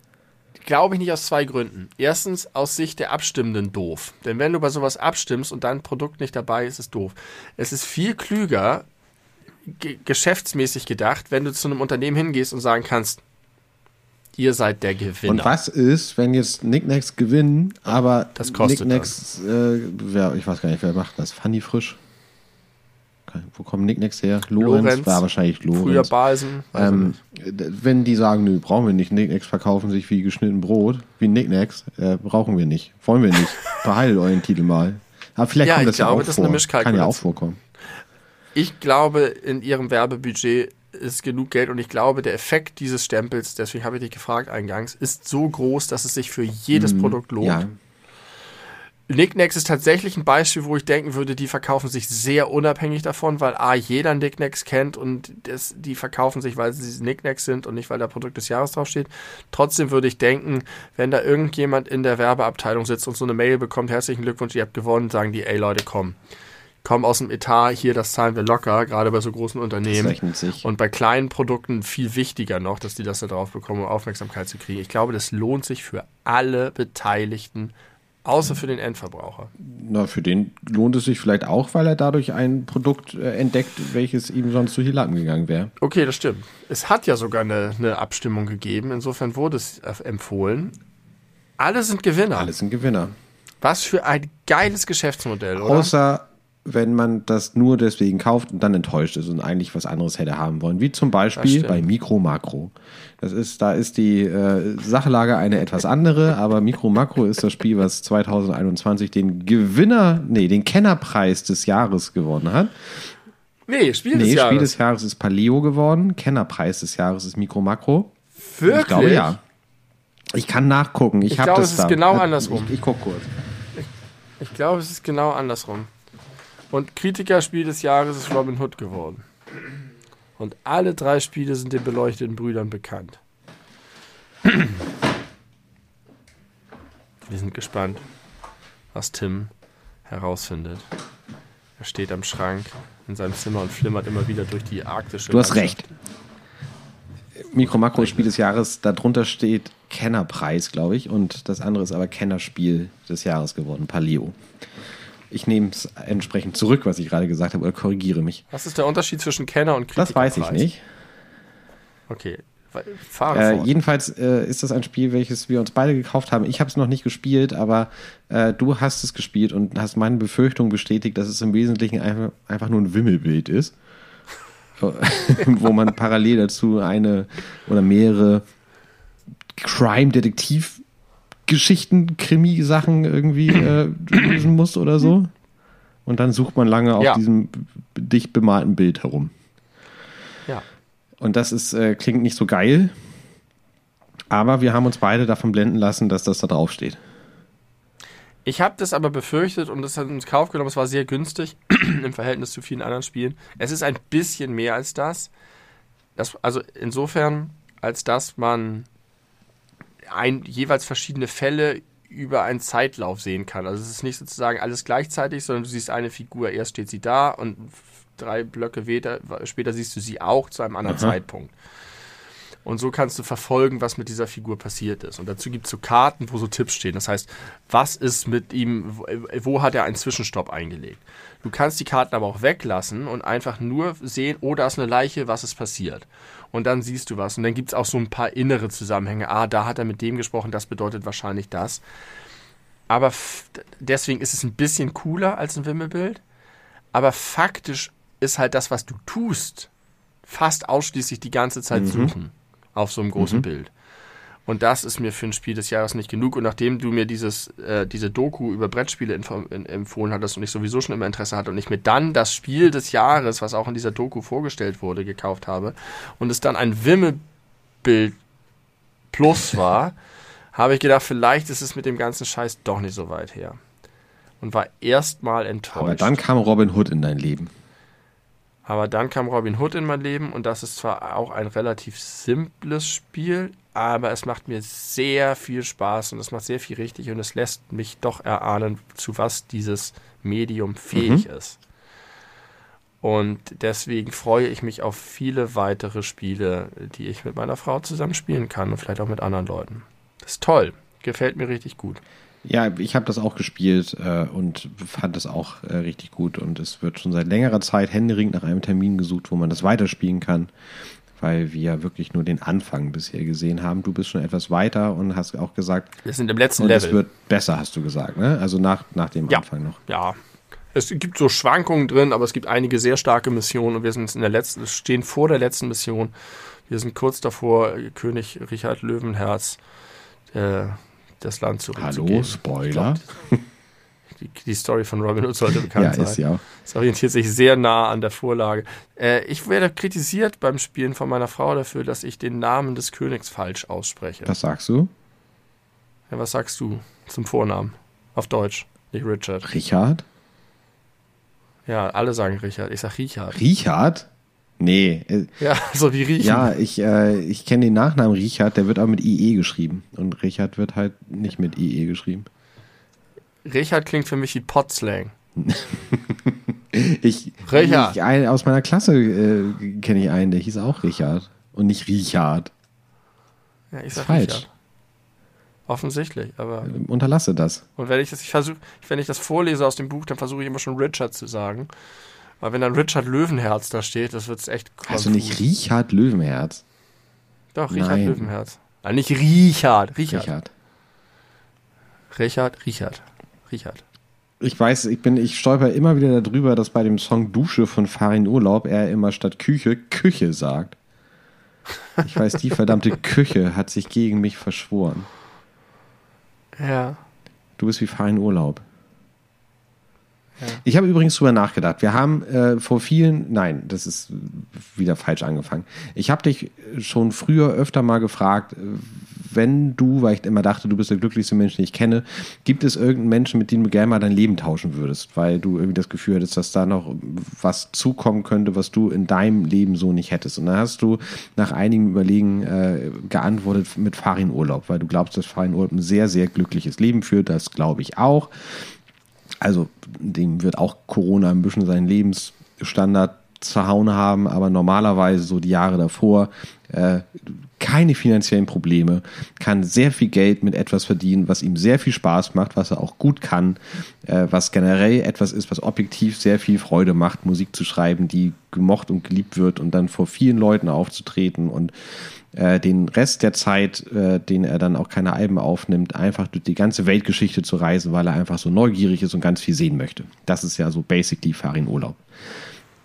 glaube ich nicht aus zwei Gründen. Erstens aus Sicht der Abstimmenden doof. Denn wenn du bei sowas abstimmst und dein Produkt nicht dabei ist, ist es doof. Es ist viel klüger, ge geschäftsmäßig gedacht, wenn du zu einem Unternehmen hingehst und sagen kannst, ihr seid der Gewinner. Und was ist, wenn jetzt Nicknacks gewinnen, aber Das kostet Nicknacks, äh, wer, ich weiß gar nicht, wer macht das? Fanny Frisch? Wo kommen Nicknacks her? Lorenz, Lorenz, war wahrscheinlich Früher Lorenz. Balsen. weiß ich Ähm, wenn die sagen, nö, brauchen wir nicht, Nicknacks verkaufen sich wie geschnitten Brot, wie Nicknacks, äh, brauchen wir nicht, wollen wir nicht, behaltet euren Titel mal. Aber vielleicht Ja, kommt ich das ja glaube, auch das ist vor. eine Kann ja auch vorkommen. Ich glaube, in ihrem Werbebudget ist genug Geld und ich glaube, der Effekt dieses Stempels, deswegen habe ich dich gefragt eingangs, ist so groß, dass es sich für jedes Produkt lohnt. Mhm. Ja, Nicknacks ist tatsächlich ein Beispiel, wo ich denken würde, die verkaufen sich sehr unabhängig davon, weil A, jeder Nicknacks kennt und das, die verkaufen sich, weil sie Nicknacks sind und nicht, weil da Produkt des Jahres draufsteht. Trotzdem würde ich denken, wenn da irgendjemand in der Werbeabteilung sitzt und so eine Mail bekommt, herzlichen Glückwunsch, ihr habt gewonnen, sagen die, ey Leute, komm. Komm aus dem Etat, hier, das zahlen wir locker, gerade bei so großen das Unternehmen. rechnet sich. Und bei kleinen Produkten viel wichtiger noch, dass die das da drauf bekommen, um Aufmerksamkeit zu kriegen. Ich glaube, das lohnt sich für alle Beteiligten, außer für den Endverbraucher. Na, für den lohnt es sich vielleicht auch, weil er dadurch ein Produkt äh, entdeckt, welches ihm sonst durch die Lappen gegangen wäre. Okay, das stimmt. Es hat ja sogar eine, eine Abstimmung gegeben, insofern wurde es äh, empfohlen. Alle sind Gewinner. Alles ein Gewinner. Was für ein geiles Geschäftsmodell, oder? Außer wenn man das nur deswegen kauft und dann enttäuscht ist und eigentlich was anderes hätte haben wollen. Wie zum Beispiel bei Mikro Makro. Das ist, da ist die äh, Sachlage eine etwas andere, aber Mikro Makro ist das Spiel, was 2021 den Gewinner, nee, den Kennerpreis des Jahres gewonnen hat. nee, Spiel des Nee, Jahres. Spiel des Jahres ist Paleo geworden. Kennerpreis des Jahres ist Mikro Makro. Wirklich? Ich glaube ja. Ich kann nachgucken. Ich, Ich glaube, es ist da. genau andersrum. Ich, ich guck kurz. Ich glaube, es ist genau andersrum. Und Kritikerspiel des Jahres ist Robin Hood geworden. Und alle drei Spiele sind den beleuchteten Brüdern bekannt. Wir sind gespannt, was Tim herausfindet. Er steht am Schrank in seinem Zimmer und flimmert immer wieder durch die arktische Du hast Landschaft. recht. Mikro Makro Spiel des Jahres, darunter steht Kennerpreis, glaube ich, und das andere ist aber Kennerspiel des Jahres geworden, Paleo. Ich nehme es entsprechend zurück, was ich gerade gesagt habe, oder korrigiere mich. Was ist der Unterschied zwischen Kenner und Kritikerpreis? Das weiß ich nicht. Okay, Äh, jedenfalls äh, ist das ein Spiel, welches wir uns beide gekauft haben. Ich habe es noch nicht gespielt, aber äh, du hast es gespielt und hast meine Befürchtung bestätigt, dass es im Wesentlichen einfach, einfach nur ein Wimmelbild ist. wo man parallel dazu eine oder mehrere Crime-Detektiv-Geschichten, Krimi-Sachen irgendwie äh, lösen muss oder so. Und dann sucht man lange auf Ja. diesem dicht bemalten Bild herum. ja. Und das ist, äh, klingt nicht so geil. Aber wir haben uns beide davon blenden lassen, dass das da drauf steht. Ich habe das aber befürchtet und das hat uns Kauf genommen. Es war sehr günstig im Verhältnis zu vielen anderen Spielen. Es ist ein bisschen mehr als das. das also insofern, als dass man ein, jeweils verschiedene Fälle über einen Zeitlauf sehen kann. Also es ist nicht sozusagen alles gleichzeitig, sondern du siehst eine Figur, erst steht sie da und drei Blöcke später, später siehst du sie auch zu einem anderen Aha. Zeitpunkt. Und so kannst du verfolgen, was mit dieser Figur passiert ist. Und dazu gibt es so Karten, wo so Tipps stehen. Das heißt, was ist mit ihm, wo hat er einen Zwischenstopp eingelegt? Du kannst die Karten aber auch weglassen und einfach nur sehen, oh, da ist eine Leiche, was ist passiert? Und dann siehst du was. Und dann gibt es auch so ein paar innere Zusammenhänge. Ah, da hat er mit dem gesprochen, das bedeutet wahrscheinlich das. Aber deswegen ist es ein bisschen cooler als ein Wimmelbild. Aber faktisch ist halt das, was du tust, fast ausschließlich die ganze Zeit mhm. suchen auf so einem großen mhm. Bild. Und das ist mir für ein Spiel des Jahres nicht genug. Und nachdem du mir dieses, äh, diese Doku über Brettspiele empfohlen hattest und ich sowieso schon immer Interesse hatte und ich mir dann das Spiel des Jahres, was auch in dieser Doku vorgestellt wurde, gekauft habe und es dann ein Wimmelbild Plus war, habe ich gedacht, vielleicht ist es mit dem ganzen Scheiß doch nicht so weit her. Und war erstmal enttäuscht. Aber dann kam Robin Hood in dein Leben. Aber dann kam Robin Hood in mein Leben und das ist zwar auch ein relativ simples Spiel, aber es macht mir sehr viel Spaß und es macht sehr viel richtig und es lässt mich doch erahnen, zu was dieses Medium fähig mhm. ist. Und deswegen freue ich mich auf viele weitere Spiele, die ich mit meiner Frau zusammen spielen kann und vielleicht auch mit anderen Leuten. Das ist toll. Gefällt mir richtig gut. Ja, ich habe das auch gespielt äh, und fand es auch äh, richtig gut. Und es wird schon seit längerer Zeit händeringend nach einem Termin gesucht, wo man das weiterspielen kann, weil wir wirklich nur den Anfang bisher gesehen haben. Du bist schon etwas weiter und hast auch gesagt, wir sind im letzten Level. Es wird besser, hast du gesagt, ne? Also nach, nach dem ja. Anfang noch. Ja. Es gibt so Schwankungen drin, aber es gibt einige sehr starke Missionen und wir sind in der letzten, stehen vor der letzten Mission. Wir sind kurz davor, König Richard Löwenherz äh, das Land zurückzugeben. Hallo, Spoiler. Glaub, die, die, Story von Robin Hood sollte bekannt ja, sein. Ist ja. Es orientiert sich sehr nah an der Vorlage. Äh, ich werde kritisiert beim Spielen von meiner Frau dafür, dass ich den Namen des Königs falsch ausspreche. Was sagst du? Ja, was sagst du zum Vornamen? Auf Deutsch, nicht Richard. Richard? Ja, alle sagen Richard. Ich sag Richard. Richard? Nee. Äh, ja, so wie riechen. Ja, ich, äh, ich kenne den Nachnamen Richard, der wird auch mit IE geschrieben. Und Richard wird halt nicht mit IE geschrieben. Richard klingt für mich wie Potslang. ich, Richard. Ich, ein, aus meiner Klasse äh, kenne ich einen, der hieß auch Richard. Und nicht Richard. Ja, ich sag falsch. Richard. Offensichtlich, aber. Unterlasse das. Und wenn ich das, ich versuche, wenn ich das vorlese aus dem Buch, dann versuche ich immer schon Richard zu sagen. Weil wenn dann Richard Löwenherz da steht, das wird echt konfus. Also nicht Richard Löwenherz? Doch, Richard Nein. Löwenherz. Nein, nicht Richard. Richard. Richard. Richard, Richard. Richard. Ich weiß, ich bin, ich stolper immer wieder darüber, dass bei dem Song Dusche von Farin Urlaub er immer statt Küche Küche sagt. Ich weiß, die verdammte Küche hat sich gegen mich verschworen. Ja. Du bist wie Farin Urlaub. Ich habe übrigens drüber nachgedacht. Wir haben äh, vor vielen, nein, das ist wieder falsch angefangen. Ich habe dich schon früher öfter mal gefragt, wenn du, weil ich immer dachte, du bist der glücklichste Mensch, den ich kenne, gibt es irgendeinen Menschen, mit dem du gerne mal dein Leben tauschen würdest, weil du irgendwie das Gefühl hattest, dass da noch was zukommen könnte, was du in deinem Leben so nicht hättest. Und dann hast du nach einigem Überlegen äh, geantwortet mit Farin Urlaub, weil du glaubst, dass Farin Urlaub ein sehr, sehr glückliches Leben führt. Das glaube ich auch also dem wird auch Corona ein bisschen seinen Lebensstandard zerhauen haben, aber normalerweise so die Jahre davor äh, keine finanziellen Probleme, kann sehr viel Geld mit etwas verdienen, was ihm sehr viel Spaß macht, was er auch gut kann, äh, was generell etwas ist, was objektiv sehr viel Freude macht, Musik zu schreiben, die gemocht und geliebt wird und dann vor vielen Leuten aufzutreten und äh, den Rest der Zeit, äh, den er dann auch keine Alben aufnimmt, einfach durch die ganze Weltgeschichte zu reisen, weil er einfach so neugierig ist und ganz viel sehen möchte. Das ist ja so basically Farin Urlaub.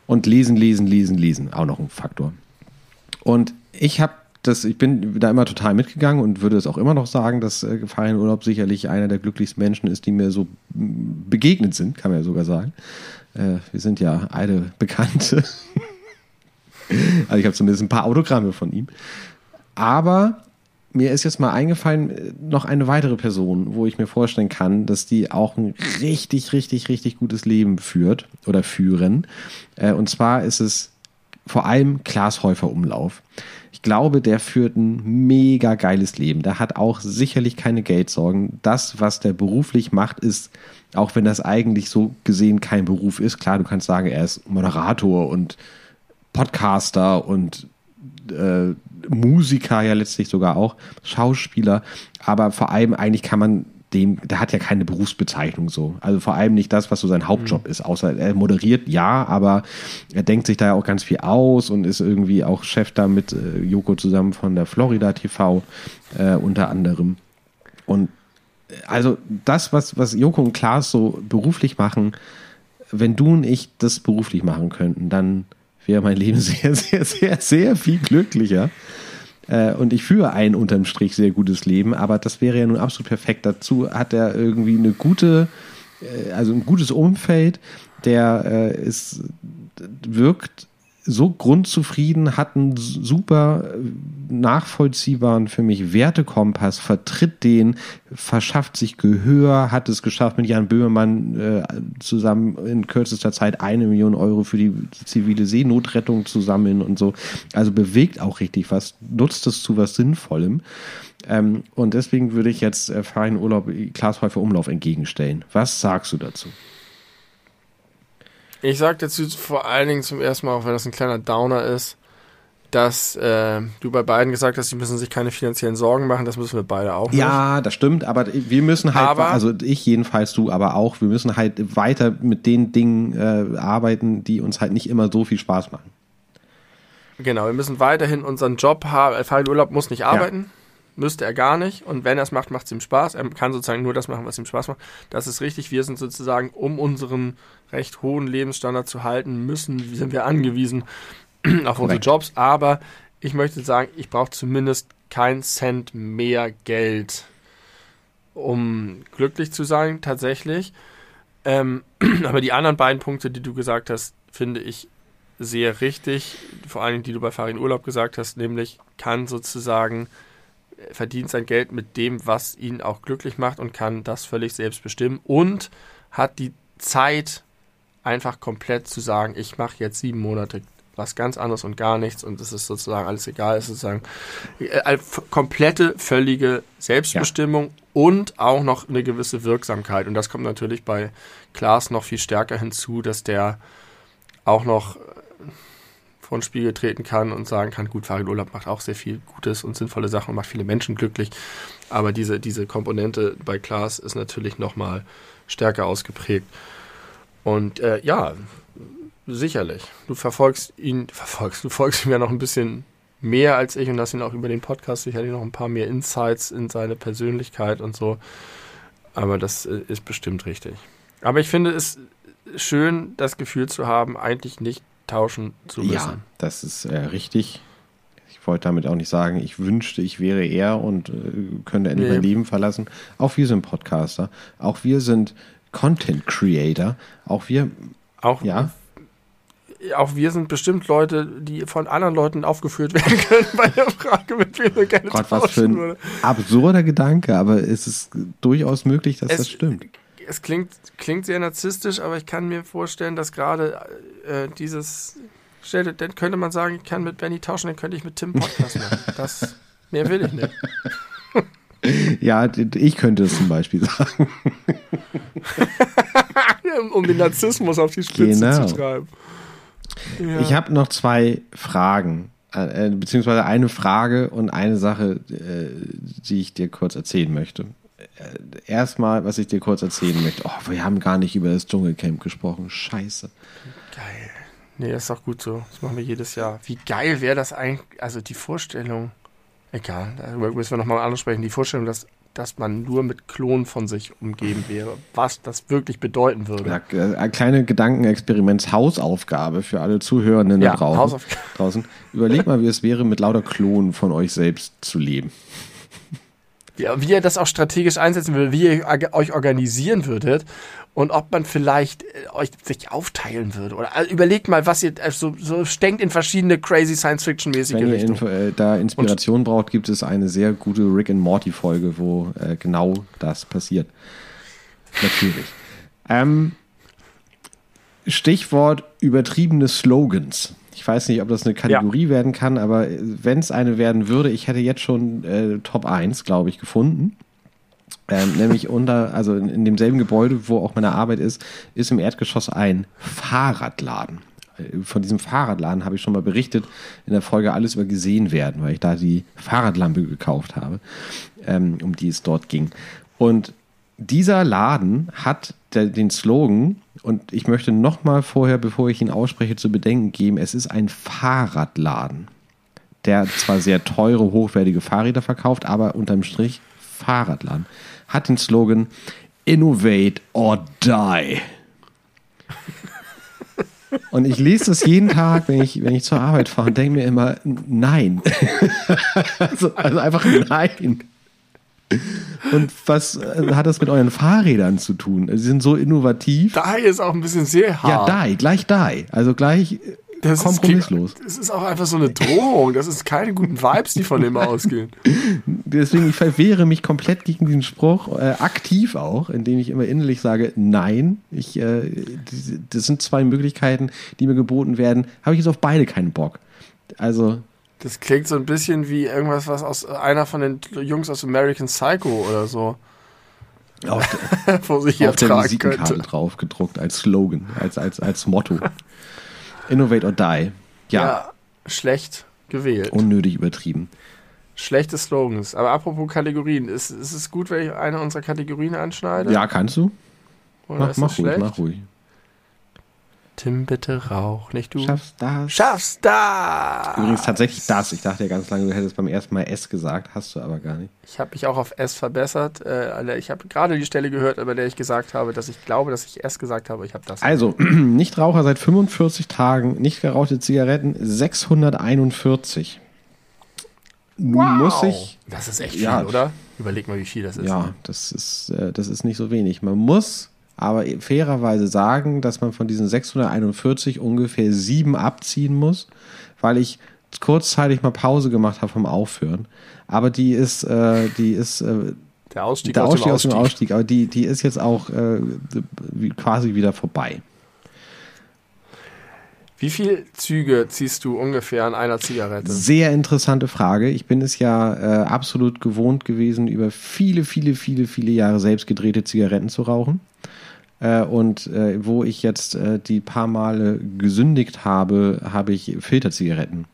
Und lesen, lesen, lesen, lesen, auch noch ein Faktor. Und ich habe das, ich bin da immer total mitgegangen und würde es auch immer noch sagen, dass äh, Farin Urlaub sicherlich einer der glücklichsten Menschen ist, die mir so begegnet sind, kann man ja sogar sagen. Äh, wir sind ja eine Bekannte. also ich habe zumindest ein paar Autogramme von ihm. Aber mir ist jetzt mal eingefallen, äh, noch eine weitere Person, wo ich mir vorstellen kann, dass die auch ein richtig, richtig, richtig gutes Leben führt oder führen. Äh, und zwar ist es vor allem Klaas Häufer Umlauf. Ich glaube, der führt ein mega geiles Leben. Der hat auch sicherlich keine Geldsorgen. Das, was der beruflich macht, ist, auch wenn das eigentlich so gesehen kein Beruf ist, klar, du kannst sagen, er ist Moderator und Podcaster und äh, Musiker ja letztlich sogar auch, Schauspieler, aber vor allem eigentlich kann man dem, der hat ja keine Berufsbezeichnung so. Also vor allem nicht das, was so sein Hauptjob mhm. ist, außer er moderiert ja, aber er denkt sich da ja auch ganz viel aus und ist irgendwie auch Chef da mit äh, Joko zusammen von der Florida TV äh, unter anderem. Und äh, also das, was, was Joko und Klaas so beruflich machen, wenn du und ich das beruflich machen könnten, dann wäre mein Leben sehr, sehr, sehr, sehr viel glücklicher. Äh, und ich führe ein unterm Strich sehr gutes Leben, aber das wäre ja nun absolut perfekt. Dazu hat er irgendwie eine gute, äh, also ein gutes Umfeld, der äh, ist, wirkt so grundzufrieden, hat einen super äh, nachvollziehbaren für mich Wertekompass, vertritt den, verschafft sich Gehör, hat es geschafft, mit Jan Böhmermann äh, zusammen in kürzester Zeit eine Million Euro für die zivile Seenotrettung zu sammeln und so. Also bewegt auch richtig was, nutzt es zu was Sinnvollem. Ähm, und deswegen würde ich jetzt äh, Verein Urlaub, Klaas Häufer Umlauf entgegenstellen. Was sagst du dazu? Ich sag dazu vor allen Dingen zum ersten Mal, auch wenn das ein kleiner Downer ist, dass äh, du bei beiden gesagt hast, die müssen sich keine finanziellen Sorgen machen, das müssen wir beide auch. Nicht. Ja, das stimmt, aber wir müssen halt, aber, also ich jedenfalls, du aber auch, wir müssen halt weiter mit den Dingen äh, arbeiten, die uns halt nicht immer so viel Spaß machen. Genau, wir müssen weiterhin unseren Job haben. Farid Urlaub muss nicht arbeiten. Ja müsste er gar nicht. Und wenn er es macht, macht es ihm Spaß. Er kann sozusagen nur das machen, was ihm Spaß macht. Das ist richtig. Wir sind sozusagen, um unseren recht hohen Lebensstandard zu halten, müssen, sind wir angewiesen auf unsere Jobs. Aber ich möchte sagen, ich brauche zumindest keinen Cent mehr Geld, um glücklich zu sein, tatsächlich. Ähm, aber die anderen beiden Punkte, die du gesagt hast, finde ich sehr richtig. Vor allem, die du bei Farin Urlaub gesagt hast, nämlich kann sozusagen verdient sein Geld mit dem, was ihn auch glücklich macht und kann das völlig selbst bestimmen und hat die Zeit, einfach komplett zu sagen, ich mache jetzt sieben Monate was ganz anderes und gar nichts und es ist sozusagen alles egal, es ist sozusagen äh, komplette, völlige Selbstbestimmung ja. und auch noch eine gewisse Wirksamkeit. Und das kommt natürlich bei Klaas noch viel stärker hinzu, dass der auch noch vor den Spiegel treten kann und sagen kann, gut, Farid Urlaub macht auch sehr viel Gutes und sinnvolle Sachen und macht viele Menschen glücklich. Aber diese, diese Komponente bei Klaas ist natürlich nochmal stärker ausgeprägt. Und äh, ja, sicherlich. Du verfolgst ihn, verfolgst, du folgst ihm ja noch ein bisschen mehr als ich und hast ihn auch über den Podcast sicherlich noch ein paar mehr Insights in seine Persönlichkeit und so. Aber das äh, ist bestimmt richtig. Aber ich finde es schön, das Gefühl zu haben, eigentlich nicht tauschen zu müssen. Ja, das ist äh, richtig. Ich wollte damit auch nicht sagen, ich wünschte, ich wäre er und äh, könnte endlich nee. mein Leben verlassen. Auch wir sind Podcaster. Auch wir sind Content Creator. Auch wir. Auch, ja. Auch wir sind bestimmt Leute, die von anderen Leuten aufgeführt werden können bei der Frage, mit wem wir gerne Gott, was für ein würde. absurder Gedanke, aber es ist durchaus möglich, dass es, das stimmt es klingt, klingt sehr narzisstisch, aber ich kann mir vorstellen, dass gerade äh, dieses, stell, dann könnte man sagen, ich kann mit Benny tauschen, dann könnte ich mit Tim Podcast machen. Das, mehr will ich nicht. Ja, ich könnte es zum Beispiel sagen. um den Narzissmus auf die Spitze genau. zu treiben. Ja. Ich habe noch zwei Fragen, äh, beziehungsweise eine Frage und eine Sache, äh, die ich dir kurz erzählen möchte. Äh, erstmal, was ich dir kurz erzählen möchte. Oh, wir haben gar nicht über das Dschungelcamp gesprochen. Scheiße. Geil. Nee, das ist auch gut so. Das machen wir jedes Jahr. Wie geil wäre das eigentlich? Also die Vorstellung, egal, darüber müssen wir nochmal anders sprechen. Die Vorstellung, dass, dass man nur mit Klonen von sich umgeben wäre. Was das wirklich bedeuten würde. Ja, äh, eine kleine Gedankenexperiments-Hausaufgabe für alle Zuhörenden ja, da draußen. draußen. Überleg mal, wie es wäre, mit lauter Klonen von euch selbst zu leben wie, wie ihr das auch strategisch einsetzen würdet, wie ihr euch organisieren würdet und ob man vielleicht äh, euch sich aufteilen würde. Oder also überlegt mal, was ihr also, so denkt in verschiedene crazy Science-Fiction-mäßige Richtungen. Wenn ihr äh, da Inspiration und, braucht, gibt es eine sehr gute Rick and Morty-Folge, wo äh, genau das passiert. Natürlich. Ähm, Stichwort übertriebene Slogans. Ich weiß nicht, ob das eine Kategorie werden kann, aber wenn es eine werden würde, ich hätte jetzt schon äh, Top 1, glaube ich, gefunden. Ähm, nämlich unter, also in, in demselben Gebäude, wo auch meine Arbeit ist, ist im Erdgeschoss ein Fahrradladen. Äh, Von diesem Fahrradladen habe ich schon mal berichtet in der Folge Alles über gesehen werden, weil ich da die Fahrradlampe gekauft habe, ähm, um die es dort ging. Und dieser Laden hat der, den Slogan, und ich möchte nochmal vorher, bevor ich ihn ausspreche, zu bedenken geben, es ist ein Fahrradladen, der zwar sehr teure, hochwertige Fahrräder verkauft, aber unterm Strich Fahrradladen, hat den Slogan Innovate or Die. Und ich lese das jeden Tag, wenn ich, wenn ich zur Arbeit fahre und denke mir immer, nein. also, also einfach nein. Und was äh, hat das mit euren Fahrrädern zu tun? Sie sind so innovativ. Die ist auch ein bisschen sehr Ja, hart. die, gleich die. Also gleich äh, Das ist, kompromisslos. das ist auch einfach so eine Drohung. Das ist keine guten Vibes, die von dem ausgehen. Deswegen, ich verwehre mich komplett gegen diesen Spruch, äh, aktiv auch, indem ich immer innerlich sage, nein, ich, äh, das sind zwei Möglichkeiten, die mir geboten werden, habe ich jetzt auf beide keinen Bock. Also, Das klingt so ein bisschen wie irgendwas, was aus einer von den Jungs aus American Psycho oder so auf, vor sich hier auf der Visitenkarte könnte. drauf gedruckt als Slogan, als, als, als Motto. Innovate or die. Ja, Ja, schlecht gewählt. unnötig übertrieben. Schlechte Slogans. Aber apropos Kategorien, ist, ist es gut, wenn ich eine unserer Kategorien anschneide? Ja, kannst du? Oder Mach, mach ruhig, mach ruhig. Tim, bitte rauch, nicht du. Schaffst das. Schaffst das! Übrigens tatsächlich das. Ich dachte ja ganz lange, du hättest beim ersten Mal S gesagt, hast du aber gar nicht. Ich habe mich auch auf S verbessert. Äh, ich habe gerade die Stelle gehört, bei der ich gesagt habe, dass ich glaube, dass ich S gesagt habe. Ich habe das. Also, Nichtraucher seit 45 Tagen, nicht gerauchte Zigaretten 641. Nun muss ich, Das ist echt viel, Ja. oder? Überleg mal, wie viel das ist. ja, das ist, äh, das ist nicht so wenig. Man muss aber fairerweise sagen, dass man von diesen 641 ungefähr sieben abziehen muss, weil ich kurzzeitig mal Pause gemacht habe vom Aufhören. Aber die ist, äh, die ist äh, Der Ausstieg, der aus, Ausstieg dem aus dem Ausstieg. Ausstieg, aber die, die ist jetzt auch äh, quasi wieder vorbei. Wie viele Züge ziehst du ungefähr an einer Zigarette? Sehr interessante Frage. Ich bin es ja äh, absolut gewohnt gewesen, über viele, viele, viele, viele Jahre selbst gedrehte Zigaretten zu rauchen. Äh, und äh, wo ich jetzt äh, die paar Male gesündigt habe, habe ich Filterzigaretten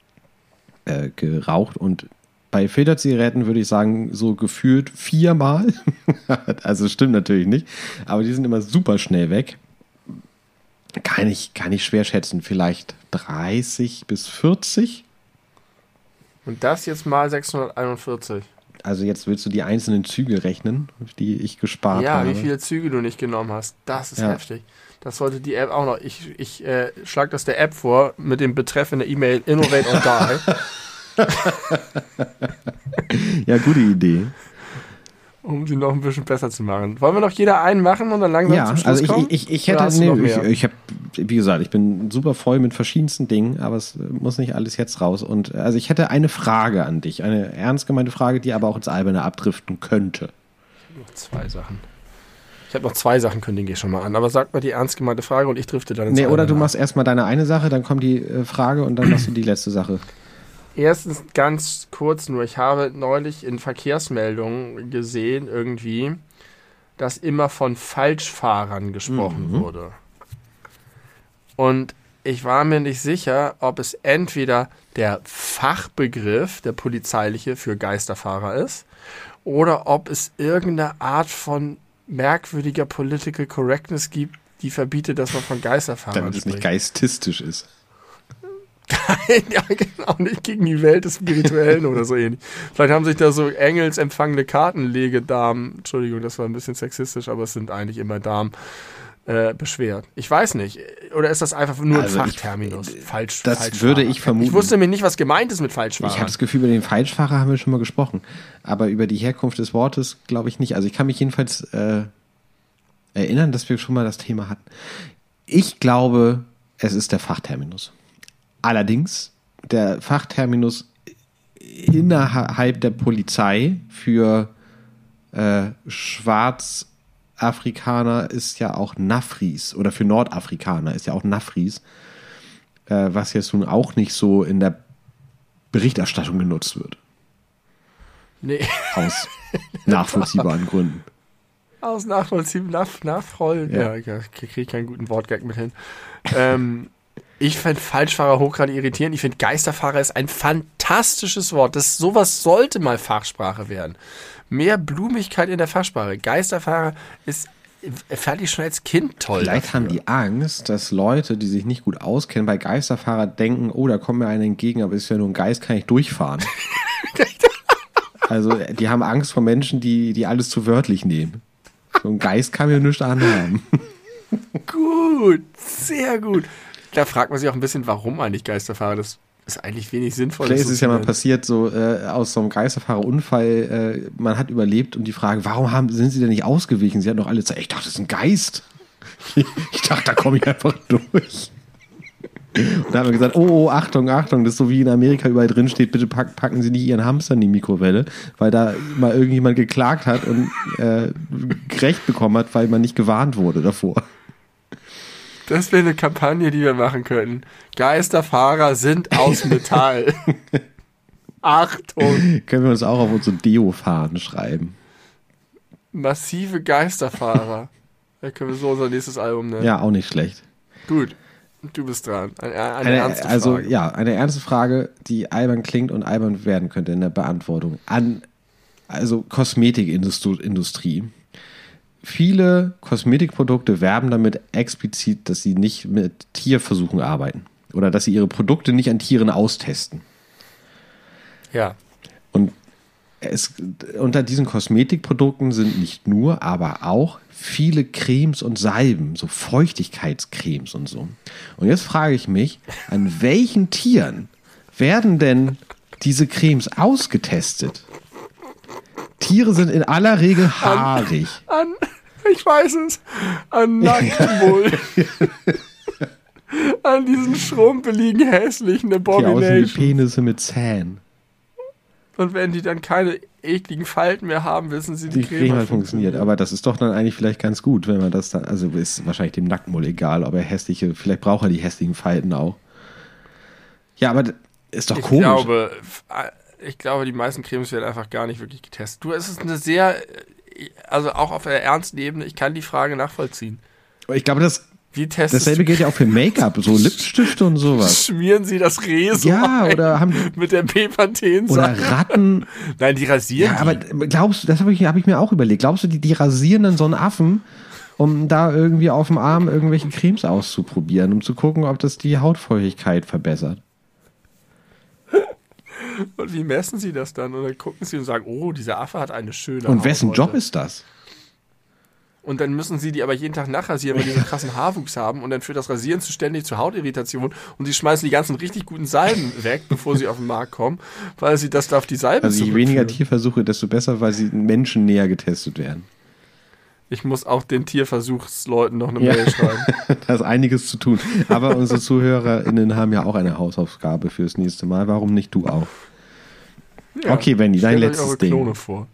äh, geraucht. Und bei Filterzigaretten würde ich sagen, so gefühlt viermal. also stimmt natürlich nicht. Aber die sind immer super schnell weg. Kann ich, kann ich schwer schätzen. Vielleicht 30 bis 40. Und das jetzt mal 641. Also jetzt willst du die einzelnen Züge rechnen, die ich gespart ja, habe. wie viele Züge du nicht genommen hast. Das ist Ja. heftig. Das sollte die App auch noch. Ich, ich äh, schlage das der App vor mit dem Betreff in der E-Mail Innovate or Die, Ja, gute Idee. Um sie noch ein bisschen besser zu machen. Wollen wir noch jeder einen machen und dann langsam Ja, zum Schluss also ich, kommen? ich, ich Oder hätte, nee, ich, ich habe, wie gesagt, ich bin super voll mit verschiedensten Dingen, aber es muss nicht alles jetzt raus. Und also ich hätte eine Frage an dich, eine ernst gemeinte Frage, die aber auch ins Alberne abdriften könnte. Noch zwei Sachen. Ich habe noch zwei Sachen, kündige ich schon mal an. Aber sag mal die ernst gemeinte Frage und ich drifte dann ins Nee, oder du machst erstmal deine eine Sache, dann kommt die äh, Frage und dann machst du die letzte Sache. Erstens ganz kurz nur, ich habe neulich in Verkehrsmeldungen gesehen, irgendwie, dass immer von Falschfahrern gesprochen Mhm. wurde. Und ich war mir nicht sicher, ob es entweder der Fachbegriff, der polizeiliche für Geisterfahrer ist, oder ob es irgendeine Art von merkwürdiger Political Correctness gibt, die verbietet, dass man von Geisterfahrern Damit es nicht spricht. geististisch ist. ja, genau, nicht gegen die Welt des Spirituellen oder so ähnlich. Vielleicht haben sich da so engelsempfangene Kartenlegedamen, Entschuldigung, das war ein bisschen sexistisch, aber es sind eigentlich immer Damen, äh, beschwert. Ich weiß nicht. Oder ist das einfach nur ein Also ich- Fachterminus? Falsch, das Falschfahrer. würde ich vermuten. Ich wusste mir nicht, was gemeint ist mit Ich Falschfahrern. habe das Gefühl, über den Falschfahrer haben wir schon mal gesprochen. Aber über die Herkunft des Wortes glaube ich nicht. Also ich kann mich jedenfalls äh, erinnern, dass wir schon mal das Thema hatten. Ich glaube, es ist der Fachterminus. Allerdings, der Fachterminus innerhalb der Polizei für äh, Schwarzafrikaner ist ja auch Nafris oder für Nordafrikaner ist ja auch Nafris. äh, was jetzt nun auch nicht so in der Berichterstattung genutzt wird. Nee, Aus nachvollziehbaren Gründen. aus nachvollziehbar, nach, nachrollen. Ja. Ja, ja kriege ich keinen guten Wortgag mit hin. ähm, ich finde Falschfahrer hochgradig irritierend. Ich finde Geisterfahrer ist ein fantastisches Wort. Das sowas sollte mal Fachsprache werden. Mehr Blumigkeit in der Fachsprache. Geisterfahrer ist fand ich schon als Kind toll. Vielleicht dafür. haben die Angst, dass Leute, die sich nicht gut auskennen, bei Geisterfahrer denken, oh, da kommt mir einer entgegen, aber ist ja nur ein Geist, kann ich durchfahren. also die haben Angst vor Menschen, die, die alles zu wörtlich nehmen. So ein Geist kann mir nichts anhaben. Gut, sehr gut. Da fragt man sich auch ein bisschen, warum eigentlich Geisterfahrer? Das ist eigentlich wenig sinnvoll. Ist es so ja mal passiert, so äh, aus so einem Geisterfahrerunfall, äh, man hat überlebt und die Frage, warum haben, sind sie denn nicht ausgewichen? Sie hatten doch alle Zeit, ich dachte, das ist ein Geist. Ich dachte, da komme ich einfach durch. Und da haben wir gesagt, oh, oh, Achtung, Achtung, das ist so wie in Amerika überall drin steht, bitte pack, packen Sie nicht Ihren Hamster in die Mikrowelle, weil da mal irgendjemand geklagt hat und äh, Recht bekommen hat, weil man nicht gewarnt wurde davor. Das wäre eine Kampagne, die wir machen könnten. Geisterfahrer sind aus Metall. Achtung, Können wir uns auch auf unsere Deo-Fahnen schreiben. massive Geisterfahrer. Da können wir so unser nächstes Album nennen. Ja, auch nicht schlecht. Gut, du bist dran. Eine, eine, Eine, ernste also Frage. ja, eine ernste Frage, die albern klingt und albern werden könnte in der Beantwortung. An also Kosmetikindustrie. Viele Kosmetikprodukte werben damit explizit, dass sie nicht mit Tierversuchen arbeiten oder dass sie ihre Produkte nicht an Tieren austesten. Ja. Und es, unter diesen Kosmetikprodukten sind nicht nur, aber auch viele Cremes und Salben, so Feuchtigkeitscremes und so. Und jetzt frage ich mich, an welchen Tieren werden denn diese Cremes ausgetestet? Tiere sind in aller Regel haarig. An, ich weiß es, an Nacktmull. an diesen schrumpeligen, hässlichen Die aussehen wie. Penisse mit Zähnen. Und wenn die dann keine ekligen Falten mehr haben, wissen sie, die, Die Creme hat funktioniert. Aber das ist doch dann eigentlich vielleicht ganz gut, wenn man das dann, also ist wahrscheinlich dem Nacktmull egal, ob er hässliche, vielleicht braucht er die hässlichen Falten auch. Ja, aber ist doch Ich komisch. glaube, ich glaube, die meisten Cremes werden einfach gar nicht wirklich getestet. Du, es ist eine sehr, also auch auf der ernsten Ebene, ich kann die Frage nachvollziehen. ich glaube, das, dasselbe gilt ja auch für Make-up, so Lipstifte und sowas. schmieren sie das Reso Ja, oder haben mit der Bepanthen oder Ratten. Nein, die rasieren Ja, aber die. glaubst du, das habe ich, hab ich mir auch überlegt. Glaubst du, die, die rasieren dann so einen Affen, um da irgendwie auf dem Arm irgendwelche Cremes auszuprobieren, um zu gucken, ob das die Hautfeuchtigkeit verbessert? Und wie messen sie das dann? Und dann gucken sie und sagen, oh, dieser Affe hat eine schöne Und wessen heute. Job ist das? Und dann müssen sie die aber jeden Tag nachrasieren, weil die so krassen Haarwuchs haben. Und dann führt das Rasieren zu ständig zu Hautirritation. Und sie schmeißen die ganzen richtig guten Salben weg, bevor sie auf den Markt kommen, weil sie das da auf die Salben Also je weniger Tierversuche, desto besser, weil sie Menschen näher getestet werden. Ich muss auch den Tierversuchsleuten noch eine Ja. Mail schreiben. Da ist einiges zu tun. Aber unsere ZuhörerInnen haben ja auch eine Hausaufgabe fürs nächste Mal. Warum nicht du auch? Ja, Okay, Wendy, dein letztes eure Ding. Klone vor.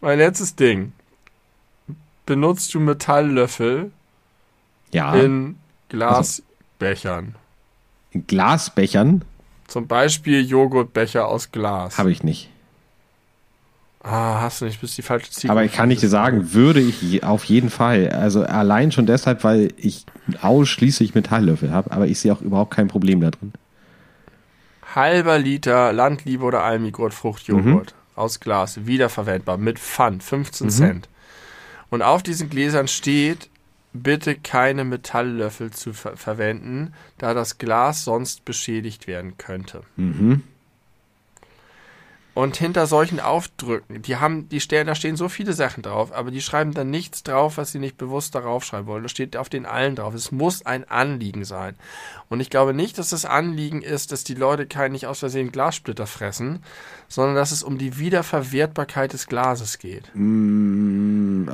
Mein letztes Ding. Benutzt du Metalllöffel Ja, in Glasbechern? in Glasbechern Zum Beispiel Joghurtbecher aus Glas. habe ich nicht. Ah, hast du nicht, bist die falsche Zielgruppe. Aber ich kann nicht dir sagen, würde ich je- auf jeden Fall. Also allein schon deshalb, weil ich ausschließlich Metalllöffel habe, aber ich sehe auch überhaupt kein Problem da drin. Halber Liter Landliebe oder Almigurt Fruchtjoghurt Mhm. aus Glas, wiederverwendbar, mit Pfand, 15 Cent. Und auf diesen Gläsern steht, bitte keine Metalllöffel zu ver verwenden, da das Glas sonst beschädigt werden könnte. Mhm. Und hinter solchen Aufdrücken, die haben, die stellen, da stehen so viele Sachen drauf, aber die schreiben dann nichts drauf, was sie nicht bewusst darauf schreiben wollen. Das steht auf den allen drauf. Es muss ein Anliegen sein. Und ich glaube nicht, dass das Anliegen ist, dass die Leute kein nicht aus Versehen Glassplitter fressen, sondern dass es um die Wiederverwertbarkeit des Glases geht. Mm,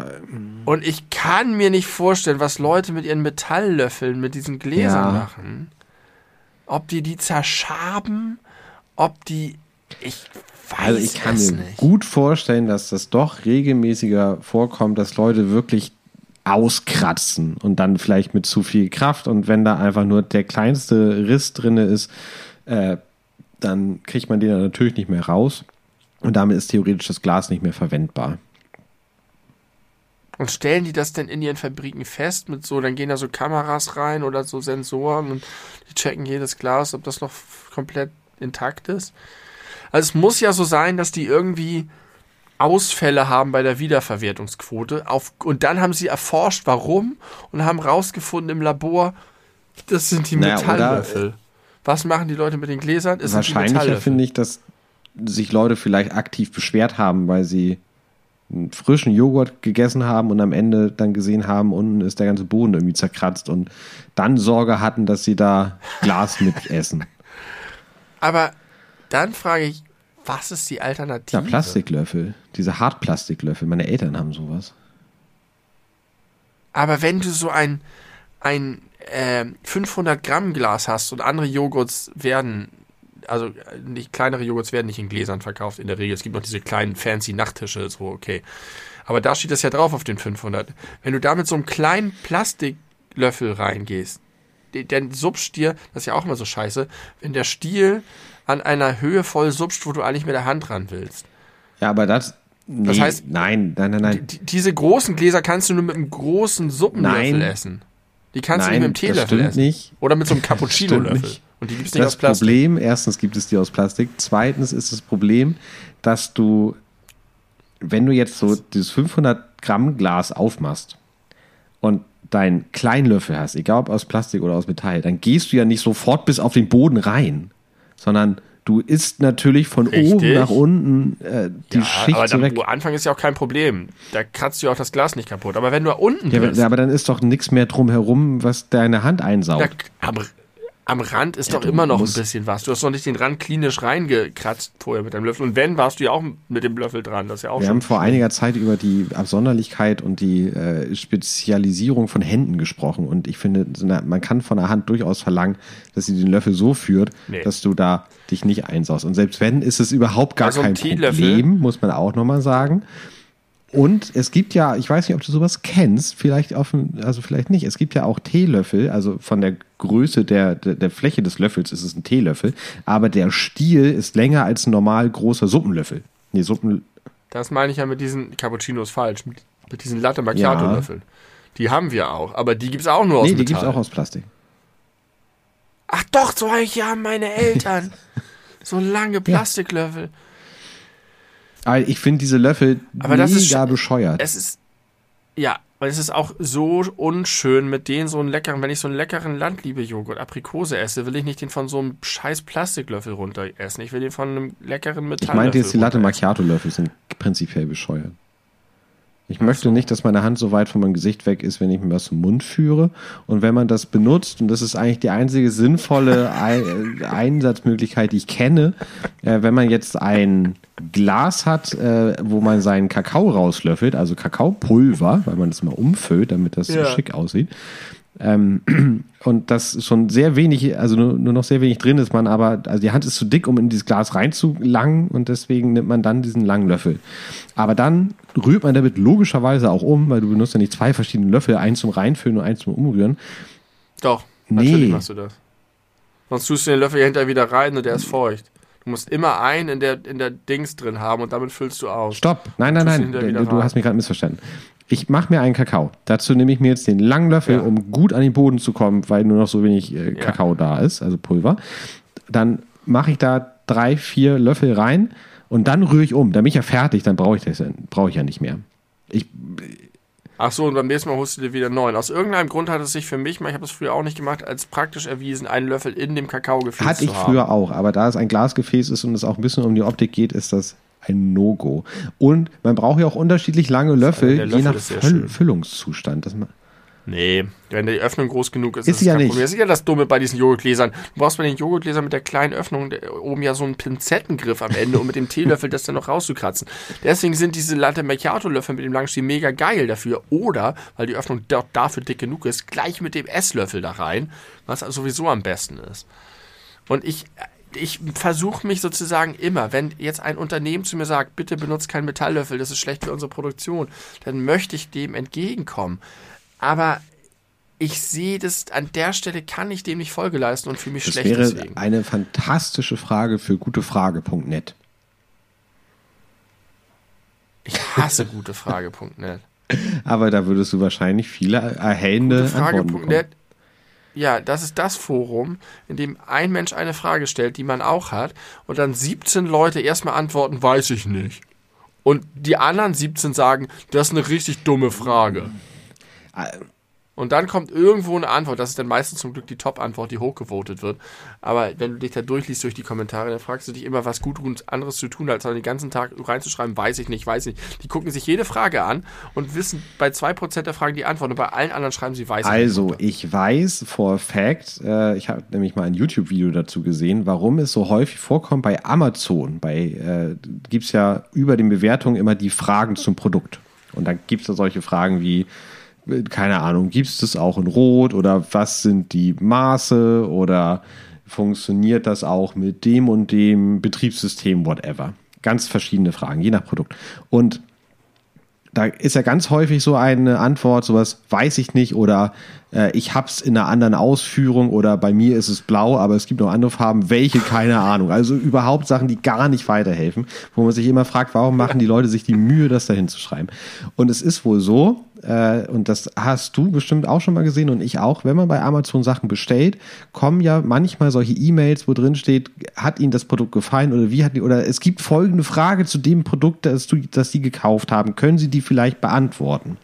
Und ich kann mir nicht vorstellen, was Leute mit ihren Metalllöffeln, mit diesen Gläsern Ja. machen. Ob die die zerschaben, ob die, ich Also ich kann mir nicht. gut vorstellen, dass das doch regelmäßiger vorkommt, dass Leute wirklich auskratzen und dann vielleicht mit zu viel Kraft und wenn da einfach nur der kleinste Riss drin ist, äh, dann kriegt man den dann natürlich nicht mehr raus und damit ist theoretisch das Glas nicht mehr verwendbar. Und stellen die das denn in ihren Fabriken fest mit so, dann gehen da so Kameras rein oder so Sensoren und die checken jedes Glas, ob das noch komplett intakt ist? Also es muss ja so sein, dass die irgendwie Ausfälle haben bei der Wiederverwertungsquote. Auf, und dann haben sie erforscht, warum und haben rausgefunden im Labor, das sind die Naja, Metalllöffel. Was machen die Leute mit den Gläsern? Es Wahrscheinlicher finde ich, dass sich Leute vielleicht aktiv beschwert haben, weil sie einen frischen Joghurt gegessen haben und am Ende dann gesehen haben, unten ist der ganze Boden irgendwie zerkratzt und dann Sorge hatten, dass sie da Glas mit essen. Aber dann frage ich, was ist die Ja, Alternative? Plastiklöffel. Diese Hartplastiklöffel. Meine Eltern haben sowas. Aber wenn du so ein, ein äh, 500 Gramm Glas hast und andere Joghurts werden, also äh, nicht kleinere Joghurts werden nicht in Gläsern verkauft in der Regel. Es gibt noch diese kleinen fancy Nachttische, so okay. Aber da steht das ja drauf auf den 500. Wenn du da mit so einem kleinen Plastiklöffel reingehst, dann subst dir, das ist ja auch immer so scheiße, wenn der Stiel an einer Höhe voll subst, wo du eigentlich mit der Hand ran willst. Ja, aber das. Nee, Das heißt- nein, nein, nein, nein. Die, diese großen Gläser kannst du nur mit einem großen Suppenlöffel Nein. essen. Die kannst Nein, du nicht mit einem das Teelöffel stimmt essen. nicht. Oder mit so einem Cappuccino-Löffel. nicht. Und die gibt es nicht Das aus Plastik. Problem, erstens gibt es die aus Plastik. Zweitens ist das Problem, dass du, wenn du jetzt so dieses 500 Gramm Glas aufmachst und deinen Kleinlöffel hast, egal ob aus Plastik oder aus Metall, dann gehst du ja nicht sofort bis auf den Boden rein, sondern du isst natürlich von Richtig. oben nach unten äh, die Ja, Schicht aber dann, weg. Anfang ist ja auch kein Problem. Da kratzt du ja auch das Glas nicht kaputt. Aber wenn du da unten Ja, bist, aber- aber dann ist doch nichts mehr drumherum, was deine Hand da, einsaugt. Am, Rand ist Ja, doch immer noch ein bisschen was. Du hast doch nicht den Rand klinisch reingekratzt vorher mit deinem Löffel. Und wenn, warst du ja auch mit dem Löffel dran. Das ist ja auch Wir haben vor einiger Zeit über die Absonderlichkeit und die äh, Spezialisierung von Händen gesprochen. Und ich finde, man kann von der Hand durchaus verlangen, dass sie den Löffel so führt, Nee. dass du da dich nicht einsaust. Und selbst wenn, ist es überhaupt gar Also ein kein Problem, muss man auch nochmal sagen. Und es gibt ja, ich weiß nicht, ob du sowas kennst, vielleicht auf, also vielleicht nicht. Es gibt ja auch Teelöffel, also von der Größe der, der, der Fläche des Löffels ist es ein Teelöffel, aber der Stiel ist länger als ein normal großer Suppenlöffel. Nee, Suppen, Das meine ich ja mit diesen Cappuccinos falsch. Mit, mit diesen Latte Macchiato-Löffeln. Die haben wir auch. Aber die gibt es auch nur aus nee, die Metall. gibt es auch aus Plastik. Ach doch, so welche haben meine Eltern. so lange Plastiklöffel. Aber ich finde diese Löffel Aber das ist mega sch- bescheuert. Es ist, ja, weil es ist auch so unschön, mit denen so einen leckeren, wenn ich so einen leckeren Landliebe-Joghurt, Aprikose esse, will ich nicht den von so einem scheiß Plastiklöffel runter essen. Ich will den von einem leckeren Ich Metalllöffel meinte jetzt, die Latte. Macchiato-Löffel sind prinzipiell bescheuert. Ich möchte nicht, dass meine Hand so weit von meinem Gesicht weg ist, wenn ich mir was zum Mund führe. Und wenn man das benutzt, und das ist eigentlich die einzige sinnvolle Ein äh, Einsatzmöglichkeit, die ich kenne, äh, wenn man jetzt ein Glas hat, äh, wo man seinen Kakao rauslöffelt, also Kakaopulver, weil man das mal umfüllt, damit das Ja. so schick aussieht, ähm, und das schon sehr wenig, also nur, nur noch sehr wenig drin ist, man aber, also die Hand ist zu dick, um in dieses Glas reinzulangen und deswegen nimmt man dann diesen langen Löffel. Aber dann rührt man damit logischerweise auch um, weil du benutzt ja nicht zwei verschiedene Löffel, eins zum Reinfüllen und eins zum Umrühren. Doch, Nee. natürlich machst du das. Sonst tust du den Löffel ja hinterher wieder rein und der ist feucht. Du musst immer einen in der, in der Dings drin haben und damit füllst du aus. Stopp! Nein, nein, nein, du, du hast mich gerade missverstanden. Ich mache mir einen Kakao. Dazu nehme ich mir jetzt den langen Löffel, Ja. um gut an den Boden zu kommen, weil nur noch so wenig äh, Kakao da ist, also Pulver. Dann mache ich da drei, vier Löffel rein und dann rühre ich um. Dann bin ich ja fertig, dann brauche ich das ja- brauche ich ja nicht mehr. Ich, Ach so, und beim nächsten Mal holst du dir wieder neuen. Aus irgendeinem Grund hat es sich für mich, ich habe das früher auch nicht gemacht, als praktisch erwiesen, einen Löffel in dem Kakaogefäß hatte ich zu haben. früher auch, aber da es ein Glasgefäß ist und es auch ein bisschen um die Optik geht, ist das ein No-Go. Und man braucht ja auch unterschiedlich lange Löffel, der je Löffel nach Füll. Füllungszustand. Das Nee, wenn die Öffnung groß genug ist, Ist ist, ja kein nicht. Problem. Das ist ja das Dumme bei diesen Joghurtgläsern. Du brauchst bei den Joghurtgläsern mit der kleinen Öffnung der- oben ja so einen Pinzettengriff am Ende, um mit dem Teelöffel das dann noch rauszukratzen. Deswegen sind diese Latte Macchiato-Löffel mit dem langen Stiel mega geil dafür. Oder, weil die Öffnung dort dafür dick genug ist, gleich mit dem Esslöffel da rein, was sowieso am besten ist. Und ich, ich versuche mich sozusagen immer, wenn jetzt ein Unternehmen zu mir sagt, bitte benutzt keinen Metalllöffel, das ist schlecht für unsere Produktion, dann möchte ich dem entgegenkommen. Aber ich sehe das, an der Stelle kann ich dem nicht Folge leisten und fühle mich Das schlecht wäre deswegen. eine fantastische Frage für gutefrage.net. Ich hasse gutefrage.net. Aber da würdest du wahrscheinlich viele erhellende Antworten bekommen. Ja, das ist das Forum, in dem ein Mensch eine Frage stellt, die man auch hat, und dann 17 Leute erstmal antworten, weiß ich nicht. Und die anderen 17 sagen, das ist eine richtig dumme Frage. Und dann kommt irgendwo eine Antwort. Das ist dann meistens zum Glück die Top-Antwort, die hochgevotet wird. Aber wenn du dich da durchliest durch die Kommentare, dann fragst du dich immer, was gut und anderes zu tun, als dann den ganzen Tag reinzuschreiben, weiß ich nicht, weiß ich nicht. Die gucken sich jede Frage an und wissen bei 2% der Fragen die Antwort. Und bei allen anderen schreiben sie, weiß ich nicht. Also, ich weiß for a fact, äh, ich habe nämlich mal ein YouTube-Video dazu gesehen, warum es so häufig vorkommt bei Amazon. Bei äh, gibt es ja über den Bewertungen immer die Fragen zum Produkt. Und dann gibt es da solche Fragen wie, keine Ahnung, gibt es das auch in Rot oder was sind die Maße oder funktioniert das auch mit dem und dem Betriebssystem, whatever. Ganz verschiedene Fragen, je nach Produkt. Und da ist ja ganz häufig so eine Antwort, sowas weiß ich nicht oder äh, ich hab's in einer anderen Ausführung oder bei mir ist es blau, aber es gibt noch andere Farben, welche, keine Ahnung. Also überhaupt Sachen, die gar nicht weiterhelfen, wo man sich immer fragt, warum machen die Leute sich die Mühe, das da hinzuschreiben. Und es ist wohl so, äh, und das hast du bestimmt auch schon mal gesehen und ich auch, wenn man bei Amazon Sachen bestellt, kommen ja manchmal solche E-Mails, wo drin steht, hat Ihnen das Produkt gefallen oder wie hat die, oder es gibt folgende Frage zu dem Produkt, das, du, das Sie gekauft haben. Können Sie die vielleicht beantworten?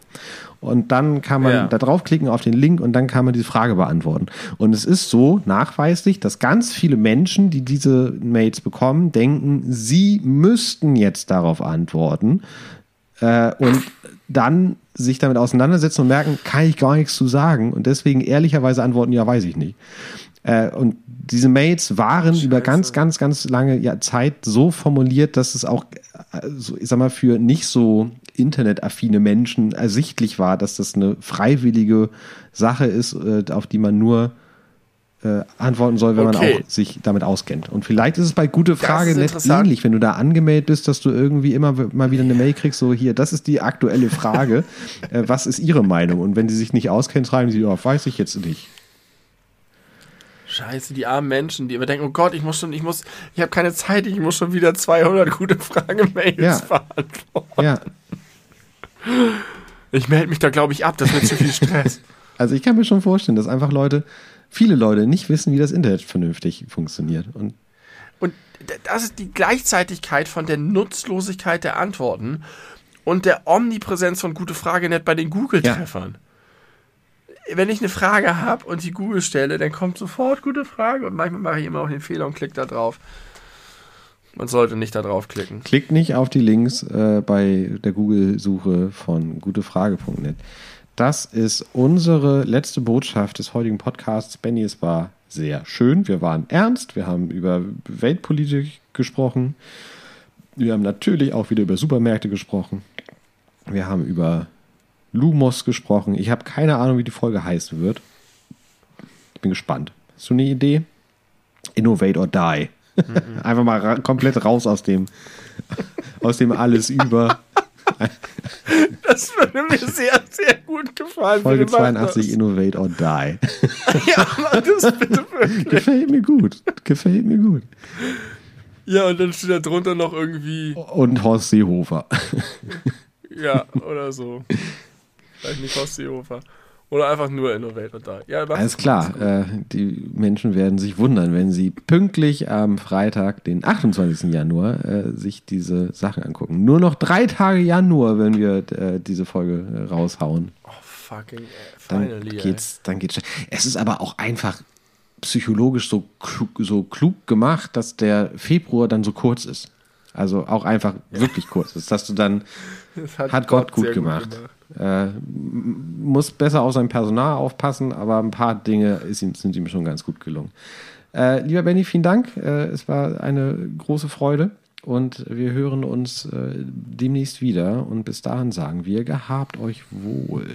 Und dann kann man Ja. da draufklicken auf den Link und dann kann man diese Frage beantworten. Und es ist so nachweislich, dass ganz viele Menschen, die diese Mails bekommen, denken, sie müssten jetzt darauf antworten äh, und dann sich damit auseinandersetzen und merken, kann ich gar nichts zu sagen und deswegen ehrlicherweise antworten, ja, weiß ich nicht. Äh, und diese Mails waren über ganz, ganz, ganz lange ja, Zeit so formuliert, dass es auch, äh, so, ich sag mal, für nicht so internetaffine Menschen ersichtlich war, dass das eine freiwillige Sache ist, äh, auf die man nur äh, antworten soll, wenn man Okay. auch sich damit auskennt. Und vielleicht ist es bei gute Frage ähnlich, wenn du da angemeldet bist, dass du irgendwie immer mal wieder eine Mail kriegst, so hier, das ist die aktuelle Frage, äh, was ist ihre Meinung? Und wenn sie sich nicht auskennen, schreiben sie, ja, weiß ich jetzt nicht. Scheiße, die armen Menschen, die immer denken, oh Gott, ich muss schon, ich muss, ich habe keine Zeit, ich muss schon wieder 200 gute Frage-Mails Ja. beantworten. Ja, Ich melde mich da, glaube ich, ab, das wird zu viel Stress. also ich kann mir schon vorstellen, dass einfach Leute, viele Leute nicht wissen, wie das Internet vernünftig funktioniert. Und Und das ist die Gleichzeitigkeit von der Nutzlosigkeit der Antworten und der Omnipräsenz von gute Frage net bei den Google-Treffern. Wenn ich eine Frage habe und die Google stelle, dann kommt sofort gute Frage und manchmal mache ich immer auch den Fehler und klicke da drauf. Man sollte nicht da drauf klicken. Klickt nicht auf die Links äh, bei der Google-Suche von gutefrage.net. Das ist unsere letzte Botschaft des heutigen Podcasts. Benny, es war sehr schön. Wir waren ernst. Wir haben über Weltpolitik gesprochen. Wir haben natürlich auch wieder über Supermärkte gesprochen. Wir haben über Lumos gesprochen. Ich habe keine Ahnung, wie die Folge heißen wird. Ich bin gespannt. Hast du eine Idee? Innovate or die. Einfach mal ra komplett raus aus dem, aus dem alles über. Das würde mir sehr, sehr gut gefallen. Folge Bitte mach 82 das. Innovate or die. Ja, mach das bitte wirklich. Gefällt mir gut. Gefällt mir gut. Ja, und dann steht da drunter noch irgendwie, Und Horst Seehofer. ja, oder so. Vielleicht nicht Horst Seehofer. Oder einfach nur Innovator da. Ja, mach Alles klar. Äh, die Menschen werden sich wundern, wenn sie pünktlich am Freitag, den 28. Januar, äh, sich diese Sachen angucken. Nur noch drei Tage Januar, wenn wir äh, diese Folge äh, raushauen. Oh, fucking, äh, Dann finally, ey. geht's, dann geht's. Es ist aber auch einfach psychologisch so klug, so klug gemacht, dass der Februar dann so kurz ist. Also auch einfach wirklich kurz ist, dass du dann Das hat Gott gut sehr gemacht. Äh, muss besser auf sein Personal aufpassen, aber ein paar Dinge ihm, sind ihm schon ganz gut gelungen. Äh, lieber Benny, vielen Dank. Äh, es war eine große Freude und wir hören uns äh, demnächst wieder. Und bis dahin sagen wir, gehabt euch wohl.